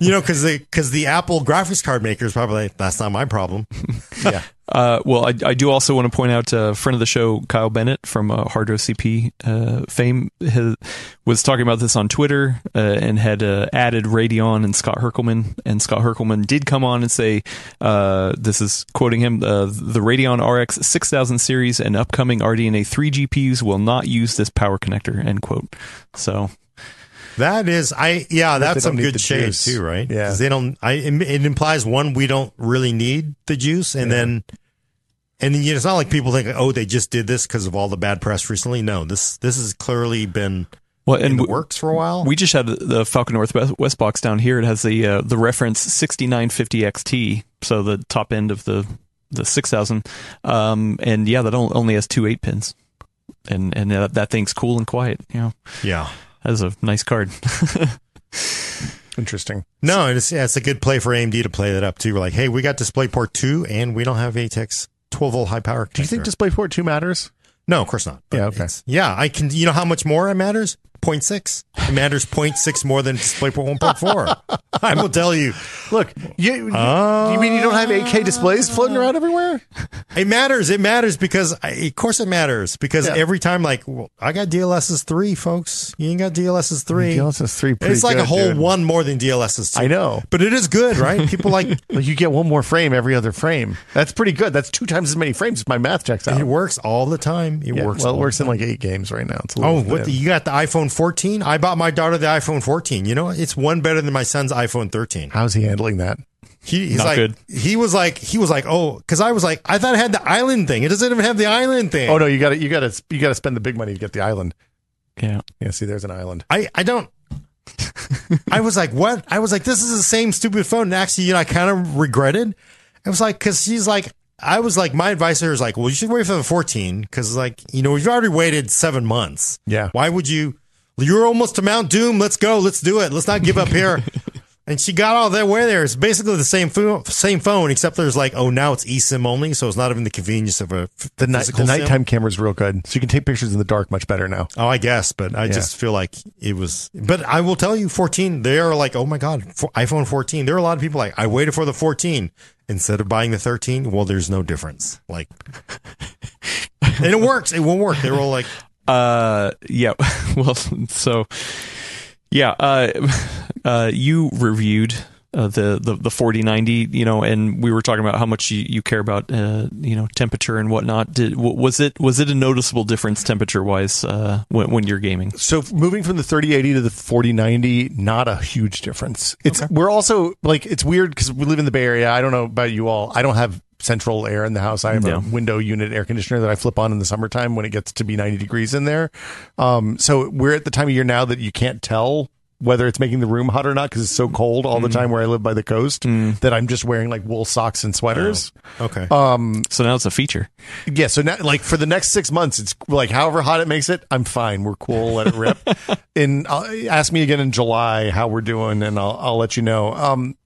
You know, because the because the Apple graphics card maker is probably like, that's not my problem. Yeah. Uh, well, I, I do also want to point out a friend of the show, Kyle Bennett from uh, HardOCP uh, fame, has, was talking about this on Twitter uh, and had uh, added Radeon and Scott Herkelman. And Scott Herkelman did come on and say, uh, this is quoting him, uh, the Radeon RX 6000 series and upcoming RDNA 3 GPUs will not use this power connector, end quote. So, That is, I yeah, that's some good the shade juice. too, right? Yeah. 'Cause they don't. I it implies one we don't really need the juice, and then and then, you know, it's not like people think, oh, they just did this because of all the bad press recently. No, this this has clearly been well, in and the w- works for a while. We just had the Falcon Northwest West- West box down here. It has the uh, the reference 6950 XT, so the top end of the the 6000. Um, and yeah, that only has two eight pins, and and uh, that thing's cool and quiet. You know, yeah. That is a nice card. Interesting. No, it's yeah, it's a good play for AMD to play that up too. We're like, hey, we got DisplayPort two, and we don't have ATX 12 volt high power. Do you think connector. DisplayPort 2 matters? No, of course not. Yeah, okay. Yeah, I can. You know how much more it matters? 0.6. It matters 0.6 more than DisplayPort 1.4. I will tell you, Look, you, you Uh, mean you don't have 8K displays floating around everywhere? it matters. It matters because, I, of course, it matters because Yeah. every time, like, well, I got DLSS three, folks. You ain't got DLSS three. DLSS 3 pretty it's like a whole dude. one more than DLSS two. I know. but it is good, right? People like Like you get one more frame every other frame. That's pretty good. That's two times as many frames if my math checks out. it works all the time. It Yeah, works. well, it works in like eight games right now. It's a Oh, what the, you got the iPhone 14? I bought my daughter the iPhone 14. You know, it's one better than my son's iPhone 13. How's he handling that? He, he's Not like, good. he was like, he was like, oh, because I was like, I thought it had the island thing. It doesn't even have the island thing. Oh no, you got to you got to you got to spend the big money to get the island. yeah, Yeah, see, there's an island. I, I don't. I was like, what? I was like, this is the same stupid phone. And actually, you know, I kind of regretted. I was like, because she's like, I was like, my advice to is like, well, you should wait for the 14 because, like, you know, we've already waited seven months. Yeah. Why would you? You're almost to Mount Doom. Let's go. Let's do it. Let's not give up here. and she got all that way there. It's basically the same phone, same phone, except there's like, oh, now it's eSIM only, so it's not even the convenience of a f- The night the nighttime camera's real good, so you can take pictures in the dark much better now. Oh, I guess, but I just feel like it was. But I will tell you, 14, they are like, oh my God, for iPhone 14. There are a lot of people like, I waited for the 14 instead of buying the 13. Well, there's no difference. Like, and it works. It won't work. They were all like, uh, yeah. Well, so yeah, uh, uh, you reviewed. Uh, the, the the forty ninety, you know, and we were talking about how much you, you care about, uh, you know, temperature and whatnot. Did w- was it was it a noticeable difference temperature wise uh, when when you're gaming? So moving from the 3080 to the 4090, not a huge difference. It's we're also like it's weird because we live in the Bay Area. I don't know about you all. I don't have central air in the house. I have No. a window unit air conditioner that I flip on in the summertime when it gets to be 90 degrees in there. Um, so we're at the time of year now that you can't tell whether it's making the room hot or not because it's so cold all the time where I live by the coast that I'm just wearing like wool socks and sweaters. okay. So now it's a feature. Yeah, so now, like for the next six months, it's like however hot it makes it, I'm fine. We're cool. Let it rip. and uh, ask me again in July how we're doing, and I'll I'll let you know. Um,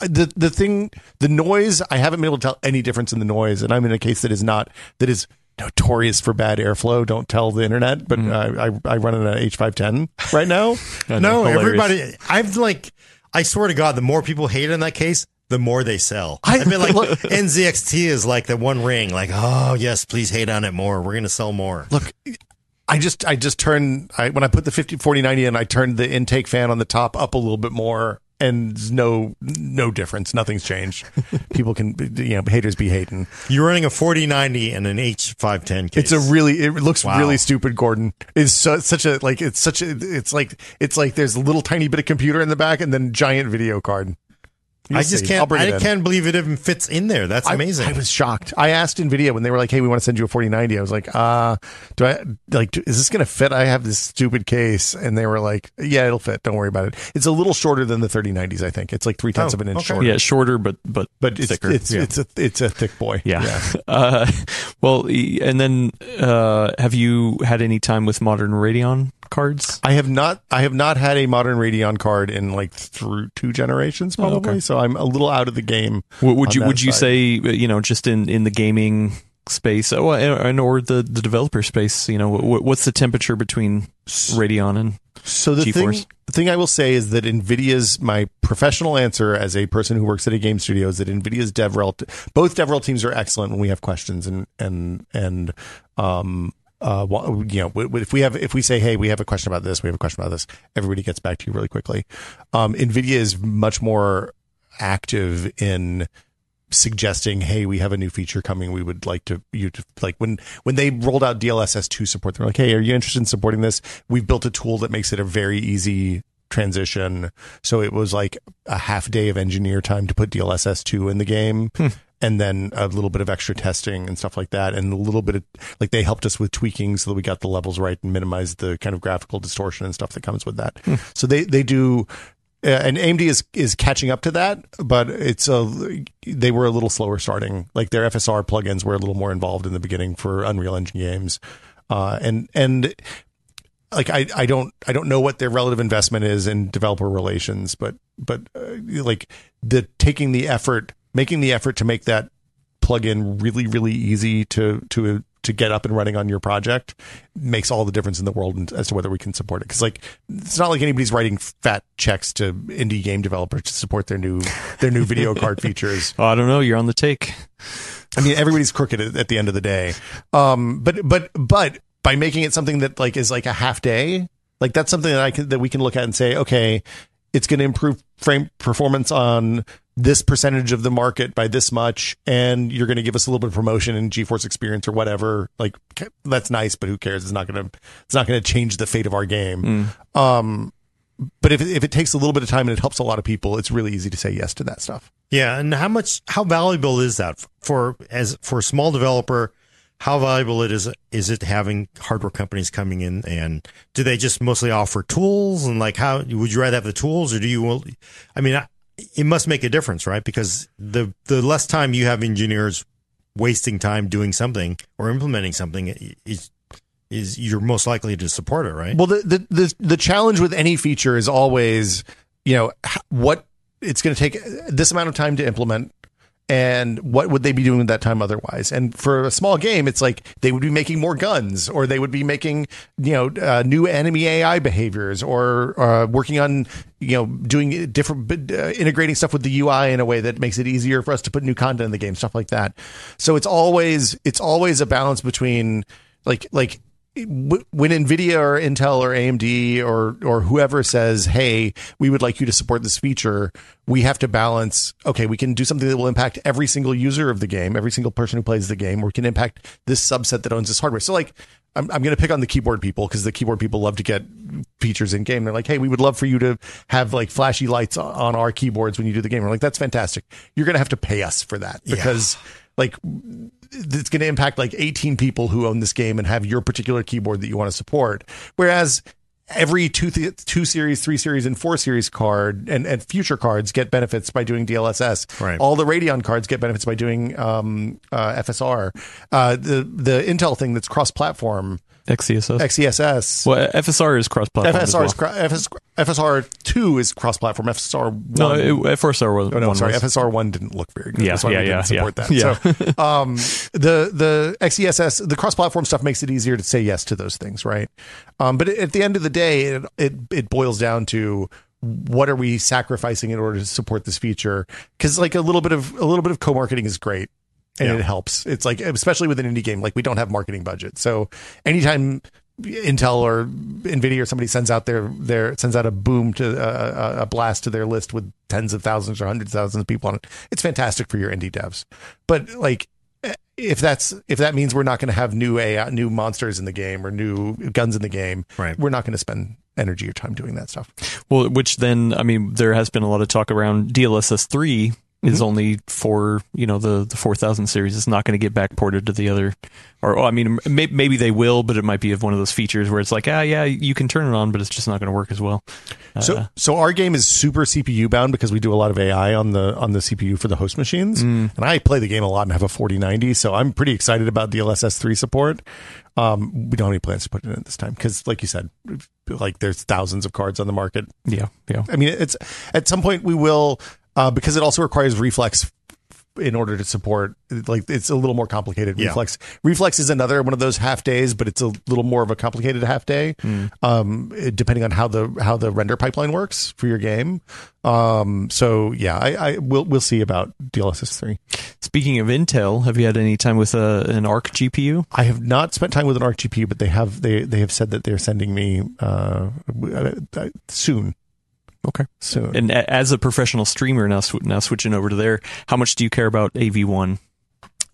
the the thing, the noise, I haven't been able to tell any difference in the noise, and I'm in a case that is not that is notorious for bad airflow. Don't tell the internet, but uh, I I run it at H510 right now. No, hilarious. everybody, I've like, I swear to God, the more people hate it in that case, the more they sell. I- I, mean, like NZXT is like the one ring, like, oh yes, please hate on it more. We're gonna sell more. Look, I just I just turned I, when I put the 50 40 90 in, I turned the intake fan on the top up a little bit more and no no difference. Nothing's changed. People can you know, haters be hating. You're running a 4090 and an H510 case. It's a really it looks Wow. really stupid, Gordon. It's so, such a like it's such a it's like it's like there's a little tiny bit of computer in the back and then giant video card. You'll I just see. Can't. I in. can't believe it even fits in there. That's I- amazing. I, was shocked. I asked Nvidia when they were like, "Hey, we want to send you a 4090." I was like, "Uh, do I like? do- Is this going to fit? I have this stupid case." And they were like, "Yeah, it'll fit. Don't worry about it. It's a little shorter than the 3090s. I think it's like three tenths Oh, of an inch okay. shorter. Yeah, shorter but but but it's thicker. it's yeah. it's a it's a thick boy. Yeah. Uh, well, e- and then uh, have you had any time with modern Radeon cards? I have not. I have not had a modern Radeon card in like through two generations, probably. okay. So I'm a little out of the game. W- Would you would you side. say uh, you know just in in the gaming space oh, and or the the developer space you know wh- what's the temperature between Radeon and So the thing, the thing I will say is that Nvidia's my professional answer as a person who works at a game studio is that Nvidia's DevRel, both DevRel teams are excellent when we have questions and and and um uh you know if we have if we say hey we have a question about this we have a question about this everybody gets back to you really quickly. Um, Nvidia is much more active in suggesting, "Hey, we have a new feature coming. We would like to you to like when when they rolled out DLSS two support. They're like, "Hey, are you interested in supporting this? We've built a tool that makes it a very easy transition." So it was like a half day of engineer time to put DLSS two in the game. And then a little bit of extra testing and stuff like that, and a little bit of like they helped us with tweaking so that we got the levels right and minimized the kind of graphical distortion and stuff that comes with that. So they they do uh, and AMD is is catching up to that, but it's a they were a little slower starting. Like their FSR plugins were a little more involved in the beginning for Unreal Engine games, uh, and and like I, I don't I don't know what their relative investment is in developer relations, but but uh, like the taking the effort, making the effort to make that plugin really really easy to to to get up and running on your project makes all the difference in the world as to whether we can support it. Because like it's not like anybody's writing fat checks to indie game developers to support their new their new video card features. oh, I don't know you're on the take I mean, everybody's crooked at, at the end of the day. Um, but but but by making it something that like is like a half day, like that's something that I can that we can look at and say, okay, it's going to improve frame performance on this percentage of the market by this much, and you're going to give us a little bit of promotion in GeForce Experience or whatever. Like that's nice, but who cares? It's not going to it's not going to change the fate of our game. Um, but if it, if it takes a little bit of time and it helps a lot of people, it's really easy to say yes to that stuff. Yeah, and how much how valuable is that for as for a small developer? How valuable it is is it having hardware companies coming in and do they just mostly offer tools and like how would you rather have the tools or do you? I mean, it must make a difference, right? Because the the less time you have engineers wasting time doing something or implementing something is is you're most likely to support it, right? Well, the, the the the challenge with any feature is always, you know, what it's going to take this amount of time to implement, and what would they be doing with that time otherwise? And for a small game, it's like they would be making more guns, or they would be making, you know, uh, new enemy AI behaviors, or uh, working on, you know, doing different, uh, integrating stuff with the UI in a way that makes it easier for us to put new content in the game, stuff like that. So it's always it's always a balance between like like when Nvidia or Intel or AMD or or whoever says, "Hey, we would like you to support this feature," we have to balance. Okay, we can do something that will impact every single user of the game, every single person who plays the game, or we can impact this subset that owns this hardware. So, like, I'm I'm going to pick on the keyboard people because the keyboard people love to get features in game. They're like, "Hey, we would love for you to have like flashy lights on- our keyboards when you do the game." We're like, "That's fantastic. You're going to have to pay us for that because." Like it's going to impact like 18 people who own this game and have your particular keyboard that you want to support. Whereas every two, th- two series, three series, and four series card and, and future cards get benefits by doing DLSS. Right. All the Radeon cards get benefits by doing um, uh, FSR. Uh, the the Intel thing that's cross platform, XCSS XESS. well FSR is cross platform FSR is cro- FS, FSR two is cross platform. FSR one. no it, FSR was Oh, no, sorry. was. FSR one didn't look very good. Yeah, That's why yeah, we didn't yeah, support yeah. that. So, um, the the XESS, the cross platform stuff makes it easier to say yes to those things, right? Um, but at the end of the day, it, it it boils down to what are we sacrificing in order to support this feature? Because like a little bit of a little bit of co marketing is great. And Yeah. it helps. It's like, especially with an indie game, like we don't have marketing budget. So anytime Intel or Nvidia or somebody sends out their their sends out a boom to uh, a blast to their list with tens of thousands or hundreds of thousands of people on it. It's fantastic for your indie devs. But like if that's if that means we're not going to have new AI, new monsters in the game or new guns in the game, Right. we're not going to spend energy or time doing that stuff. Well, which then, I mean, there has been a lot of talk around DLSS 3 is only for, you know, the, the 4000 series. It's not going to get backported to the other, or, oh, I mean, may, maybe they will, but it might be of one of those features where it's like, ah, yeah, you can turn it on, but it's just not going to work as well. Uh, So so our game is super CPU bound because we do a lot of AI on the on the CPU for the host machines, and I play the game a lot and have a 4090, so I'm pretty excited about the DLSS three support. Um, we don't have any plans to put it in at this time because, like you said, like there's thousands of cards on the market. Yeah, yeah. I mean, it's at some point we will uh, because it also requires reflex in order to support like it's a little more complicated. Yeah. reflex reflex is another one of those half days but it's a little more of a complicated half day um depending on how the how the render pipeline works for your game. Um so yeah i i we'll we'll see about dlss 3 Speaking of Intel, have you had any time with uh, an Arc GPU? i have not spent time with an arc gpu but they have they they have said that they're sending me uh uh, soon Okay. So, And as a professional streamer now, sw- now switching over to there, how much do you care about AV1?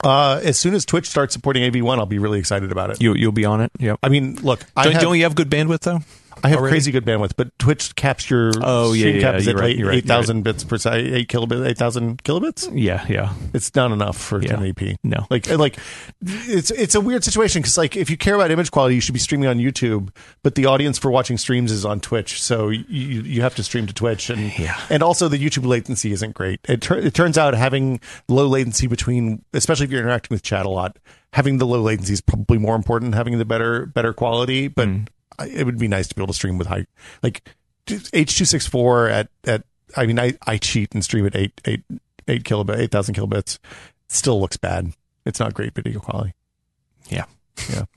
uh as soon as twitch starts supporting av1 i'll be really excited about it You you'll be on it. Yep. i mean look Don't, have, don't you have good bandwidth though? I have already? crazy good bandwidth, but Twitch caps your Oh, yeah, stream yeah, cap is you're at right, eight you're right, eight thousand bits per second, eight kilobits, eight thousand kilobits. Yeah, yeah. It's not enough for Yeah. 1080p. No. like like it's it's a weird situation because like if you care about image quality, you should be streaming on YouTube, but the audience for watching streams is on Twitch, so you you have to stream to Twitch, and Yeah. and also the YouTube latency isn't great. It tur- it turns out having low latency between, especially if you're interacting with chat a lot, having the low latency is probably more important having the better better quality, but. Mm. It would be nice to be able to stream with high like H two six four at at I mean I, I cheat and stream at eight eight eight kilobit eight thousand kilobits. Still looks bad. It's not great video quality. Yeah. Yeah.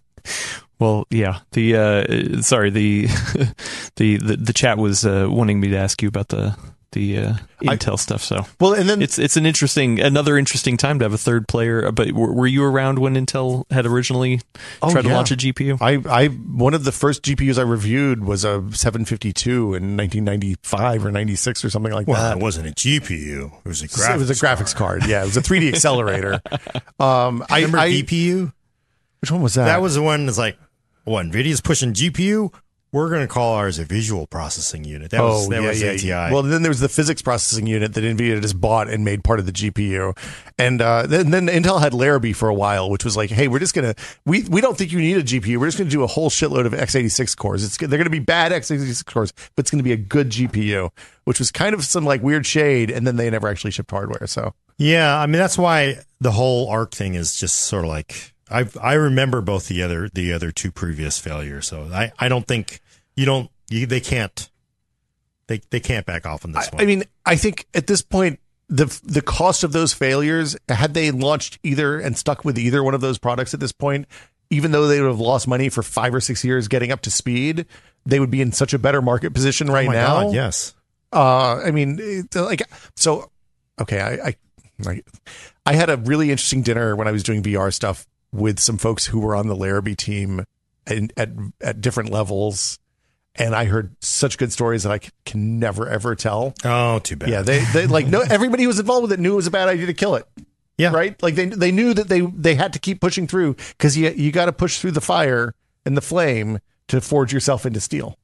Well, yeah. The uh, sorry, the, the the the chat was uh, wanting me to ask you about the the uh, I- Intel stuff. So Well, and then it's it's an interesting, another interesting time to have a third player. But were, were you around when Intel had originally Oh, tried to launch a GPU? I I one of the first GPUs I reviewed was a 752 in 1995 or 96 or something like Well, that. it wasn't a GPU. It was a graphics. it was a graphics card. Yeah, it was a 3D accelerator. Um, I, Remember I VPU? which one was that? That was the one that's like, what, NVIDIA's pushing GPU? We're going to call ours a visual processing unit. That was, that was ATI. Well, then there was the physics processing unit that NVIDIA just bought and made part of the GPU. And uh, then, then Intel had Larrabee for a while, which was like, hey, we're just going to, we, we don't think you need a GPU. We're just going to do a whole shitload of x86 cores. It's, they're going to be bad x86 cores, but it's going to be a good GPU, which was kind of some like weird shade. And then they never actually shipped hardware. So yeah, I mean, that's why the whole ARC thing is just sort of like, I I remember both the other the other two previous failures. So I, I don't think you don't you, they can't they they can't back off on this I, one. I mean, I think at this point, the the cost of those failures, had they launched either and stuck with either one of those products at this point, even though they would have lost money for five or six years getting up to speed, they would be in such a better market position right oh now. God, yes. Uh, I mean, like, so, okay, I, I, I, I had a really interesting dinner when I was doing VR stuff with some folks who were on the Larrabee team and at at different levels, and I heard such good stories that I can never ever tell. Oh, too bad. Yeah, they, they like no everybody who was involved with it knew it was a bad idea to kill it. Yeah. right. Like they they knew that they they had to keep pushing through because you you got to push through the fire and the flame to forge yourself into steel.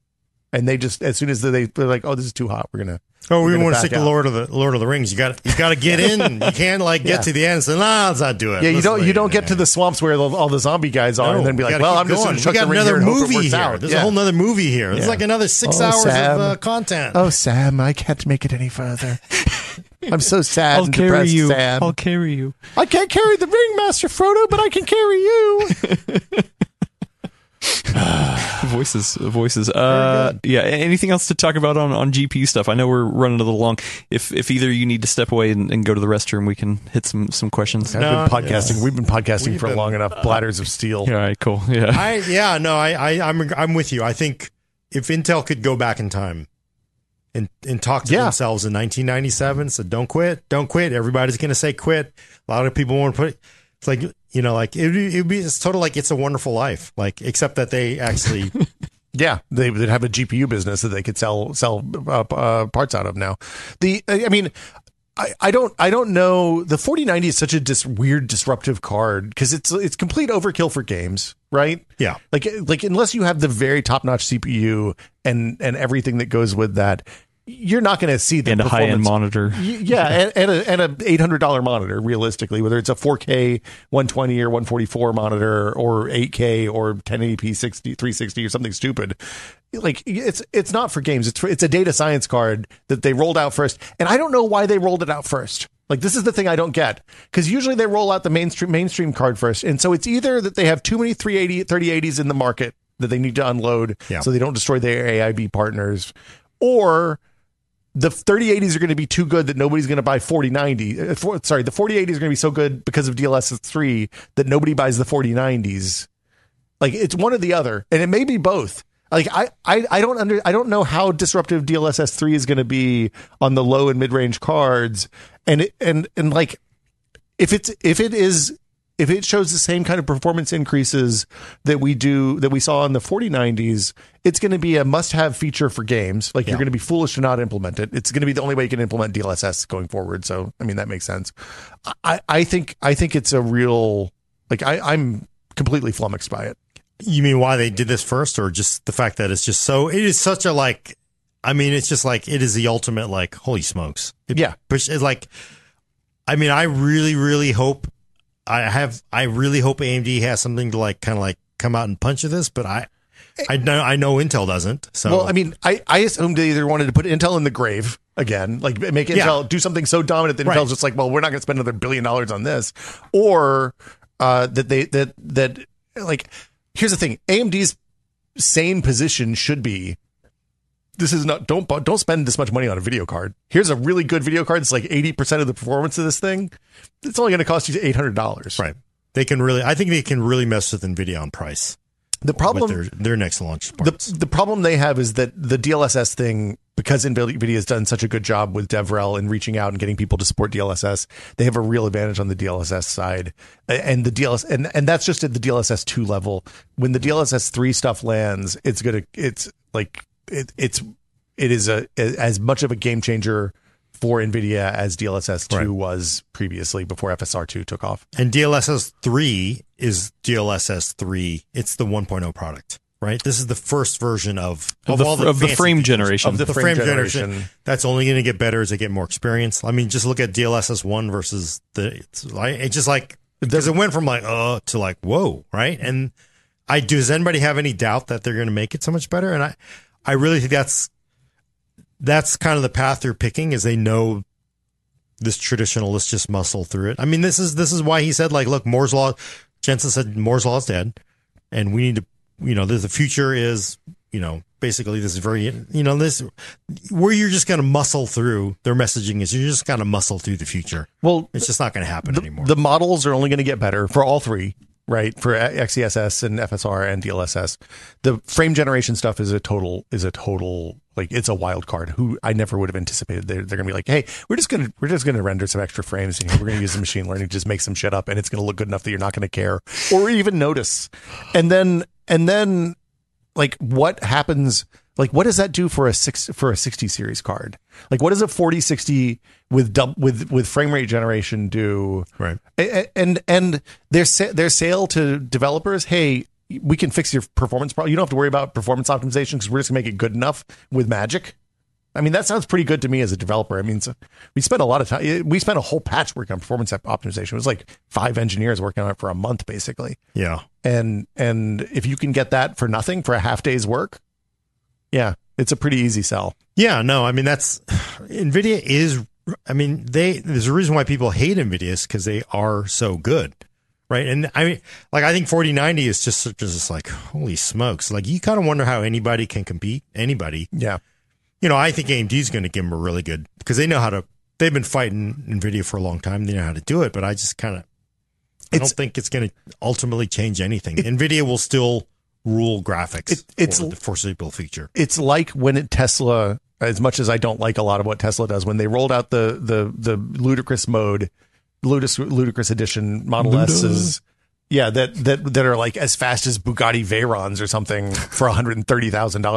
And they just as soon as they they're like, oh, this is too hot, we're gonna. Oh, we're we gonna want to back stick to. Lord of the Lord of the Rings. You got you got to get in. You can't like get Yeah. to the end. and say, nah, let's not do it. Yeah, you Let's don't you don't get to the swamps where the, all the zombie guys are, No, and then be like, well, I'm just going. gonna we chuck got the ring another here and hope it movie works here. out. There's Yeah. a whole nother movie here. There's Yeah. like another six Oh, hours Sam. of uh, content. Oh, Sam, I can't make it any further. I'm so sad I'll and carry you. Sam. I'll carry you. I can't carry the ring, Master Frodo, but I can carry you. Voices, voices. Uh, yeah. Anything else to talk about on, on GPU stuff? I know we're running a little long. If if either you need to step away and, and go to the restroom, we can hit some some questions. I've No, been podcasting. yeah. We've been podcasting We've for been- long enough. Bladders of steel. Yeah, all right, cool. Yeah. I yeah no I, I I'm I'm with you. I think if Intel could go back in time and and talk to Yeah. themselves in 1997, said don't quit, don't quit. Everybody's gonna say quit. A lot of people want to put. It's like you know like it would be it's total like it's a wonderful life like except that they actually Yeah, they would have a GPU business that they could sell sell uh, uh, parts out of now. The I mean, I, I don't I don't know. The 4090 is such a dis- weird disruptive card because it's it's complete overkill for games, right? yeah Like like unless you have the very top notch CPU and and everything that goes with that, you're not going to see the and a high end performance- monitor. Yeah, and, and a and a eight hundred dollar monitor. Realistically, whether it's a four K one twenty or one forty four monitor or eight K or ten eighty p 60, 360 or something stupid, like it's it's not for games. It's for, it's a data science card that they rolled out first, and I don't know why they rolled it out first. Like this is the thing I don't get because usually they roll out the mainstream mainstream card first, and so it's either that they have too many 380 3080s in the market that they need to unload Yeah. so they don't destroy their AIB partners, or the 3080s are going to be too good that nobody's going to buy 4090. Uh, for, sorry, the 4080s are going to be so good because of DLSS 3 that nobody buys the 4090s. Like it's one or the other, and it may be both. Like I, I, I don't under, I don't know how disruptive DLSS three is going to be on the low and mid range cards, and it, and and like if it's if it is if it shows the same kind of performance increases that we do that we saw in the 4090s, it's going to be a must have feature for games. Like you're going to be foolish to not implement it. It's going to be the only way you can implement DLSS going forward. So I mean that makes sense. I, I think I think it's a real like I, I'm completely flummoxed by it. You mean why they did this first, or just the fact that it's just so? It is such a like. I mean, it's just like it is the ultimate like. Holy smokes! It, Yeah. it's like. I mean, I really, really hope. I have. I really hope AMD has something to like, kind of like come out and punch at this. But I, I know, I know Intel doesn't. So Well, I mean, I, I assumed they either wanted to put Intel in the grave again, like make Intel Yeah. do something so dominant that Right. Intel's just like, well, we're not going to spend another billion dollars on this, or uh, that they that that like here's the thing, AMD's sane position should be. This is not don't don't spend this much money on a video card. Here's a really good video card. It's like eighty percent of the performance of this thing. It's only going to cost you eight hundred dollars. right. They can really. I think they can really mess with Nvidia on price. The problem with their their next launch. the Parts. the problem they have is that the DLSS thing, because NVIDIA has done such a good job with DevRel and reaching out and getting people to support DLSS, they have a real advantage on the DLSS side. And the DLS and and that's just at the DLSS two level. When the DLSS three stuff lands, it's gonna it's like it, it's it is a as much of a game changer for NVIDIA as DLSS two Right. was previously before FSR two took off. And DLSS 3 is DLSS 3. It's the 1.0 product, right? This is the first version of, Of of the, all the, of the frame features. generation. Of the The frame frame, generation. generation. That's only going to get better as they get more experience. I mean, just look at DLSS 1 versus the, it's, like, it's just like, because it went from like, oh, to like, whoa, right? And I, does anybody have any doubt that they're going to make it so much better? And I, I really think that's, that's kind of the path they're picking is they know this traditional let's just muscle through it. I mean, this is this is why he said like, look, Moore's law. Jensen said Moore's law is dead, and we need to, you know, the, the future is, you know, basically this is very, you know, this where you're just going to muscle through. Their messaging is you're just going to muscle through the future. Well, It's just not going to happen anymore. The models are only going to get better for all three, right? For XESS and FSR and DLSS. The frame generation stuff is a total is a total like it's a wild card. Who I never would have anticipated. They're, they're going to be like, hey, we're just going to we're just going to render some extra frames. Know, we're going to use the machine learning to just make some shit up, and it's going to look good enough that you're not going to care or even notice. And then and then like what happens like what does that do for a six for a 60 series card like what does a 4060 with dub with with frame rate generation do Right. And and their sa- their sale to developers hey we can fix your performance problem you don't have to worry about performance optimization because we're just gonna make it good enough with magic I mean, that sounds pretty good to me as a developer. I mean, we spent a lot of time. We spent a whole patch working on performance optimization. It was like five engineers working on it for a month, basically yeah. and and if you can get that for nothing for a half day's work yeah it's a pretty easy sell Yeah, no, I mean that's Nvidia is. I mean, they there's a reason why people hate Nvidia is because they are so good, right? And I mean, like I think 4090 is just just like holy smokes, like you kind of wonder how anybody can compete. Anybody, yeah you know, I think AMD is going to give them a really good because they know how to. They've been fighting Nvidia for a long time. They know how to do it, but I just kind of. I don't think it's going to ultimately change anything. Nvidia will still rule graphics. It- it's- for the foreseeable future. it's like when it tesla as much as i don't like a lot of what tesla does when they rolled out the the the ludicrous mode ludicrous ludicrous edition model s's yeah that that that are like as fast as bugatti veyrons or something for $130000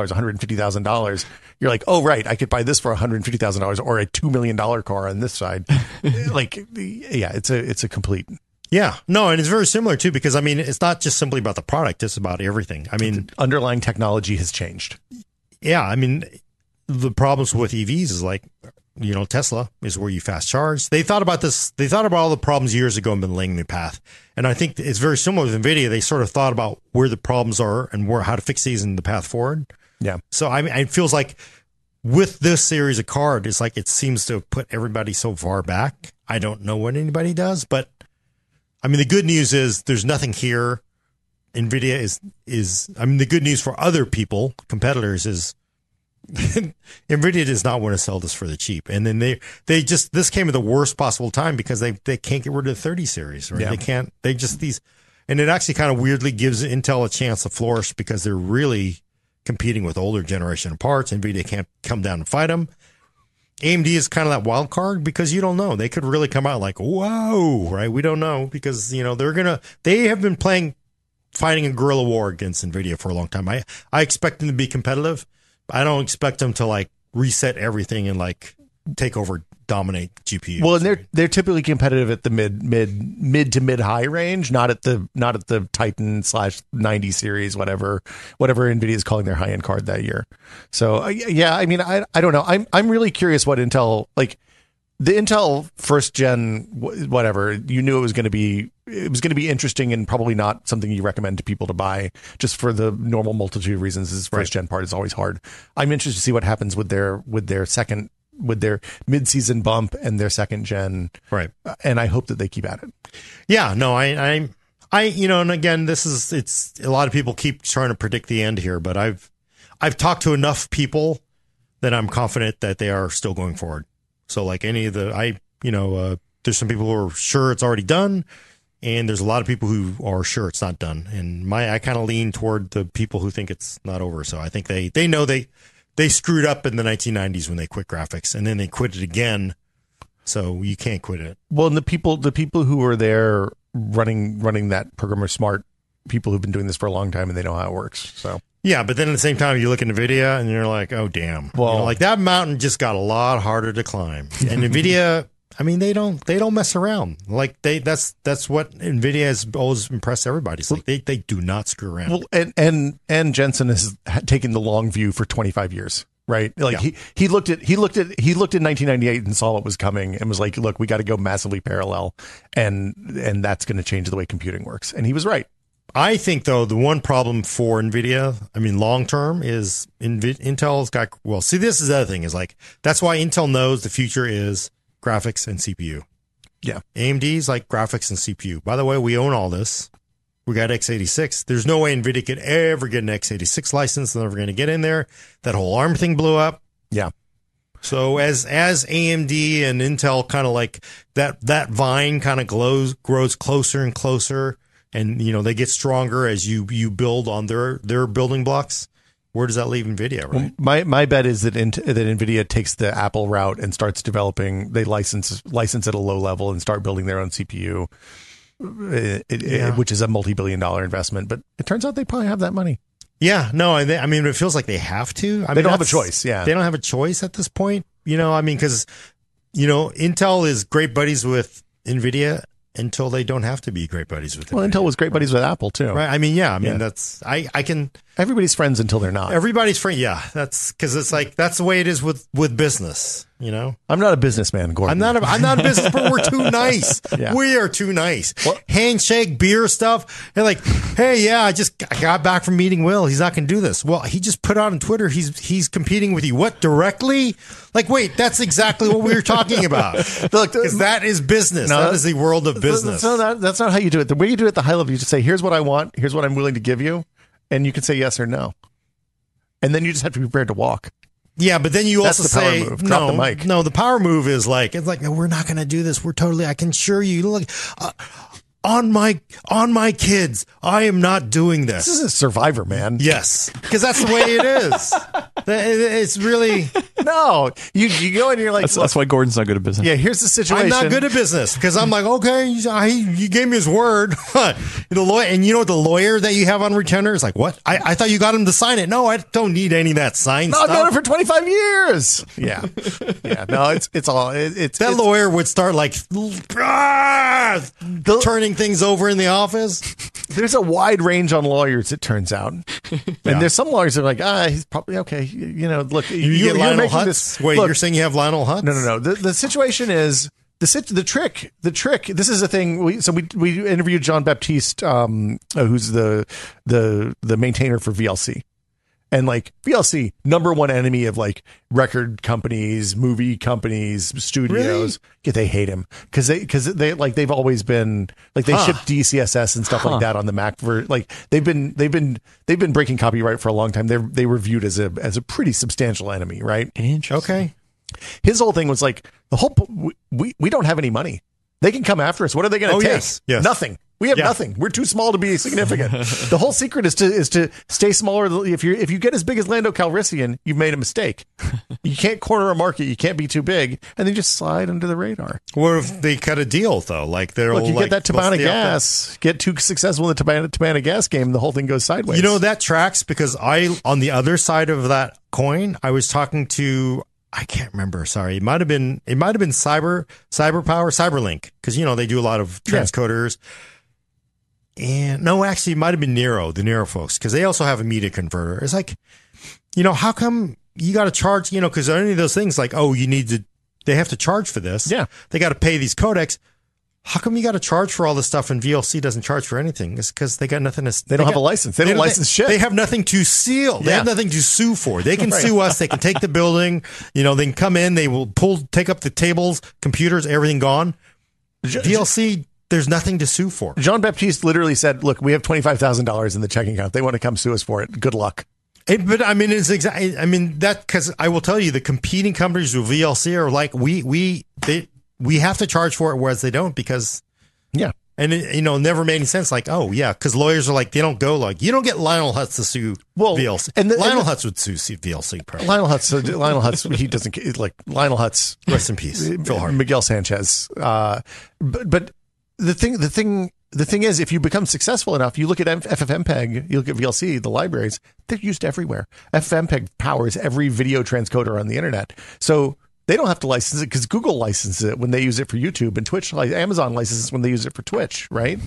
$150000 you're like oh right i could buy this for $150000 or a $2 million car on this side like yeah it's a it's a complete Yeah, no, and it's very similar too because I mean it's not just simply about the product; it's about everything. I mean, underlying technology has changed. yeah, I mean the problems with EVs is like you know Tesla is where you fast charge. They thought about this. They thought about all the problems years ago and been laying the path. And I think it's very similar with Nvidia. They sort of thought about where the problems are and where how to fix these and the path forward. Yeah. So I mean, it feels like with this series of card, it's like it seems to have put everybody so far back. I don't know what anybody does, but I mean, the good news is there's nothing here. Nvidia is is I mean, the good news for other people, competitors, is Nvidia does not want to sell this for the cheap, and then they they just this came at the worst possible time because they they can't get rid of the 30 series, right? Yeah. They can't. They just these, and it actually kind of weirdly gives Intel a chance to flourish because they're really competing with older generation of parts. Nvidia can't come down and fight them. AMD is kind of that wild card because you don't know. They could really come out like, whoa, right? We don't know because, you know, they're going to, they have been playing, fighting a guerrilla war against NVIDIA for a long time. I, I expect them to be competitive. I don't expect them to like reset everything and like take over, dominate GPU. Well, and they're they're typically competitive at the mid mid mid to mid high range, not at the not at the Titan slash ninety series, whatever whatever Nvidia is calling their high end card that year. So uh, yeah, I mean, I I don't know. I'm I'm really curious what Intel like the Intel first gen whatever you knew it was going to be it was going to be interesting and probably not something you recommend to people to buy just for the normal multitude of reasons. This first gen part is always hard. I'm interested to see what happens with their with their second with their mid season bump and their second gen, right. and I hope that they keep at it. Yeah, no, I, I, I, you know, and again, this is it's a lot of people keep trying to predict the end here, but I've, I've talked to enough people that I'm confident that they are still going forward. So, like any of the, I, you know, uh, there's some people who are sure it's already done, and there's a lot of people who are sure it's not done. And my, I kind of lean toward the people who think it's not over. So I think they, they know they, they screwed up in the 1990s when they quit graphics, and then they quit it again. So you can't quit it. Well, and the people the people who were there running running that program are smart people who've been doing this for a long time and they know how it works. So Yeah, but then at the same time, you look at Nvidia and you're like, oh damn. Well- You know, like that mountain just got a lot harder to climb. And Nvidia, I mean, they don't they don't mess around. Like they that's that's what Nvidia has always impressed everybody. It's like they they do not screw around. well, and and and Jensen has taken the long view for 25 years. Right, like Yeah. he he looked at he looked at he looked at 1998 and saw what was coming and was like, "Look, we got to go massively parallel, and and that's going to change the way computing works." And he was right. I think though the one problem for Nvidia, I mean, long term is Intel's got well. See, this is the other thing is like that's why Intel knows the future is graphics and CPU. Yeah, AMD's like graphics and CPU. By the way, we own all this. We got x86. There's no way NVIDIA could ever get an x86 license. They're never going to get in there. That whole ARM thing blew up. yeah. So as as AMD and Intel kind of like that that vine kind of glows grows closer and closer, and you know they get stronger as you you build on their their building blocks. Where does that leave Nvidia? Right? My my bet is that that Nvidia takes the Apple route and starts developing. They license license at a low level and start building their own CPU, uh, it, it- Yeah. which is a multi billion dollar investment. But it turns out they probably have that money. Yeah, no, I, I mean, it feels like they have to. I They mean, don't have a choice, yeah. they don't have a choice at this point. You know, I mean, because you know, Intel is great buddies with Nvidia until they don't have to be great buddies with. Well. Intel was great buddies with Apple too. right? I mean, yeah, I mean, Yeah. that's I I can Everybody's friends until they're not. everybody's friend. Yeah, that's because it's like that's the way it is with with business. You know, I'm not a businessman, Gordon. I'm not a, I'm not a business person. We're too nice. Yeah. We are too nice. Handshake, beer stuff. And like, hey, yeah, I just I got back from meeting Will. He's not going to do this. Well, he just put out on Twitter. He's he's competing with you. What directly? Like, wait, that's exactly what we were talking about. Look, Because that is business. No, that is the world of business. So that, that's not how you do it. The way you do it at the high level, you just say, "Here's what I want. Here's what I'm willing to give you," and you can say yes or no. And then you just have to be prepared to walk. Yeah, but then you That's also the power say move. No. the. No, the power move is like it's like no, we're not going to do this. We're totally. I can assure you. Look, uh, on my on my kids, I am not doing this. This is a survivor, man. Yes, because that's the way it is. It's really. No, you you go and you're like, That's, that's why Gordon's not good at business. yeah, here's the situation. I'm not good at business because I'm like, okay, you- I, you gave me his word. the lawyer, and you know what the lawyer that you have on retainer is like, what? I, I thought you got him to sign it. No, I don't need any of that signed No, I've stuff. known it for 25 years. Yeah, yeah. No, it's it's all it, it's that it's, lawyer would start like ah, turning things over in the office. there's a wide range on lawyers. It turns out, and there's some lawyers that are like, ah, he's probably okay. You, you know, look, You, you, Lionel making Hutz. this. Wait, look, you're saying you have Lionel Hutz? No, no, no. The the situation is the sit, the trick. The trick. This is a thing. We so we we interviewed John Baptiste, um, who's the the the maintainer for VLC, And like VLC, number one enemy of like record companies, movie companies, studios. Yeah, they hate him because they because they like they've always been like they Huh. ship DCSS and stuff like that on the Mac for like they've been they've been they've been breaking copyright for a long time. They they were viewed as a as a pretty substantial enemy, right? Okay. His whole thing was like the whole we, we don't have any money. They can come after us. What are they going to Oh, take? yes, yes. Nothing. We have Yeah. nothing. We're too small to be significant. the whole secret is to is to stay smaller. If you if you get as big as Lando Calrissian, you've made a mistake. you can't corner a market. You can't be too big, and then just slide under the radar. What if they cut a deal though? Like they're Look, you like, get that Tibanna gas, get too successful in the Tibanna, Tibanna gas game, the whole thing goes sideways. You know that tracks because I on the other side of that coin, I was talking to I can't remember. Sorry, it might have been it might have been Cyber Cyber Power Cyberlink because you know they do a lot of Yeah. And no, actually, it might have been Nero, the Nero folks, because they also have a media converter. It's like, you know, how come you got to charge? You know, because any of those things like, oh, you need to, they have to charge for this. Yeah. they got to pay these codecs. How come you got to charge for all this stuff and VLC doesn't charge for anything? It's because they got nothing to. They don't have got- a license. They don't license shit. They have nothing to seal. They Yeah. have nothing to sue for. They can Right. sue us. They can take the building. You know, they can come in. They will pull, take up the tables, computers, everything gone. VLC, there's nothing to sue for. Jean Baptiste literally said, "Look, we have twenty five thousand dollars in the checking account. They want to come sue us for it. Good luck." It- but I mean, it's exactly. I mean that because I will tell you, the competing companies with VLC are like we we they we have to charge for it, whereas they don't because Yeah. and it, you know never made any sense. Like oh yeah, because lawyers are like they don't go like you don't get Lionel Hutz to sue Well, VLC. and the- Lionel and Hutz would sue VLC. Probably. Lionel Hutz. uh, Lionel Hutz. He doesn't like Lionel Hutz. Rest in peace, Phil Hartman. Miguel Sanchez. Uh, but but the thing the thing the thing is, if you become successful enough, you look at FFmpeg, you look at VLC, the libraries, they're used everywhere. FFmpeg powers every video transcoder on the internet, so they don't have to license it because Google licenses it when they use it for YouTube, and Twitch, like Amazon licenses when they use it for Twitch, right?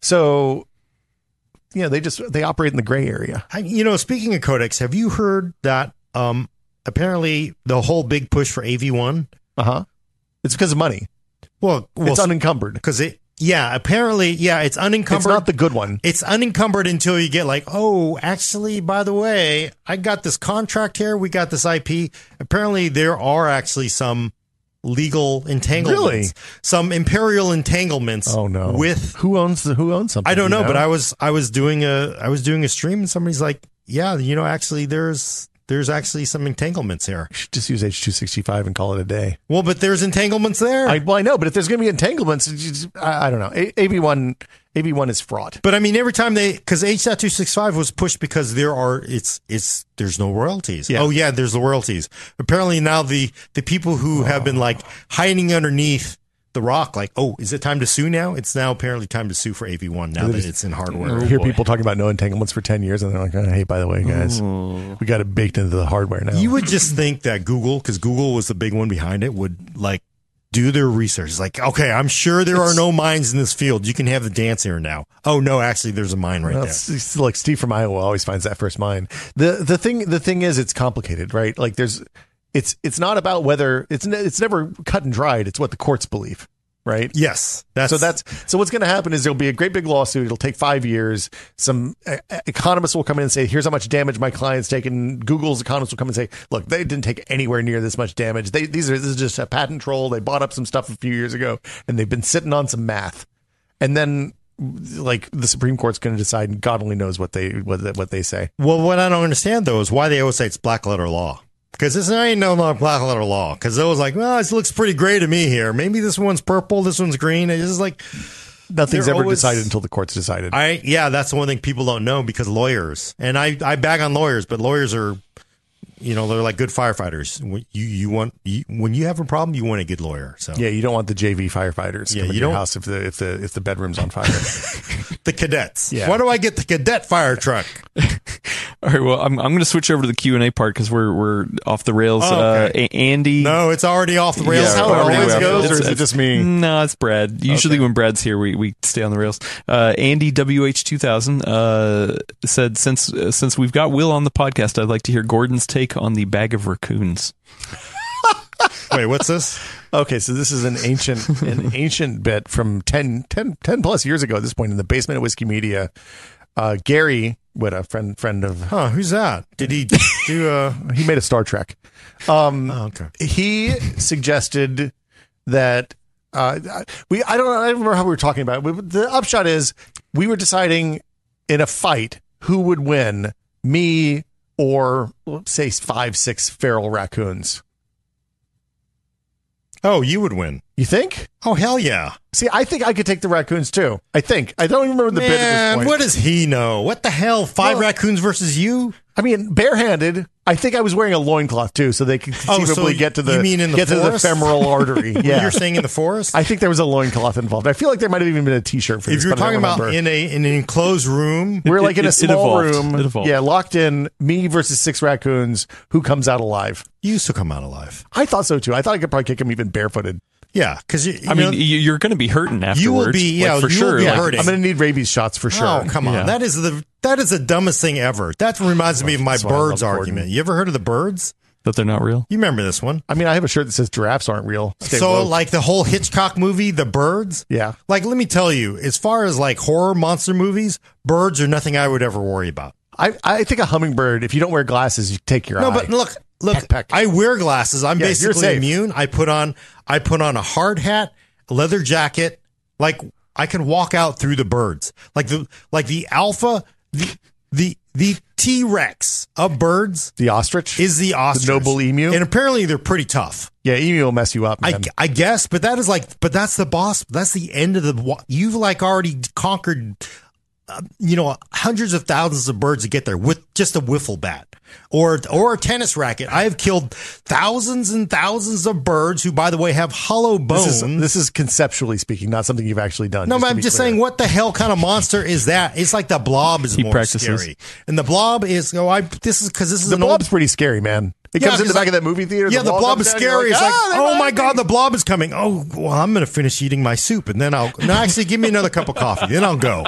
So. You know, they just they operate in the gray area. I, you know, speaking of codecs, have you heard that um apparently the whole big push for AV1? Uh huh. It's because of money. Well, well it's unencumbered. because it yeah, apparently yeah, it's unencumbered. It's not the good one. it's unencumbered until you get like, oh, actually, by the way, I got this contract here. We got this IP. Apparently, there are actually some legal entanglements, Really? some imperial entanglements. Oh no! with who owns the who owns something? I don't Do know, you but I was I was doing a I was doing a stream and somebody's like, yeah, you know, actually, there's there's actually some entanglements here. just use H two sixty five and call it a day. Well, but there's entanglements there. I, well, I know, but if there's going to be entanglements, just- I, I don't know. AV one, AV one is fraught. But I mean, every time they because H.265 was pushed because there are it's it's there's no royalties. Yeah. Oh yeah, there's the royalties. Apparently now the the people who have been like hiding underneath the rock, like oh, is it time to sue now? It's now apparently time to sue for AV1 now that it's in hardware. I hear people talking about no entanglements for ten years, and they're like, oh, "Hey, by the way, guys, oh. we got it baked into the hardware now." You would just think that Google, because Google was the big one behind it, would like do their research. It's like, okay, I'm sure there are no mines in this field. You can have the dance here now. Oh no, actually, there's a mine right Well, there. it's- it's like Steve from Iowa always finds that first mine. The the thing the thing is, it's complicated, right? Like there's, it's it's not about whether it's it's never cut and dried. It's what the courts believe, right? Yes, that's so that's so what's going to happen is there'll be a great big lawsuit. It'll take five years. Some uh, economists will come in and say, "Here's how much damage my client's taken." Google's economists will come and say, "Look, they didn't take anywhere near this much damage. They these are this is just a patent troll. They bought up some stuff a few years ago, and they've been sitting on some math." And then, like the Supreme Court's going to decide, and God only knows what they what they- what they say. Well, what I don't understand though is why they always say it's black letter law. Because this ain't no black letter law. Because it was like, well, this looks pretty gray to me here. Maybe this one's purple, this one's green. It's just like, Nothing's ever always- decided until the court's decided. I yeah, that's the one thing people don't know because lawyers and I I bag on lawyers, but lawyers are, you know, they're like good firefighters. When You you want you, when you have a problem, you want a good lawyer. So yeah, you don't want the JV firefighters Yeah, coming to you your don't- house if the if the if the bedroom's on fire. the cadets. Yeah. Why do I get the cadet fire truck? All right. Well, I'm, I'm going to switch over to the Q and A part because we're we're off the rails. Oh, okay. uh, A- Andy. No, it's already off the rails. Is how it already always off- goes, or it's- is it just me? No, it's Brad. Usually when Brad's here, we, we stay on the rails. Uh, Andy WH2000 uh, said, since uh, since we've got Will on the podcast, I'd like to hear Gordon's take on the bag of raccoons. Wait, what's this? Okay, so this is an ancient an ancient bit from 10, 10, 10 plus years ago at this point in the basement of Whiskey Media. Uh, Gary a friend friend of. Huh? Who's that? Did he do? Uh, He made a Star Trek. Um, oh, okay. he suggested that uh, we I don't know I don't remember how we were talking about it. but The upshot is we were deciding in a fight who would win, me or say five six feral raccoons. Oh, you would win. You think? Oh hell yeah! See, I think I could take the raccoons too. I think I don't even remember the bit at this point. what does he know? What the hell? Five Well- raccoons versus you? I mean, barehanded. I think I was wearing a loincloth too, so they could Oh, so conceivably get to the you mean in the get forest? to the femoral artery. Yeah, You're saying in the forest? I think there was a loincloth involved. I feel like there might have even been a T-shirt for if this. you're talking about in a in an enclosed room, We're It- like in a it- it small evolved. room. It. Yeah, locked in. Me versus six raccoons. Who comes out alive? you used to come out alive. I thought so too. I thought I could probably kick him even barefooted. Yeah, because I mean, you you're going to be hurting afterwards. You will be- yeah, like, for you will sure. be like, hurting. I'm going to need rabies shots for oh, sure. Oh come on! Yeah. That is the that is the dumbest thing ever. That reminds me of my That's why I love birds Gordon. argument. You ever heard of the birds? that they're not real. You remember this one? I mean, I have a shirt that says giraffes aren't real. Stay so woke. like the whole Hitchcock movie, The Birds. yeah, Like, let me tell you, as far as like horror monster movies, birds are nothing I would ever worry about. I I think a hummingbird. If you don't wear glasses, you take your No, eye. but look, look, Peck, peck. I wear glasses. I'm Yeah, you're basically safe. immune. I put on, I put on a hard hat, a leather jacket. Like I can walk out through the birds. Like the, like the alpha, the, the, the T Rex of birds the ostrich is the ostrich. noble emu? And apparently they're pretty tough. Yeah, emu will mess you up. I. I guess, but that is like, but that's the boss. That's the end of the. You've like already conquered, uh, you know, hundreds of thousands of birds to get there with just a wiffle bat or or a tennis racket. I have killed thousands and thousands of birds who, by the way, have hollow bones. this is this is conceptually speaking, not something you've actually done. no, just but I'm just clear. saying, what the hell kind of monster is that? It's like the blob is He more practices. scary, and the blob is. Oh, I this is because this is The an old blob's pretty scary, man. It Yeah, comes in the back like- of that movie theater. Yeah, the, blob is scary. it's like, "Ah, oh my be." god, the blob is coming. Oh, well, I'm going to finish eating my soup, and then I'll. No, actually, give me another cup of coffee. Then I'll go.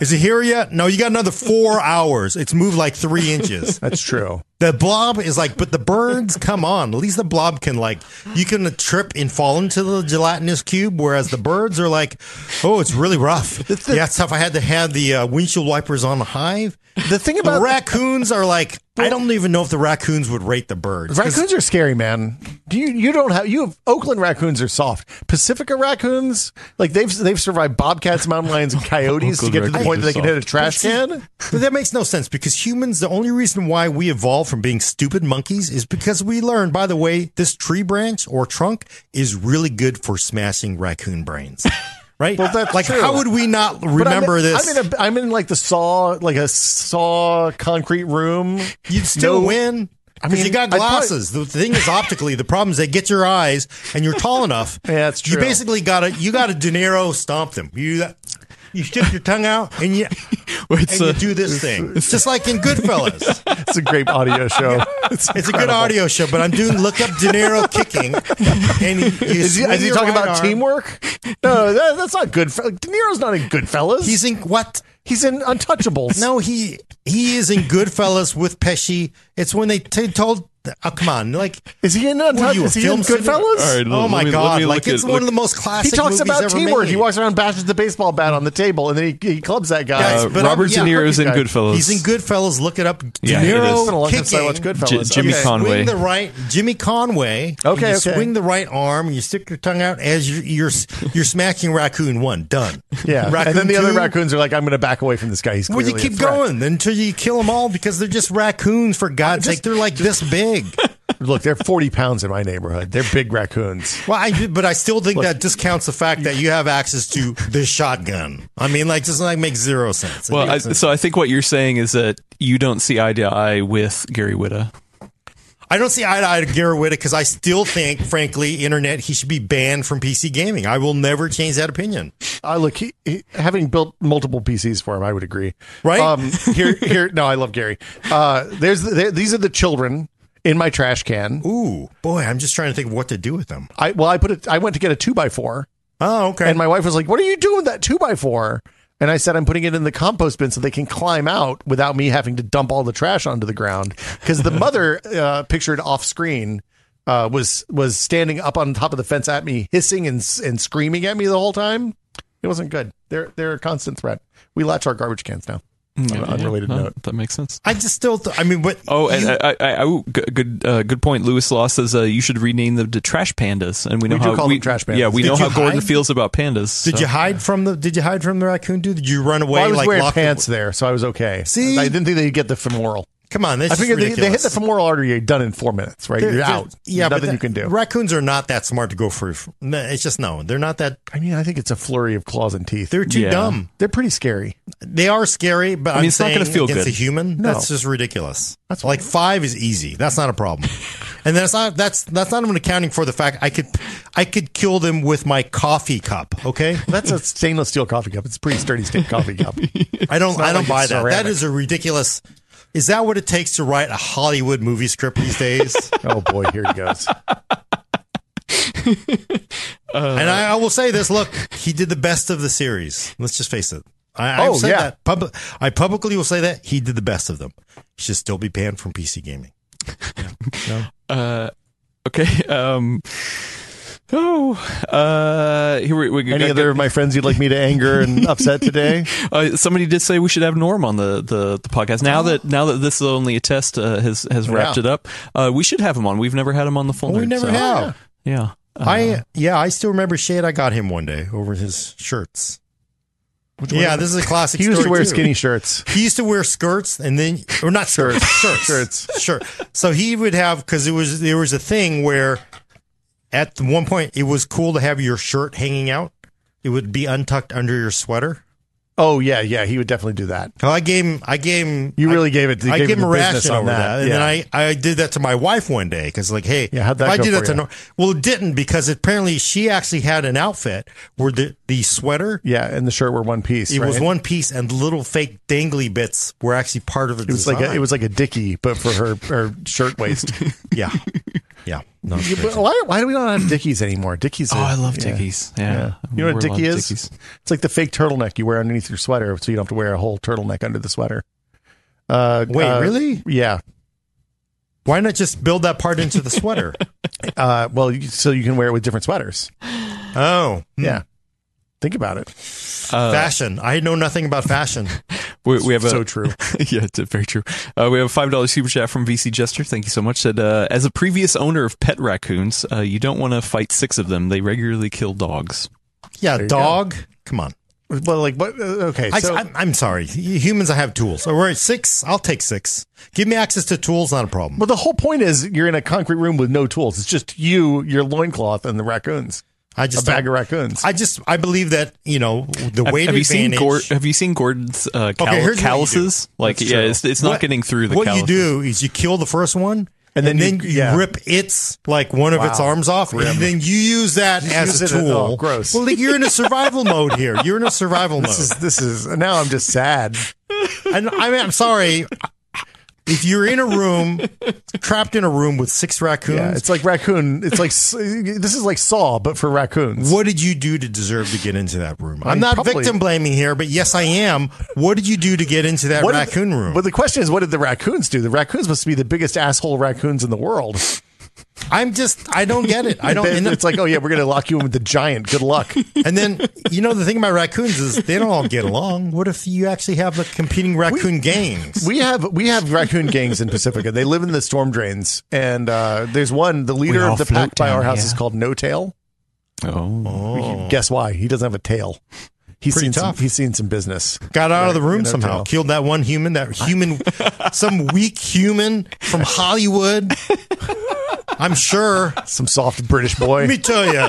Is it here yet? No, you got another four hours. It's moved like three inches. That's true. The blob is like, but the birds, come on. At least the blob can like, you can trip and fall into the gelatinous cube, whereas the birds are like, oh, it's really rough. yeah, it's tough. I had to have the uh, windshield wipers on the hive. The thing about raccoons are like, I don't even know if the raccoons would rate the birds. 'Cause- Raccoons are scary, man. Do you you don't have you have Oakland raccoons are soft. Pacifica raccoons, like they've they've survived bobcats, mountain lions, and coyotes to Oakland get to the raccoons point that they are can hit a trash can. But that makes no sense because humans, the only reason why we evolved from being stupid monkeys is because we learned, by the way, this tree branch or trunk is really good for smashing raccoon brains. Right? Well, that's like, true. how would we not remember I'm in, this? I'm in, a, I'm in like the saw, like a saw concrete room. You'd still No- win. I Because mean, you got I'd probably- glasses. the thing is, optically, the problem is they get your eyes, and you're tall enough. Yeah, that's true. You basically got to you got to De Niro stomp them. You you stick your tongue out, and you It's and you do this thing. It's just like in Goodfellas. It's a great audio show. It's a good audio show, but I'm doing look up De Niro kicking, and you, you Is he, is he talking right about arm. teamwork? No, that, that's not good. De Niro's not in Goodfellas. He's in what? he's in Untouchables. No, he he is in Goodfellas with Pesci. It's when they t- told. Oh come on! Like, is he in what are you, Is he in? Goodfellas? All right, oh my me- god! Like look it's at- one of the most classic. He talks movies about ever teamwork. made. He walks around, bashes the baseball bat on the table, and then he, he clubs that guy. Guys, Uh, but Robert I'm- De yeah, Niro's in guy. Goodfellas. He's in Goodfellas. Look it up. De Yeah, it is. Niro It's been a long time since I kicking. Goodfellas. J- Jimmy Okay. Conway. Swing the right, Jimmy Conway. Okay, you okay. Swing the right arm. and You stick your tongue out as you're you're, you're smacking raccoon one. Done. Yeah, Raccoon and then the other raccoons are like, "I'm going to back away from this guy." He's Well, you keep going until you kill them all because they're just raccoons. For God's sake, they're like this big. Look, they're 40 pounds in my neighborhood. They're big raccoons. Well, I, but I still think that discounts the fact that you have access to this shotgun. I mean, like, doesn't like make zero sense. Well, I, so I think what you're saying is that you don't see eye to eye with Gary Whitta. I don't see eye to eye to Gary Whitta because I still think, frankly, internet he should be banned from PC gaming. I will never change that opinion. Uh, look, he, he, having built multiple PCs for him, I would agree. Right? Um, here, here. No, I love Gary. Uh, there's there, these are the children in my trash can. Ooh, boy, I'm just trying to think of what to do with them. I well, I put it. I went to get a two by four, Oh, okay. and my wife was like, "What are you doing with that two by four? And I said, "I'm putting it in the compost bin so they can climb out without me having to dump all the trash onto the ground." Because the mother, uh, pictured off screen, uh, was was standing up on top of the fence at me, hissing and and screaming at me the whole time. It wasn't good. They're they're a constant threat. We latch our garbage cans now. On an unrelated no, note. that makes sense. I just still. Th- I mean, what? Oh, and you- I, I, I, good, good, uh, good point. Lewis Law says uh, you should rename them to trash pandas, and we know We do how call we them trash pandas. Yeah, we Did know you how Gordon feels about pandas. did so- you hide from the? Did you hide from the raccoon dude? Did you run away? Well, I was like wearing lock the- pants there, so I was okay. See? I didn't think they'd get the femoral. Come on, that's I figured just they, they hit the femoral artery, you're done in four minutes, right? They're- you're they're- out. Yeah, but nothing that- you can do. Raccoons are not that smart to go for. It's just no, they're not that. I mean, I think it's a flurry of claws and teeth. They're too Yeah. dumb. They're pretty scary. They are scary, but I mean, am it's not saying gonna feel against good. a human. No. That's just ridiculous. That's like five is easy. That's not a problem. and that's not that's that's not even accounting for the fact I could I could kill them with my coffee cup. Okay, That's a stainless steel coffee cup. It's a pretty sturdy steel coffee cup. I don't I don't like buy that. That ceramic. is a ridiculous. Is that what it takes to write a Hollywood movie script these days? oh boy, here he goes. and I, I will say this: Look, he did the best of the series. Let's just face it. I, Oh, said yeah. that. Pub- I publicly will say that he did the best of them. He should still be banned from PC gaming. Uh, okay. Um, oh, uh, here we, we Any got- other of my friends you'd like me to anger and upset today? Uh, somebody did say we should have Norm on the, the, the podcast. Now that now that this is only a test uh, has has wrapped Yeah. it up, uh, we should have him on. We've never had him on the phone. we never have. Yeah. Uh, I yeah, I still remember shade I got him one day over his shirts. yeah, this is a classic. He used to wear too. skinny shirts. He used to wear skirts and then or not skirts, shirts, Shirts. Sure. So he would have because it was there was a thing where at one point it was cool to have your shirt hanging out. It would be untucked under your sweater. Oh yeah, yeah. He would definitely do that. I gave him. I gave him. You I- really gave it. I gave gave him a ration on over that, and Yeah. then I, I did that to my wife one day because like, hey, Yeah, how'd that if I did that to? Nor- well, it didn't because apparently she actually had an outfit where the the sweater yeah, and the shirt were one piece. it was one piece and little fake dangly bits were actually part of the It was like a, it was like a dicky, but for her her shirt waist. yeah, yeah. No, it's Yeah, crazy. but why, why do we not have Dickies anymore? Dickies. Oh, are- I love. Dickies. Yeah. Yeah. You know what Wear a Dickie is? Dickies. It's like the fake turtleneck you wear underneath your sweater, so you don't have to wear a whole turtleneck under the sweater. Uh, Wait, uh, really? Yeah. Why not just build that part into the sweater? Uh, well, you- so you can wear it with different sweaters. oh, Yeah. Think about it. Uh, fashion. I know nothing about fashion. We, we have a so true. yeah, it's very true. Uh, we have a five dollars super chat from VC Jester. Thank you so much. Said uh, as a previous owner of pet raccoons, uh, you don't want to fight six of them. They regularly kill dogs. Yeah, you dog. Come on. Well, like what? Uh, okay, I, so I'm, I'm sorry. Humans, I have tools. All right, six. I'll take six. Give me access to tools, not a problem. well, the whole point is you're in a concrete room with no tools. It's just you, your loincloth, and the raccoons. I A just a bag of raccoons. I just I believe that you know the Have, weight have you seen advantage. Gord, Have you seen Gordon's uh, cal- Okay, here's what you calluses? Like, That's yeah, it's, it's not What- getting through the. What calluses. you do is you kill the first one. And And then then, you- you, yeah. rip its like one of its arms off, Grim. and then you use that Just as use a it- tool. oh, gross. Well, you're in a survival mode here. You're in a survival this is mode. this is now I'm just sad. And I mean, I'm sorry. If you're in a room, trapped in a room with six raccoons, Yeah, it's like raccoon. It's like this is like Saw, but for raccoons. What did you do to deserve to get into that room? I I'm not probably- victim blaming here, but yes, I am. What did you do to get into that raccoon room? But the question is, what did the raccoons do? The raccoons must be the biggest asshole raccoons in the world. I'm just, I don't get it. I don't. And, it's like, oh yeah, we're gonna lock you in with the giant. Good luck. and then, you know, the thing about raccoons is they don't all get along. What if you actually have the competing raccoon gangs? We have we have raccoon gangs in Pacifica. They live in the storm drains, and uh, there's one. The leader of the float pack by our down, house is called No Tail. Oh, Guess why? He doesn't have a tail. He's Pretty seen tough. some. He's seen some business. Got out of the room somehow. tail. Killed that one human. That human, some weak human from Hollywood. I'm sure. Some soft British boy. Let me tell you.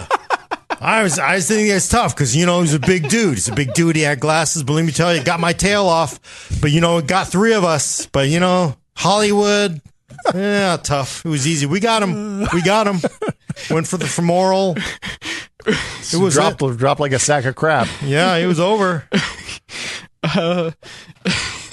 I was I was thinking it's tough because you know he's a big dude. He's a big dude. He had glasses, but let me tell you, got my tail off. But you know, it got three of us. But you know, Hollywood, yeah, tough. It was easy. We got him. We got him. Went for the femoral. It was dropped, it. dropped like a sack of crap. Yeah, it was over. Uh,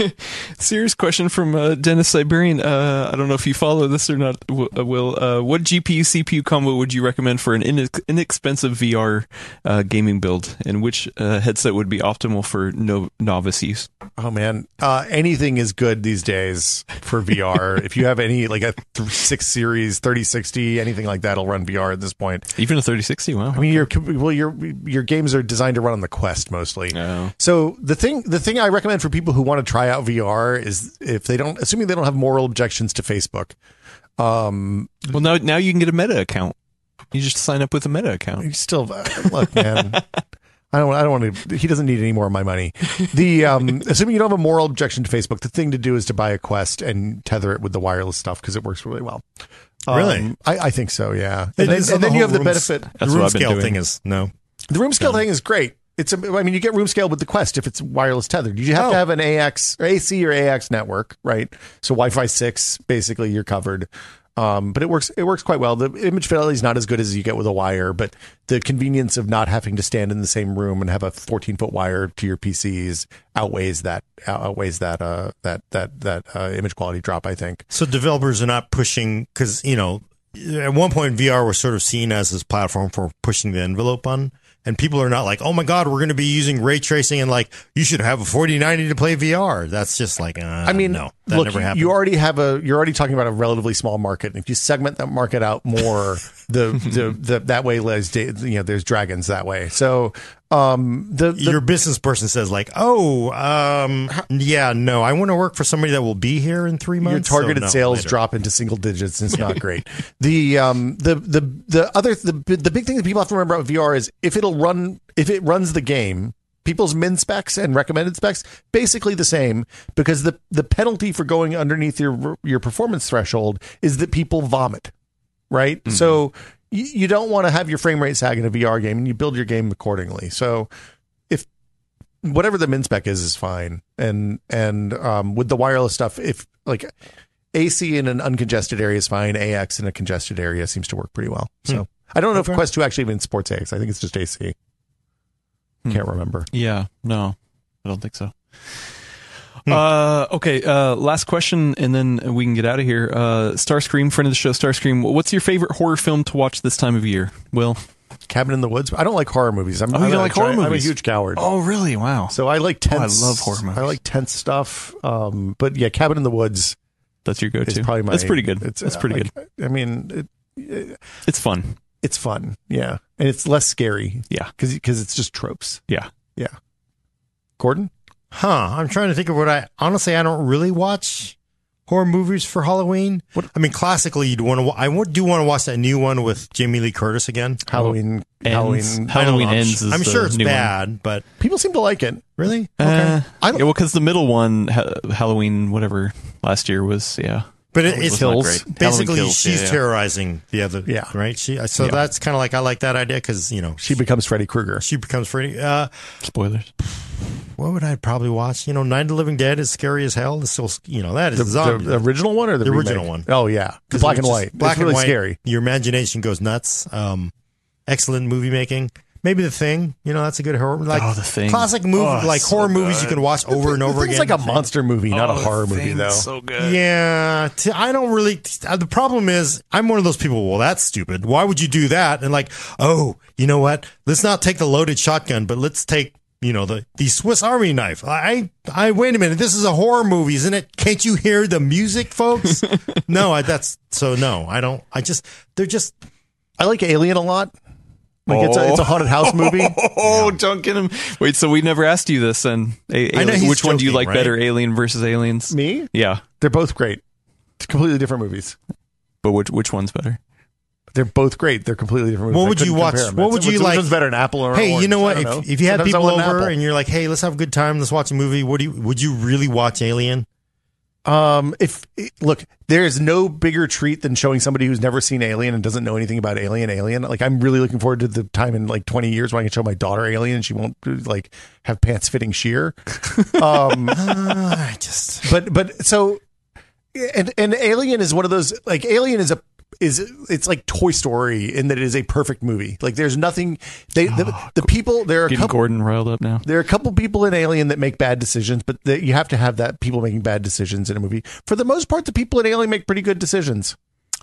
Serious question from uh, Dennis Siberian. Uh, I don't know if you follow this or not. Uh, Will, uh, what GPU CPU combo would you recommend for an inex- inexpensive VR uh, gaming build, and which uh, headset would be optimal for no- novice use? Oh man, uh, anything is good these days for VR. if you have any like a th- six series, thirty sixty, anything like that'll run VR at this point. Even a 3060? Wow. I mean, your well, your your games are designed to run on the Quest mostly. Oh. So the thing the thing I recommend for people who want to try out VR is if they don't, assuming they don't have moral objections to Facebook. Um, Well, now now you can get a Meta account. You just sign up with a Meta account. you still uh, look, man. I don't. I don't want to. He doesn't need any more of my money. The um, assuming you don't have a moral objection to Facebook, the thing to do is to buy a Quest and tether it with the wireless stuff because it works really well. Really? Um, I, I think so. Yeah. It And then, and on then you have the benefit. That's the room what I've been scale doing. thing is no. The room scale thing is great. It's a, I mean, you get room scale with the Quest if it's wireless tethered. You have Oh. to have an AX or AC or AX network, right? So Wi-Fi six, basically, you're covered. Um, but it works. It works quite well. The image fidelity is not as good as you get with a wire, but the convenience of not having to stand in the same room and have a 14 foot wire to your PCs outweighs that outweighs that uh, that that that uh, image quality drop. I think. So developers are not pushing because you know at one point VR was sort of seen as this platform for pushing the envelope on, and people are not like, oh my god, we're going to be using ray tracing and like you should have a 4090 to play VR. That's just like, uh, I mean, no, that look, never happened. you already have a. You're already talking about a relatively small market. And if you segment that market out more, the the, the that way, there's you know, there's dragons that way. So, um, the, the your business person says like, oh, um, yeah, no, I want to work for somebody that will be here in three months your targeted so no, sales later. drop into single digits and it's not great. the um the the the other the the big thing that people have to remember about VR is if it'll run if it runs the game people's min specs and recommended specs basically the same because the the penalty for going underneath your your performance threshold is that people vomit right so you, you don't want to have your frame rate sag in a VR game and you build your game accordingly so if whatever the min spec is is fine and and um with the wireless stuff if like AC in an uncongested area is fine. AX in a congested area seems to work pretty well. So I don't know if Quest 2 actually even supports AX. I think it's just AC. Can't remember. Yeah, no, I don't think so. Uh, okay. Uh, last question, and then we can get out of here. Uh, Starscream, friend of the show, Starscream. What's your favorite horror film to watch this time of year? Will? Cabin in the Woods. I don't like horror movies. I'm, Oh, you don't like horror movies? I'm a huge coward. Oh, really? Wow. So I like Oh, I love horror movies. I like tense stuff. Um, but yeah, Cabin in the Woods That's your go-to. probably my. That's pretty good. It's, That's uh, pretty like, good. I mean, it, It's fun. it's fun. Yeah, and it's less scary Yeah. because because it's just tropes. Yeah. Yeah. Gordon. Huh. I'm trying to think of what I honestly I don't really watch horror movies for Halloween. What- I mean, classically, you'd want to. I would- do want to watch that new one with Jamie Lee Curtis again. Halloween. Ends. Halloween. I Halloween know, I'm ends. is I'm the sure it's new one. bad, but People seem to like it. really, Uh, I don't- yeah, well, because the middle one, ha- Halloween, whatever, last year was, yeah. But it, Halloween it's was not Kills. basically Kills, she's yeah, yeah. terrorizing the other. Yeah. right. She. So Yeah. that's kind of like I like that idea because you know She becomes Freddy Krueger. she becomes Freddy. Uh, Spoilers. what would I probably watch? You know, Night of the Living Dead is scary as hell. It's still, you know, that is The, zombie. the original one or the, The original one. Oh yeah, the black and white. Black it's really and white. scary. Your imagination goes nuts. Um, excellent movie making. Maybe the thing. You know, that's a good horror. Like Oh, The Thing. Classic movie, Oh, like so horror movies you can watch over and over again. It's like a monster movie, not a Oh, horror the movie thing's though. So good. Yeah, t- I don't really. Uh, the problem is, I'm one of those people. Well, that's stupid. Why would you do that? And like, oh, you know what? Let's not take the loaded shotgun, but let's take, you know, the the Swiss Army knife. I, I wait a minute. This is a horror movie, isn't it? Can't you hear the music, folks? no, I, that's so no. I don't. I just they're just. I like Alien a lot. Like it's a it's a oh. haunted house movie. Oh, don't get him. Wait, so we never asked you this, and a- I know Alien- he's which one do you joking, like better. Alien versus Aliens? Me? Yeah, They're both great. It's completely different movies. but which which one's better? They're both great. They're completely different movies. What I would you watch- compare 'em. what would you which like- one's better, an apple or an Hey, you know what? If, know. if you had Sometimes people want an over and you're like, "Hey, let's have a good time. Let's watch a movie." What do you? Would you really watch Alien? Um, if look, there is no bigger treat than showing somebody who's never seen Alien and doesn't know anything about Alien. Alien, like I'm really looking forward to the time in like 20 years when I can show my daughter Alien and she won't like have pants fitting sheer. Um, Uh, I just but but so and and Alien is one of those like Alien is a is it's like Toy Story in that it is a perfect movie. Like there's nothing they the, oh, the people there are a Getting couple Gordon riled up now. there are a couple people in Alien that make bad decisions, but the, you have to have that people making bad decisions in a movie. For the most part, the people in Alien make pretty good decisions.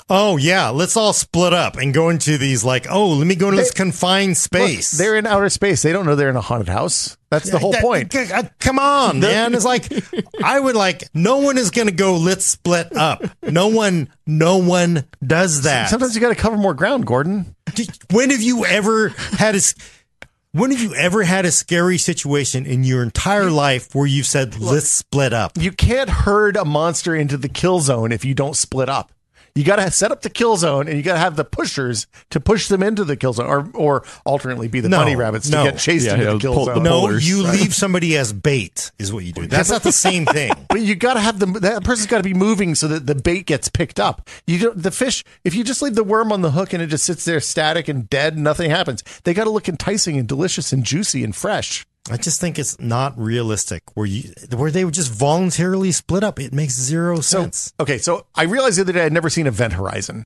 Oh yeah, let's all split up and go into these like, oh, let me go into this confined space. Look, they're in outer space. They don't know they're in a haunted house. That's the whole That- point. c- uh, Come on, man. It's like I would like no one is going to go let's split up. No one no one does that. Sometimes you got to cover more ground, Gordon. when have you ever had a s- when have you ever had a scary situation in your entire life where you've said let's split up? You can't herd a monster into the kill zone if you don't split up. You got to set up the kill zone, and you got to have the pushers to push them into the kill zone, or or alternately be the No, bunny rabbits no. to get chased Yeah, into yeah, the kill pull the zone. No, Boulders, you right. leave somebody as bait is what you do. That's not the same thing. But you got to have the that person's got to be moving so that the bait gets picked up. You don't the fish if you just leave the worm on the hook and it just sits there static and dead, nothing happens. They got to look enticing and delicious and juicy and fresh. I just think it's not realistic where you where they would just voluntarily split up. It makes zero So sense. okay, so I realized the other day I'd never seen Event Horizon.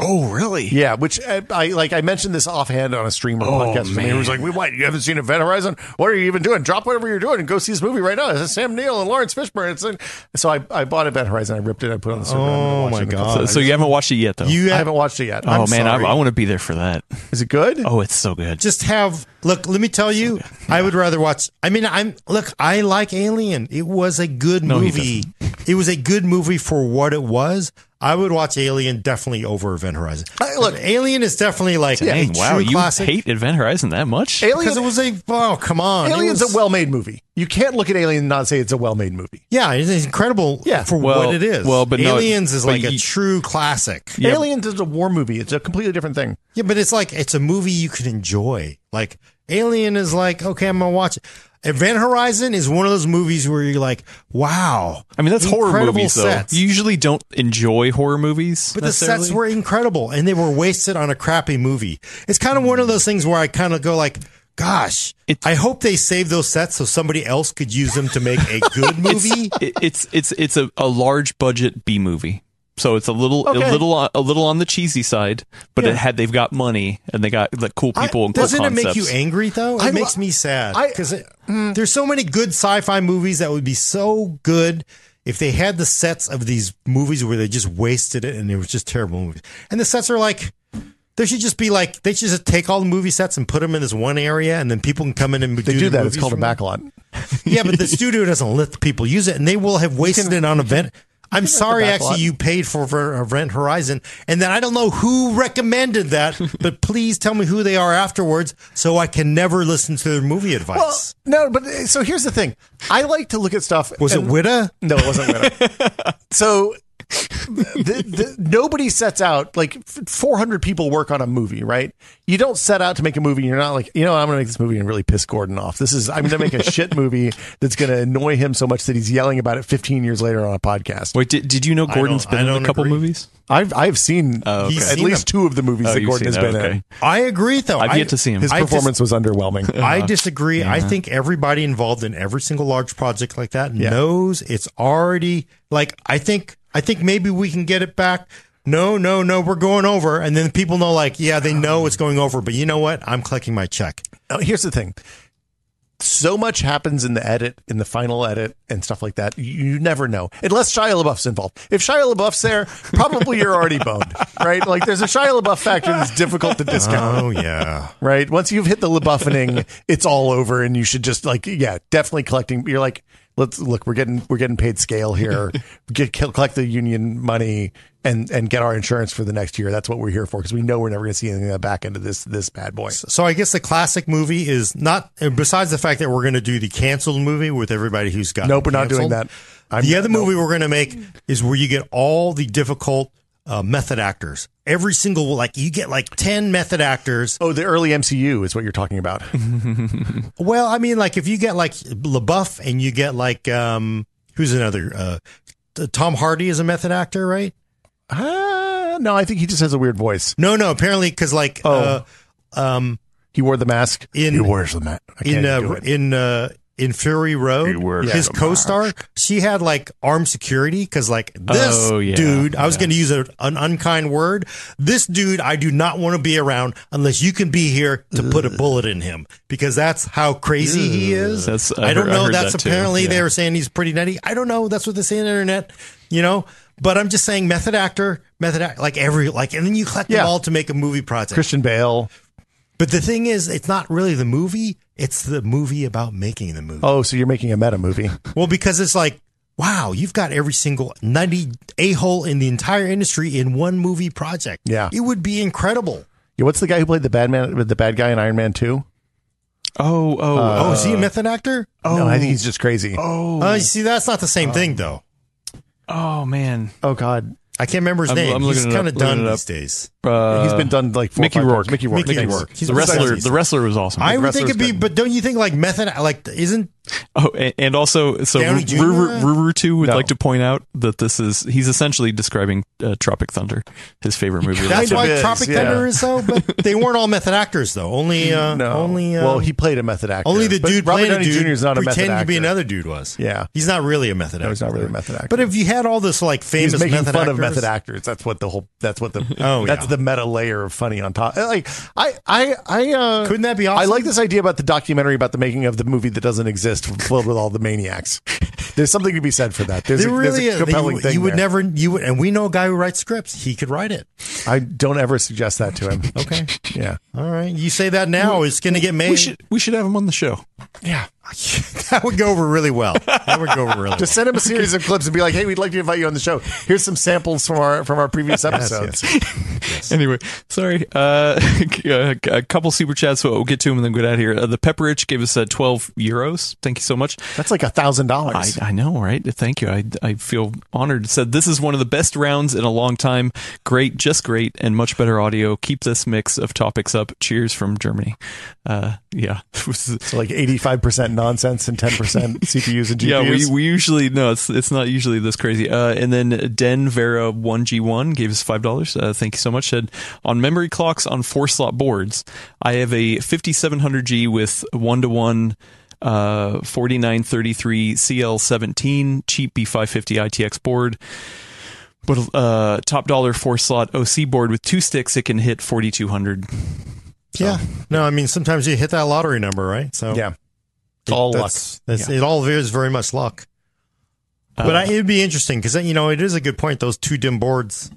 Oh, really? Yeah, which I, I like. I mentioned this offhand on a stream or oh, podcast. Man. It was like, "We what? You haven't seen Event Horizon? What are you even doing? Drop whatever you're doing and go see this movie right now." It's Sam Neill and Laurence Fishburne. It's in, so I, I bought Event Horizon. I ripped it. I put it on the server. Oh watch my it in a couple God. So, so you haven't watched it yet, though. You I have, haven't watched it yet. oh I'm man, I, sorry. I want to be there for that. is it good? Oh, it's so good. just have look let me tell you i would rather watch i mean i'm look i like alien it was a good No, movie it was a good movie for what it was i would watch alien definitely over event horizon Hey, look. alien is definitely like Dang, a wow, you classic hate Event Horizon that much? Alien, because it was a oh come on Alien's was- a well-made movie. You can't look at Alien and not say it's a well-made movie. yeah it's incredible Yeah. for Well- what it is well, but no, aliens is but like a true classic Yeah. Aliens is a war movie. It's a completely different thing. Yeah, but it's like it's a movie you can enjoy. Like Alien is like, okay, I'm gonna watch it. Event Horizon is one of those movies where you're like, wow. I mean, that's horror movies, though. sets. You usually don't enjoy horror movies. But the sets were incredible and they were wasted on a crappy movie. It's kind of one of those things where I kind of go like, gosh, It- I hope they save those sets so somebody else could use them to make a good movie. It- it's it's it's a, a large budget B movie. So it's a little Okay. a little on, a little on the cheesy side, but Yeah. it had they've got money and they got like cool people and cool Doesn't it make you angry though? It I- makes me sad I- because mm. there's so many good sci-fi movies that would be so good if they had the sets of these movies where they just wasted it and it was just terrible movies. And the sets are like. There should just be like they should just take all the movie sets and put them in this one area, and then people can come in and They do, do that. It's called a from there. backlot. Yeah, but the studio doesn't let the people use it, and they will have wasted it on event. I'm sorry, actually, you paid for, for Event Horizon, and then I don't know who recommended that, but please tell me who they are afterwards, so I can never listen to their movie advice. Well, no, but uh, so here's the thing. I like to look at stuff. Was it and- Whitta? No, it wasn't Whitta. so the, the, nobody sets out like 400 people work on a movie, right? You don't set out to make a movie. You're not like, you know, I'm going to make this movie and really piss Gordon off. This is, I'm going to make a shit movie that's going to annoy him so much that he's yelling about it 15 years later on a podcast. Wait, did, did you know Gordon's don't- been in a couple agree. movies? I've, I've seen Oh, okay. at Seen least them. two of the movies Oh, that Gordon has seen been that, in. I agree, though. I've I- yet to see him. His I dis- performance was underwhelming. I uh-huh. disagree. I think everybody involved in every single large project like that Yeah. knows it's already like I think I think maybe we can get it back. No, no, no, we're going over. And then people know like, yeah, they know it's going over, but you know what? I'm collecting my check. Now, here's the thing. So much happens in the edit, in the final edit, and stuff like that. You, never know, unless Shia LaBeouf's involved. If Shia LaBeouf's there, probably you're already boned, right? Like there's a Shia LaBeouf factor that's difficult to discount, Oh yeah. right? Once you've hit the LaBeoufening, it's all over, and you should just like, yeah, definitely collecting. You're like, let's look, we're getting we're getting paid scale here. Get collect the union money and and get our insurance for the next year. That's what we're here for because we know we're never going to see anything in the back end of this this bad boy. So I guess the classic movie is not besides the fact that we're going to do the canceled movie with everybody who's got Nope, we're not doing that. I'm- the other nope. movie we're going to make is where you get all the difficult uh, method actors. Every single like you get like 10 method actors Oh, the early MCU is what you're talking about. Well, I mean, like if you get like LaBeouf and you get like um, who's another? Uh, Tom Hardy is a method actor, right? Ah, no, I think he just has a weird voice. No, no. Apparently, because like uh, um, He wore the mask. In- he wears the mask. In uh, in uh, in Fury Road, his co-star, she had like armed security because like this Oh, yeah. dude, I was going to use a, an unkind word. This dude, I do not want to be around unless you can be here to put a bullet in him because that's how crazy he is. That's- I I don't heard- know. heard That's that apparently they were saying he's pretty nutty. I don't know. That's what they say on the internet, you know. But I'm just saying, method actor, method act, like every like, and then you collect Yeah. them all to make a movie project. Christian Bale. But the thing is, it's not really the movie; it's the movie about making the movie. Oh, so you're making a meta movie? Well, because it's like, wow, you've got every single nutty a hole in the entire industry in one movie project. Yeah. it would be incredible. Yeah, what's the guy who played the bad man, the bad guy in Iron Man Two? Oh, oh, oh, is he a method actor? Oh, no, I think he's just crazy. oh, Uh, you see, that's not the same thing, though. oh, man. Oh God, I can't remember his I'm- name. I'm He's kind of done looking these days. Uh, he's been done like four, Mickey five times. Rourke. Mickey Rourke. Mickey thanks. Rourke. He's the a wrestler. wrestler. The wrestler was awesome. I would think it'd be, good. but don't you think like method like isn't Oh, and, and also, so Downey Jr.? Ruru too would No. like to point out that this is he's essentially describing uh, Tropic Thunder, his favorite movie. that's Kind why is, Tropic yeah. Thunder is so? But they weren't all method actors though. Only uh, No, only uh, well, he played a method actor. only the dude Robert playing Downey a dude Jr. is not a method pretending actor. to be another dude was. Yeah. he's not really a method actor. No, he's not really a method actor. But if you had all this like famous He's making method fun actors, of method actors. That's what the whole. That's what the. Oh, that's yeah. The meta layer of funny on top. Like I, I, I. Uh, Couldn't that be I like this idea about the documentary about the making of the movie that doesn't exist, filled with all the maniacs. There's something to be said for that. There's, There a, really there's a compelling you, thing. you would there. never, you would, and we know a guy who writes scripts. He could write it. I don't ever suggest that to him. Okay, Yeah. all right. You say that now, it's going to get made. we should we should have him on the show. Yeah. that would go over really well. That would go over really Just well. send him a series of clips and be like, "Hey, we'd like to invite you on the show. Here's some samples from our from our previous episodes." Anyway, sorry. Uh, a couple super chats. So we'll get to them and then get out of here. Uh, the Pepperidge gave us uh, twelve euros. Thank you so much. That's like a thousand dollars. I know, right? Thank you. I, I feel honored. It said this is one of the best rounds in a long time. Great, just great, and much better audio. Keep this mix of topics up. Cheers from Germany. Uh, yeah, So like eighty five percent nonsense and ten percent CPUs and GPUs. yeah. We, we usually no, it's it's not usually this crazy. Uh, and then Den Vera one G one gave us five dollars. Uh, thank you so much. Said on memory clocks on four slot boards, I have a fifty seven hundred G with one to one. Uh, 4933 CL17 cheap B550 ITX board, but uh, top dollar four slot OC board with two sticks. It can hit 4200. Yeah. No, I mean sometimes you hit that lottery number, right? So yeah, it's all luck. that's, that's, It all is very much luck. But I, it'd be interesting because you know it is a good point. Those two DIMM boards,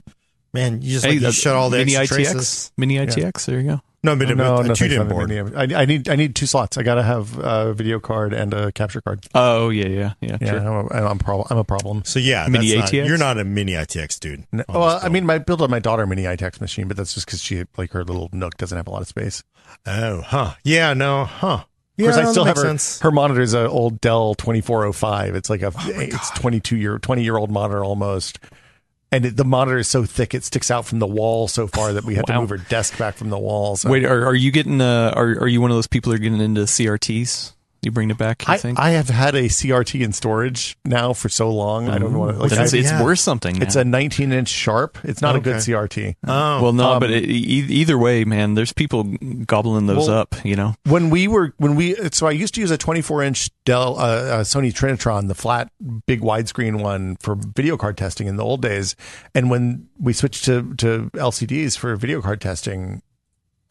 man, you just like, you uh, shut all the mini extra ITX, traces. mini ITX. There you go. No, but no, a no, two DIMM for board. mini- I, I need I need two slots. I gotta have a video card and a capture card. Oh yeah, yeah, yeah. Yeah, sure. I'm a, I'm, a prob- I'm a problem. So yeah, Mini that's not- you're not a mini ITX dude. No, well, I mean, I built on my daughter mini ITX machine, but that's just because she like her little Nook doesn't have a lot of space. oh, huh? Yeah, no, huh? Of Yeah, I still have her. sense. Her monitor's a old Dell 2405. It's like a it's 22 year 20 year old monitor almost. And it, the monitor is so thick it sticks out from the wall so far that we have to move her desk back from the wall. So Wait, are, are you getting? Uh, are are you one of those people who are getting into CRTs? You bring it back. You I, think? I have had a CRT in storage now for so long. I don't want to. Like, Then it's, I- it's yeah. worth something. it's a 19 inch sharp. It's not a good CRT. Oh, well, no, um, but it, e- either way, man, there's people gobbling those Well, up. You know. when we were when we so I used to use a 24 inch Dell uh, uh, Sony Trinitron, the flat big widescreen one for video card testing in the old days, and when we switched to to LCDs for video card testing.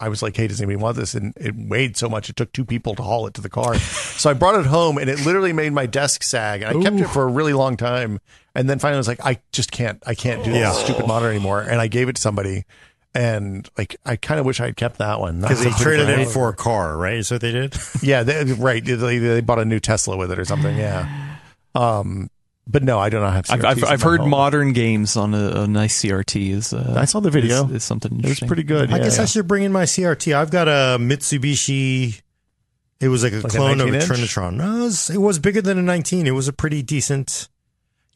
I was like, "Hey, does anybody want this?" And it weighed so much; it took two people to haul it to the car. so I brought it home, and it literally made my desk sag. And I kept it for a really long time, and then finally, I was like, "I just can't, I can't do Yeah. this stupid monitor anymore." And I gave it to somebody, and like, I kind of wish I had kept that one because they traded it for- for a car, right? Is what they did. yeah, they, right. They, they bought a new Tesla with it or something. Yeah. Um, but no, I do not have. I've, I've, in I've heard home. modern games on a, a nice CRT is. Uh, I saw the video. Is, is something It was pretty good. I yeah, guess I should bring in my CRT. I've got a Mitsubishi. It was like a Like a clone of a Trinitron. No, it was, it was bigger than a 19. It was a pretty decent.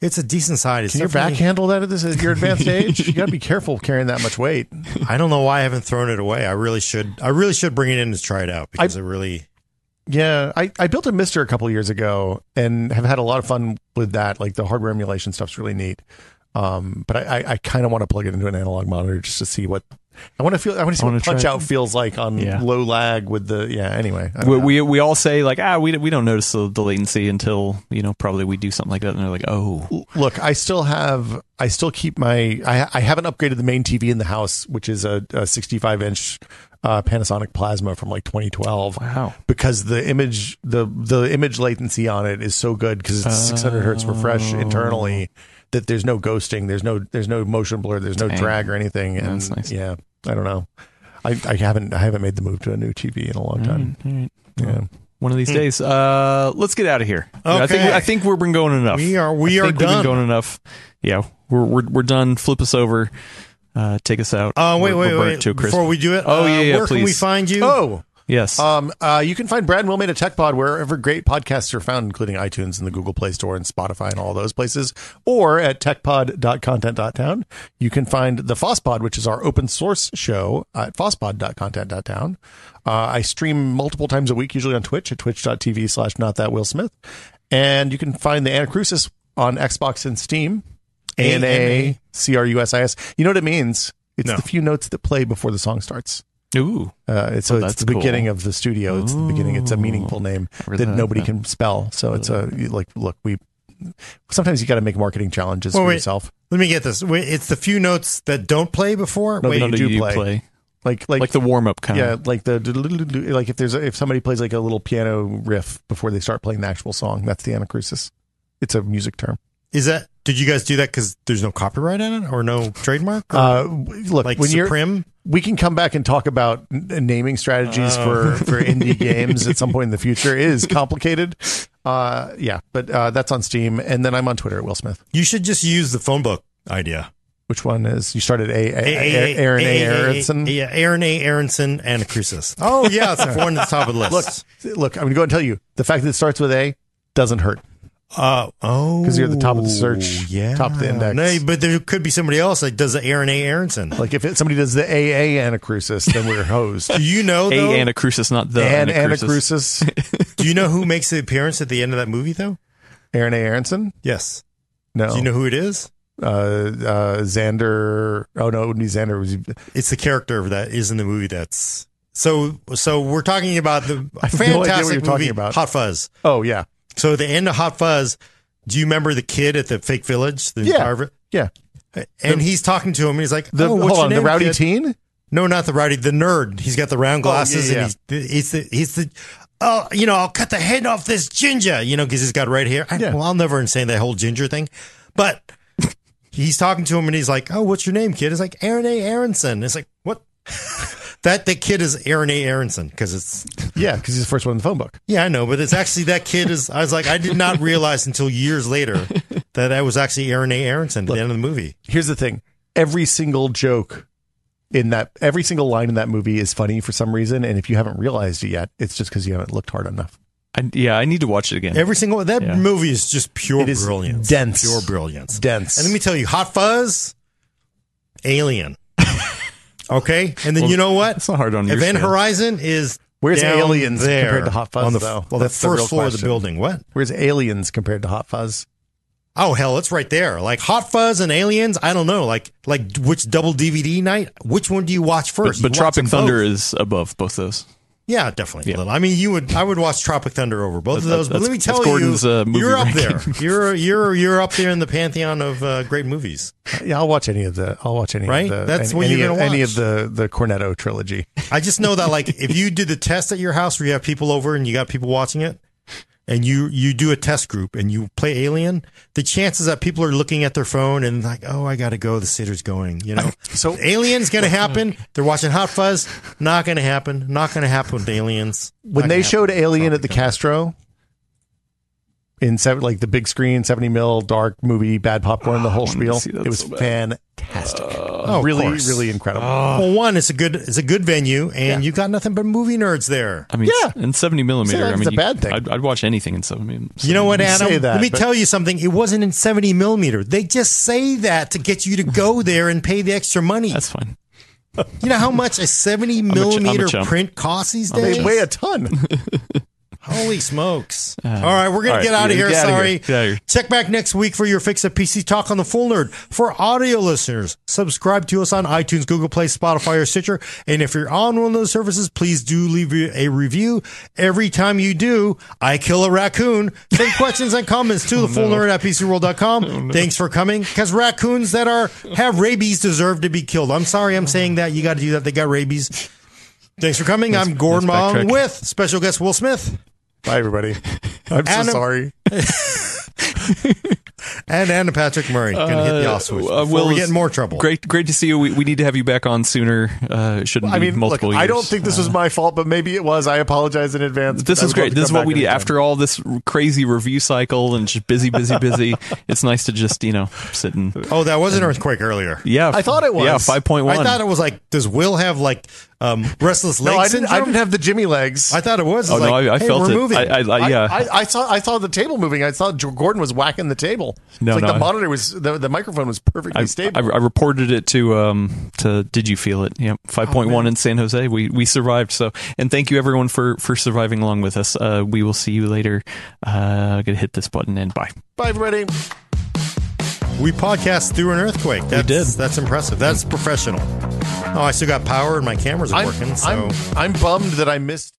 It's a decent size. It's Can your back definitely- handle that at this at your advanced age? You got to be careful carrying that much weight. I don't know why I haven't thrown it away. I really should. I really should bring it in to try it out because I, really. Yeah, I, I built a Mister a couple years ago and have had a lot of fun with that. Like the hardware emulation stuff's really neat. Um, but I, I, I kind of want to plug it into an analog monitor just to see what I want to feel. I want to see what Punch try- Out feels like on Yeah. low lag with the. Yeah. Anyway, We, we we all say like ah we we don't notice the, the latency until you know probably we do something like that and they're like oh look. I still have. I still keep my. I I haven't upgraded the main TV in the house, which is a, a 65 inch uh, Panasonic Plasma from like 2012. Wow. Because the image the the image latency on it is so good because it's 600 hertz refresh internally that there's no ghosting, there's no there's no motion blur, there's no Dang. drag or anything. And That's nice. yeah, I don't know. I, I haven't I haven't made the move to a new TV in a long time. all right. Yeah. one of these days uh let's get out of here I think Okay. I think we've been going enough We are- we I are think we've been done. going enough yeah we're we're we're done flip us over uh take us out Uh, wait, We're- wait, we're wait. to. Before we do it, Oh, uh, yeah, yeah, where can we find you? Oh, yes Um, uh, you can find Brad and Will made a tech pod wherever great podcasts are found, including iTunes and the Google Play Store and Spotify and all those places, or at techpod.content.town. You can find the FossPod, which is our open source show at fosspod.content.town. Uh, I stream multiple times a week, usually on Twitch at twitch.tv slash not that Will Smith. And you can find the Anacrusis on Xbox and Steam. A N A C R U S I S. You know what it means? It's No. the few notes that play before the song starts. Ooh Uh, it's, so Oh, it's that's the beginning cool. of the studio. It's the beginning. It's a meaningful name that nobody that. can spell. So it's a like look we. Sometimes you got to make marketing challenges Well, for wait. yourself. Let me get this. Wait, it's the few notes that don't play before. No, Wait, they do you play. Like like, like the warm up kind yeah of like the like if there's a, if somebody plays like a little piano riff before they start playing the actual song, that's the anacrusis. It's a music term. is that? Did you guys do that because there's no copyright on it or no trademark? Or Uh, look, like when you're Supreme? We can come back and talk about n- naming strategies Oh. for for indie games at some point in the future. It is complicated. Uh, yeah, but uh, that's on Steam, and then I'm on Twitter at Will Smith. You should just use the phone book idea. Which one is you started? A, a, a, Aaron A. Aronson. Yeah, Aaron A. Aronson and a Crucis. Oh yeah, it's the one at the top of the list. Look, look. I'm going to go and tell you the fact that it starts with A doesn't hurt. Uh, Because you're at the top of the search, yeah, top of the index. No, but there could be somebody else that does the Aaron A. Aronson. Like if it, somebody does the AA anacrusis, then we're hosed. Do you know though? a anacrusis not the and anacrusis. anacrusis, do you know who makes the appearance at the end of that movie though? Aaron A. Aronson. Yes. No, Do you know who it is? uh, uh, Xander. Oh no, it wouldn't be Xander. It was It's the character that is in the movie. That's so. So we're talking about the I have no what fantastic you're talking movie, about. Hot Fuzz. oh yeah, So at the end of Hot Fuzz, do you remember the kid at the fake village? The Yeah. Carver? yeah. And he's talking to him. And he's like, The oh, what's hold on, the rowdy kid? teen. No, not the rowdy. The nerd. He's got the round Oh, yeah, glasses, yeah. and he's he's the he's the. Oh, you know, I'll cut the head off this ginger. You know, because he's got red hair. I- Yeah. Well, I'll never understand that whole ginger thing, but he's talking to him, and he's like, "Oh, what's your name, kid?" It's like Aaron A. Aronson. It's like what? that that kid is Aaron A. Aronson because it's Yeah, because he's the first one in the phone book. yeah, I know, but it's actually that kid is. I was like, I did not realize until years later that that was actually Aaron A. Aronson at the end of the movie. Here's the thing: every single joke in that, every single line in that movie is funny for some reason, and if you haven't realized it yet, it's just because you haven't looked hard enough. I, yeah I need to watch it again Every single that Yeah. movie is just pure It is brilliance, dense. pure brilliance. Dense. And let me tell you, Hot Fuzz, Alien. Okay, and then you know what? it's not hard on your Event scale. Horizon is Where's down Aliens there compared to Hot Fuzz, on the, though? Well, That's the the real first floor of the building. What? Where's Aliens compared to Hot Fuzz? Oh hell, it's right there. Like Hot Fuzz and Aliens. I don't know. Like like which double DVD night? Which one do you watch first? but You watch Tropic Thunder both. is above both those Yeah, definitely. Yeah. a little. I mean, you would. I would watch Tropic Thunder over both of those. But let me tell Gordon's, you, uh, you're up ranking. there. You're you're you're up there in the pantheon of uh, great movies. Yeah, I'll watch any of the. I'll watch any Right? of the. That's any, what you're any, gonna any of the the Cornetto trilogy. I just know that like if you did the test at your house where you have people over and you got people watching it, and you you do a test group and you play Alien, the chances that people are looking at their phone and like, oh, I got to go. The sitter's going. You know. So Aliens gonna happen. They're watching Hot Fuzz. Not gonna happen. Not gonna happen with Aliens. when they showed happen with Alien at Tropic the. Castro in seven, like the big screen, seventy mil, dark movie, bad popcorn, the oh, whole wanted spiel, to see that it was so bad. fantastic. Oh, really, course. really incredible. Uh, well, one, it's a good it's a good venue, and Yeah. you got nothing but movie nerds there. I mean Yeah. and 70 millimeter like I mean a you- bad thing. I'd, I'd watch anything in 70 You know what, You Adam? say that, Let me but- tell you something. It wasn't in seventy millimeter. They just say that to get you to go there and pay the extra money. that's fine you know how much a seventy I'm a millimeter chump. print costs these days? They weigh a ton. Holy smokes. all right, we're going all right, to get out of here. get outta here. Sorry. Get here. Check back next week for your fix of PC Talk on the Full Nerd. For audio listeners, subscribe to us on iTunes, Google Play, Spotify, or Stitcher. And if you're on one of those services, please do leave a review. Every time you do, I kill a raccoon. Send questions and comments to the full nerd at PCWorld.com. Thanks for coming. Because raccoons that are have rabies deserve to be killed. I'm sorry I'm saying that. You got to do that. They got rabies. Thanks for coming. I'm Gordon let's Mah Ung with special guest Will Smith. Bye, everybody. I'm so Adam- sorry. And Adam Patrick Murray going to hit the off switch Uh, before we Will, get in more trouble. Great, great to see you. We, we need to have you back on sooner. Uh, shouldn't I be mean, look, multiple years. I don't think this was my fault, but maybe it was. I apologize in advance. This is great. This is what we need after all this crazy review cycle and just busy, busy, busy. it's nice to just you know sit and Oh, that was an earthquake earlier. yeah. I thought it was. yeah five point one. I thought it was like, does Will have like um, restless legs? No, I didn't. I didn't have the Jimmy legs. I thought it was. Oh It's no, I, I hey, felt we're it. moving. I, I, I, I- yeah. I, I saw. I saw the table moving. I saw Gordon was whacking the table. No, it's like no, the monitor was the, the microphone was perfectly I, stable. I, I reported it to um to Did you feel it? Yeah, five point one in San Jose. We we survived. So and thank you everyone for for surviving along with us. Uh, we will see you later. Uh, gonna hit this button and bye. Bye, everybody. we podcast through an earthquake. That's, did. That's impressive. That's professional. Oh, I still got power and my cameras are I'm, working. So. I'm I'm bummed that I missed.